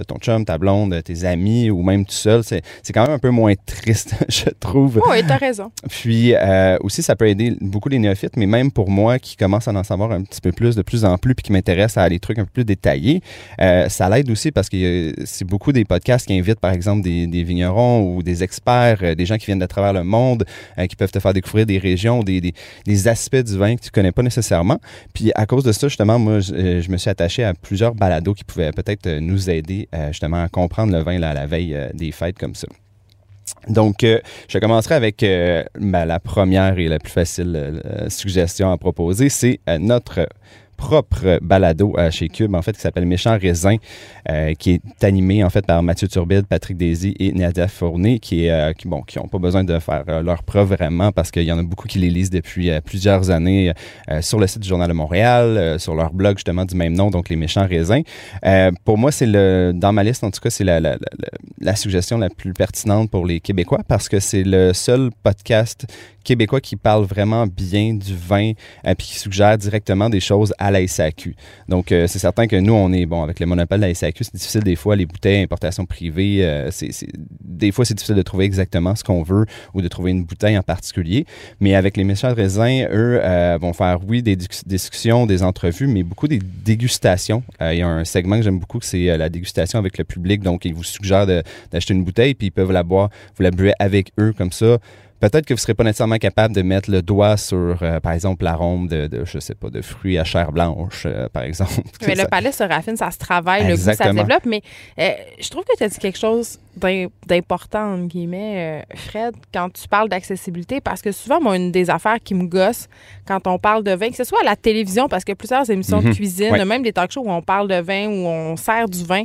ton chum, ta blonde, tes amis ou même tout seul, c'est quand même un peu moins triste, je trouve. Oui, t'as raison. Puis euh, aussi, ça peut aider beaucoup les néophytes, mais même pour moi qui commence à en savoir un petit peu plus, de plus en plus, puis qui m'intéresse à des trucs un peu plus détaillés, euh, ça l'aide aussi parce que c'est beaucoup des podcasts qui invitent, par exemple, des, vignerons ou des experts, euh, des gens qui viennent de travers le monde, euh, qui peuvent te faire découvrir des régions, des, des, aspects du vin que tu connais pas nécessairement. Puis à cause de ça, justement, moi, je, me suis attaché à plusieurs balados qui pouvaient peut-être nous aider justement à comprendre le vin à la veille des fêtes comme ça. Donc, je commencerai avec la première et la plus facile suggestion à proposer, c'est notre propre balado euh, chez Cube, en fait, qui s'appelle Méchant Raisin, euh, qui est animé, en fait, par Mathieu Turbide, Patrick Daisy et Nadia Fournier, qui, euh, qui bon, qui n'ont pas besoin de faire leur preuve vraiment, parce qu'il y en a beaucoup qui les lisent depuis plusieurs années sur le site du Journal de Montréal, sur leur blog, justement, du même nom, donc Les Méchants Raisins. pour moi, c'est le, dans ma liste, en tout cas, c'est la, la, suggestion la plus pertinente pour les Québécois, parce que c'est le seul podcast québécois qui parle vraiment bien du vin et qui suggère directement des choses à la SAQ. Donc, euh, c'est certain que nous, on est, bon, avec le monopole de la SAQ, c'est difficile des fois, les bouteilles, importation privée, euh, des fois, c'est difficile de trouver exactement ce qu'on veut ou de trouver une bouteille en particulier. Mais avec les méchants de raisin, eux euh, vont faire, oui, des discussions, des entrevues, mais beaucoup des dégustations. Il y a un segment que j'aime beaucoup, c'est la dégustation avec le public. Donc, ils vous suggèrent d'acheter une bouteille, puis ils peuvent la boire, vous la buvez avec eux comme ça peut-être que vous ne serez pas nécessairement capable de mettre le doigt sur, euh, par exemple, l'arôme de, de, je sais pas, de fruits à chair blanche, euh, par exemple. Mais le palais se raffine, ça se travaille, le goût, ça se développe. Mais euh, je trouve que tu as dit quelque chose d'important, entre guillemets, Fred, quand tu parles d'accessibilité, parce que souvent, moi, une des affaires qui me gosse quand on parle de vin, que ce soit à la télévision, parce a plusieurs émissions de mhm. cuisine, même des talk shows où on parle de vin, où on sert du vin,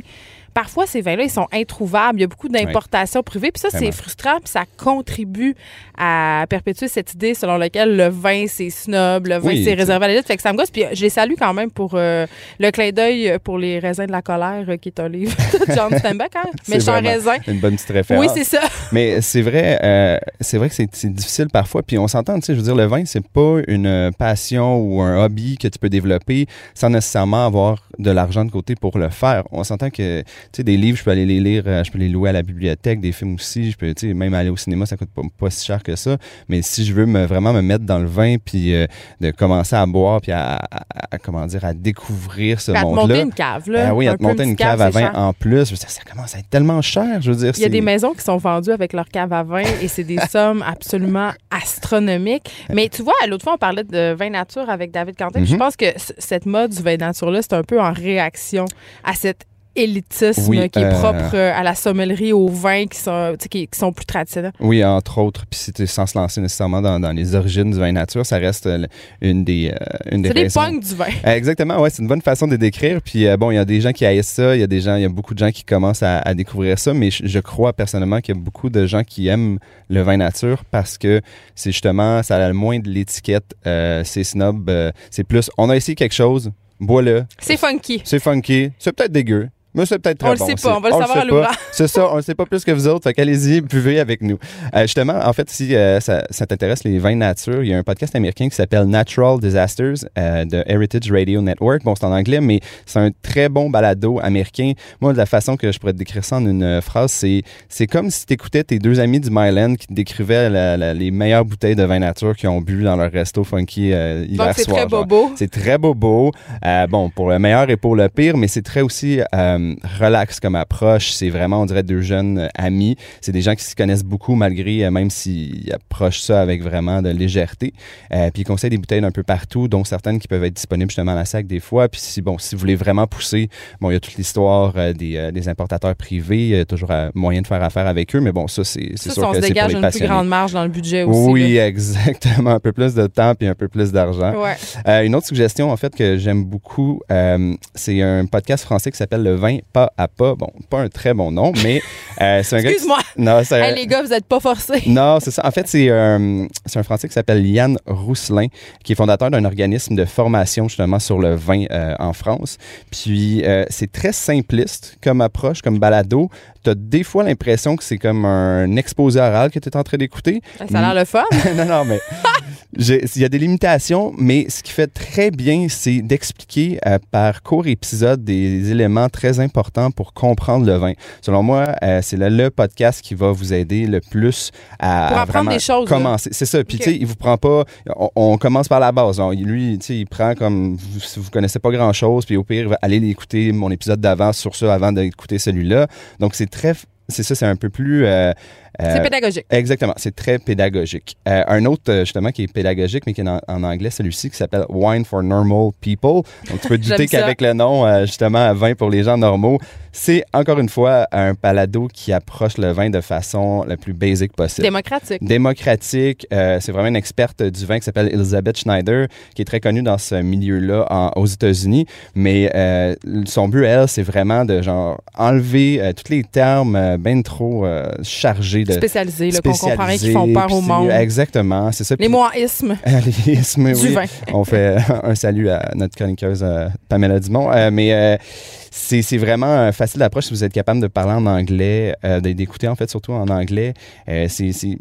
parfois, ces vins-là, ils sont introuvables. Il y a beaucoup d'importations privées. Puis ça, c'est frustrant. Puis ça contribue à perpétuer cette idée selon laquelle le vin, c'est snob, le vin, c'est réservé à l'élite. Fait que ça me gosse. Puis je les salue quand même pour euh, le clin d'œil pour les raisins de la colère, euh, qui est un livre de John Steinbeck. Hein? Méchant raisin. Une bonne petite référence. Oui, c'est ça. Mais c'est vrai, euh, c'est vrai que c'est difficile parfois. Puis on s'entend, tu sais, je veux dire, le vin, c'est pas une passion ou un hobby que tu peux développer sans nécessairement avoir de l'argent de côté pour le faire. On s'entend que sais, des livres, je peux aller les lire, euh, je peux les louer à la bibliothèque, des films aussi, je peux, tu sais, même aller au cinéma, ça coûte pas, si cher que ça. Mais si je veux me, vraiment me mettre dans le vin, puis euh, de commencer à boire, puis à, comment dire, à découvrir ce monde-là. À monter une cave, là. Ah oui, à te monter une cave, à vin en plus. Ça, ça, commence à être tellement cher, je veux dire. Il y a des maisons qui sont vendues avec leur cave à vin et c'est des sommes absolument astronomiques. Mais tu vois, l'autre fois, on parlait de vin nature avec David Quentin. Je mhm. pense que cette mode du vin nature-là, c'est un peu en réaction à cette élitisme qui est euh, propre euh, à la sommellerie, aux vins qui sont, qui, sont plus traditionnels. Oui, entre autres. Puis sans se lancer nécessairement dans, dans, les origines du vin nature, ça reste euh, une des, une des C'est des du vin. exactement, ouais, c'est une bonne façon de décrire. Puis bon, il y a des gens qui haïssent ça, il y a des gens, il y a beaucoup de gens qui commencent à, découvrir ça, mais je, crois personnellement qu'il y a beaucoup de gens qui aiment le vin nature parce que c'est justement, ça a le moins de l'étiquette, c'est snob, c'est plus, on a essayé quelque chose, bois-le. C'est funky. C'est funky, c'est peut-être dégueu, Mais c'est peut-être très on bon. le sait pas, on va le On savoir à l'ouvrage. C'est ça, on ne sait pas plus que vous autres. Fait qu'allez-y, buvez avec nous. Euh, justement, en fait, si euh, ça, ça t'intéresse, les vins nature, il y a un podcast américain qui s'appelle Natural Disasters euh, de Heritage Radio Network. Bon, c'est en anglais, mais c'est un très bon balado américain. Moi, de la façon que je pourrais te décrire ça en une phrase, c'est, c'est comme si tu écoutais tes deux amis du Myland qui te décrivaient la- la- les meilleures bouteilles de vin nature qu'ils ont bu dans leur resto funky Donc, c'est soir, très genre. bobo. C'est très bobo. Bon, pour le meilleur et pour le pire, mais c'est très aussi euh, relax comme approche. C'est vraiment, on dirait, deux jeunes euh, amis. C'est des gens qui se connaissent beaucoup malgré, euh, même s'ils approchent ça avec vraiment de légèreté. Euh, puis ils conseillent des bouteilles d'un peu partout, dont certaines qui peuvent être disponibles justement à la sac des fois. Puis si, bon, si vous voulez vraiment pousser, bon, il y a toute l'histoire des, des importateurs privés. Il y a toujours moyen de faire affaire avec eux, mais bon, ça, c'est sûr on que se c'est pour dégage les une plus grande marge dans le budget aussi. Oui, là. exactement. Un peu plus de temps puis un peu plus d'argent. Ouais. Euh, une autre suggestion, en fait, que j'aime beaucoup, c'est un podcast français qui s'appelle Le vin pas à pas. Bon, pas un très bon nom, mais euh, c'est un gars. qui- Excuse-moi. Un- Hey, les gars, vous êtes pas forcés. non, c'est ça. En fait, c'est euh, c'est un Français qui s'appelle Yann Rousselin, qui est fondateur d'un organisme de formation justement sur le vin euh, en France. Puis, c'est très simpliste comme approche, comme balado. Tu as des fois l'impression que c'est comme un exposé oral que tu es en train d'écouter. Ça a l'air le fun. non, non, mais il y a des limitations, mais ce qui fait très bien, c'est d'expliquer euh, par court épisode des éléments très importants pour comprendre le vin. Selon moi, euh, c'est le, le podcast qui va vous aider le plus à, Pour apprendre des choses. Commencer. C'est ça. Puis, tu sais, il vous prend pas. On, on commence par la base. On- lui, tu sais, il prend comme. Vous, si vous connaissez pas grand chose, puis au pire, il va aller écouter mon épisode d'avant sur ça avant d'écouter celui-là. Donc, c'est très. C'est ça, c'est un peu plus. euh, C'est pédagogique. Exactement, c'est très pédagogique. Euh, un autre, euh, justement, qui est pédagogique, mais qui est en, en anglais, celui-ci, qui s'appelle Wine for Normal People. Donc, tu peux te douter qu'avec le nom, euh, justement, vin pour les gens normaux, c'est encore une fois un palado qui approche le vin de façon la plus basique possible. Démocratique. Démocratique. Euh, c'est vraiment une experte du vin qui s'appelle Elizabeth Schneider, qui est très connue dans ce milieu-là aux États-Unis. Mais euh, son but, elle, c'est vraiment de genre enlever euh, tous les termes euh, bien trop euh, de Spécialisés, là, qu'on qui font peur au monde. Exactement, c'est ça. Les en isme. les ismes, Du oui. vin. On fait un salut à notre chroniqueuse euh, Pamela Dumont. Euh, mais euh, c'est vraiment facile d'approche si vous êtes capable de parler en anglais, d'écouter en fait surtout en anglais. C'est-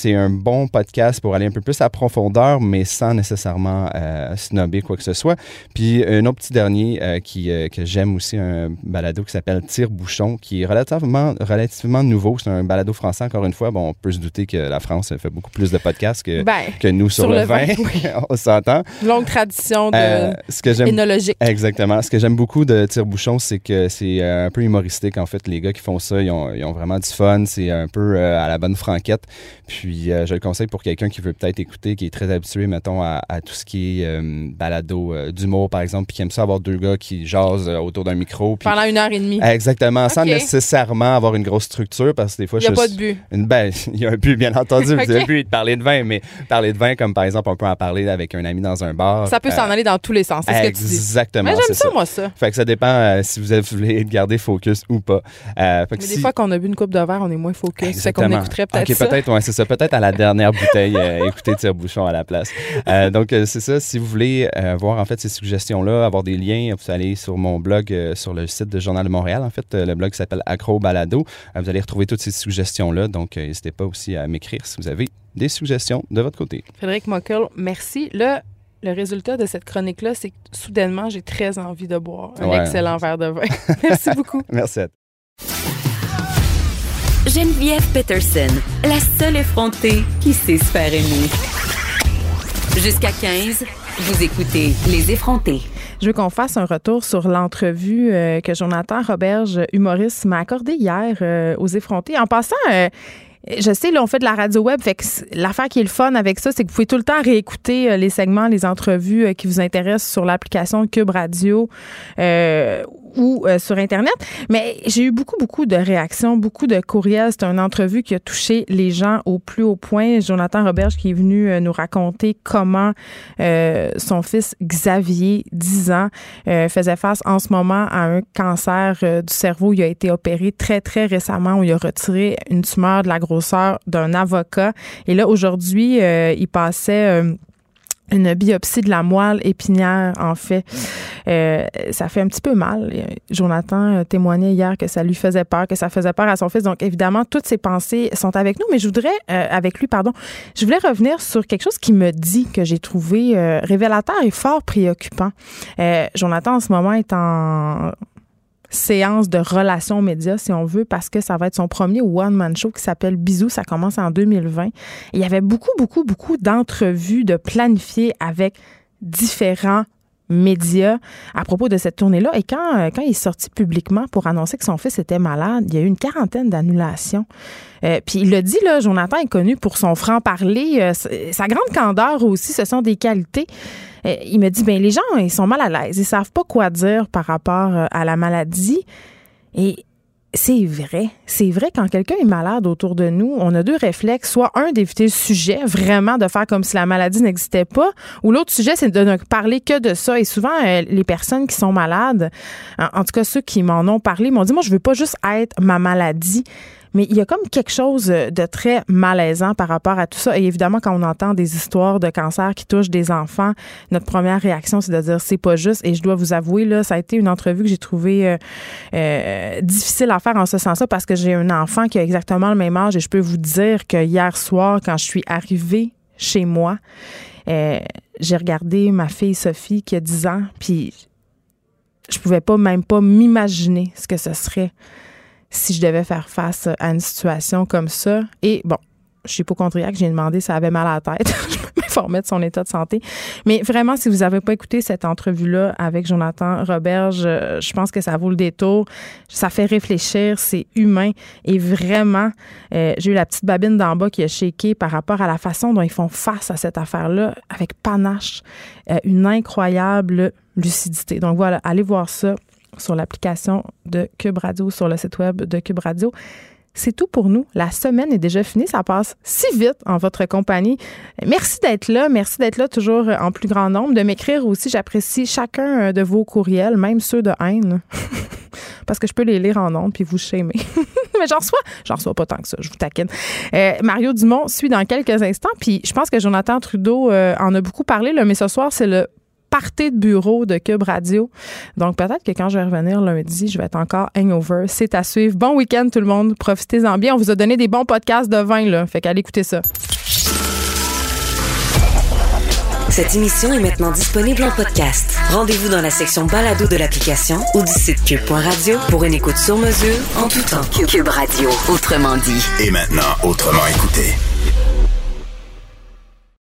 c'est un bon podcast pour aller un peu plus à profondeur, mais sans nécessairement euh, snobber quoi que ce soit. Puis un autre petit dernier euh, qui, euh, que j'aime aussi, un balado qui s'appelle Tire-Bouchon, qui est relativement, relativement nouveau. C'est un balado français, encore une fois. Bon, on peut se douter que la France fait beaucoup plus de podcasts que, Ben, que nous sur, sur le, le vin. vin, oui. on s'entend. Longue tradition de Euh, ce que j'aime énologique. Exactement. Ce que j'aime beaucoup de Tire-Bouchon, c'est que c'est un peu humoristique. En fait, les gars qui font ça, ils ont, ils ont vraiment du fun. C'est un peu à la bonne franquette. Puis, euh, je le conseille pour quelqu'un qui veut peut-être écouter, qui est très habitué, mettons, à, à tout ce qui est euh, balado euh, d'humour, par exemple, puis qui aime ça avoir deux gars qui jasent autour d'un micro. puis- Pendant une heure et demie. Exactement, sans nécessairement avoir une grosse structure, parce que des fois, Il y a je- pas de but. Une- ben, il y a un but, bien entendu. Ok. Le but de parler de vin, mais parler de vin, comme par exemple, on peut en parler avec un ami dans un bar. Ça peut s'en aller dans tous les sens. C'est ce que tu dis. Exactement. Mais j'aime ça, moi, ça. Fait que ça dépend si vous voulez garder focus ou pas. Fait que Mais si- des fois qu'on a bu une coupe de verre, on est moins focus. C'est qu'on Exactement. écouterait peut-être peut-être, ouais, c'est ça. Peut-être à la dernière bouteille, euh, écouter Tire-Bouchon à la place. Euh, donc, euh, c'est ça. Si vous voulez euh, voir, en fait, ces suggestions-là, avoir des liens, vous allez sur mon blog, sur le site de Journal de Montréal. En fait, le blog s'appelle Acro Balado. Vous allez retrouver toutes ces suggestions-là. Donc, n'hésitez pas aussi à m'écrire si vous avez des suggestions de votre côté. Frédéric Mockel, merci. Là, le résultat de cette chronique-là, c'est que soudainement, j'ai très envie de boire un Ouais. excellent verre de vin. merci beaucoup. Merci à Geneviève Peterson, la seule effrontée qui sait se faire aimer. Jusqu'à 15, vous écoutez Les effrontés. Je veux qu'on fasse un retour sur l'entrevue euh, que Jonathan Roberge, humoriste, m'a accordée hier euh, aux effrontés. En passant, euh, je sais, là, on fait de la radio web. Fait que l'affaire qui est le fun avec ça, c'est que vous pouvez tout le temps réécouter les segments, les entrevues qui vous intéressent sur l'application Cube Radio ou euh, sur Internet. Mais j'ai eu beaucoup, beaucoup de réactions, beaucoup de courriels. C'est une entrevue qui a touché les gens au plus haut point. Jonathan Roberge qui est venu euh, nous raconter comment euh, son fils Xavier, 10 ans, faisait face en ce moment à un cancer du cerveau. Il a été opéré très, très récemment où il a retiré une tumeur de la grosseur d'un avocat. Et là, aujourd'hui, il passait... euh, une biopsie de la moelle épinière, en fait. Euh, ça fait un petit peu mal. Jonathan témoignait hier que ça lui faisait peur, que ça faisait peur à son fils. Donc, évidemment, toutes ses pensées sont avec nous. Mais je voudrais, euh, avec lui, pardon, je voulais revenir sur quelque chose qui me dit que j'ai trouvé euh, révélateur et fort préoccupant. Jonathan, en ce moment, est en séance de relations médias, si on veut, parce que ça va être son premier one-man show qui s'appelle Bisous. Ça commence en 2020. il y avait beaucoup, beaucoup, beaucoup d'entrevues de planifier avec différents médias à propos de cette tournée-là. Et quand, euh, quand il est sorti publiquement pour annoncer que son fils était malade, il y a eu une quarantaine d'annulations. Euh, puis il le dit, là, Jonathan est connu pour son franc-parler, euh, sa grande candeur aussi, ce sont des qualités. Euh, il me dit, ben les gens, ils sont mal à l'aise, ils savent pas quoi dire par rapport euh, à la maladie. Et c'est vrai. C'est vrai, quand quelqu'un est malade autour de nous, on a deux réflexes. Soit un, d'éviter le sujet, vraiment de faire comme si la maladie n'existait pas, ou l'autre sujet, c'est de ne parler que de ça. Et souvent, euh, les personnes qui sont malades, en, tout cas ceux qui m'en ont parlé, m'ont dit, moi, je veux pas juste être ma maladie. Mais il y a comme quelque chose de très malaisant par rapport à tout ça. Et évidemment, quand on entend des histoires de cancer qui touchent des enfants, notre première réaction, c'est de dire c'est pas juste. Et je dois vous avouer, là, ça a été une entrevue que j'ai trouvée euh, euh, difficile à faire en ce sens-là parce que j'ai un enfant qui a exactement le même âge et je peux vous dire que hier soir, quand je suis arrivée chez moi, euh, j'ai regardé ma fille Sophie qui a 10 ans, puis je pouvais pas même pas m'imaginer ce que ce serait si je devais faire face à une situation comme ça. Et bon, je suis hypochondriaque, j'ai demandé ça avait mal à la tête. je m'informais de son état de santé. Mais vraiment, si vous n'avez pas écouté cette entrevue-là avec Jonathan Roberge, je pense que ça vaut le détour. Ça fait réfléchir, c'est humain. Et vraiment, euh, j'ai eu la petite babine d'en bas qui a shaké par rapport à la façon dont ils font face à cette affaire-là avec panache, euh, une incroyable lucidité. Donc voilà, allez voir ça sur l'application de Cube Radio, sur le site web de Cube Radio. C'est tout pour nous. La semaine est déjà finie. Ça passe si vite en votre compagnie. Merci d'être là. Merci d'être là toujours en plus grand nombre. De m'écrire aussi. J'apprécie chacun de vos courriels, même ceux de haine. Parce que je peux les lire en nombre puis vous shamer. Mais j'en reçois, j'en reçois pas tant que ça. Je vous taquine. Euh, Mario Dumont suit dans quelques instants. Puis je pense que Jonathan Trudeau euh, en a beaucoup parlé. Mais ce soir, c'est le party de bureau de Cube Radio. Donc, peut-être que quand je vais revenir lundi, je vais être encore hangover. C'est à suivre. Bon week-end, tout le monde. Profitez-en bien. On vous a donné des bons podcasts de vin, là. Fait qu'allez écouter ça. Cette émission est maintenant disponible en podcast. Rendez-vous dans la section balado de l'application ou du site cube.radio pour une écoute sur mesure en tout temps. Cube Radio, autrement dit. Et maintenant, autrement écouté.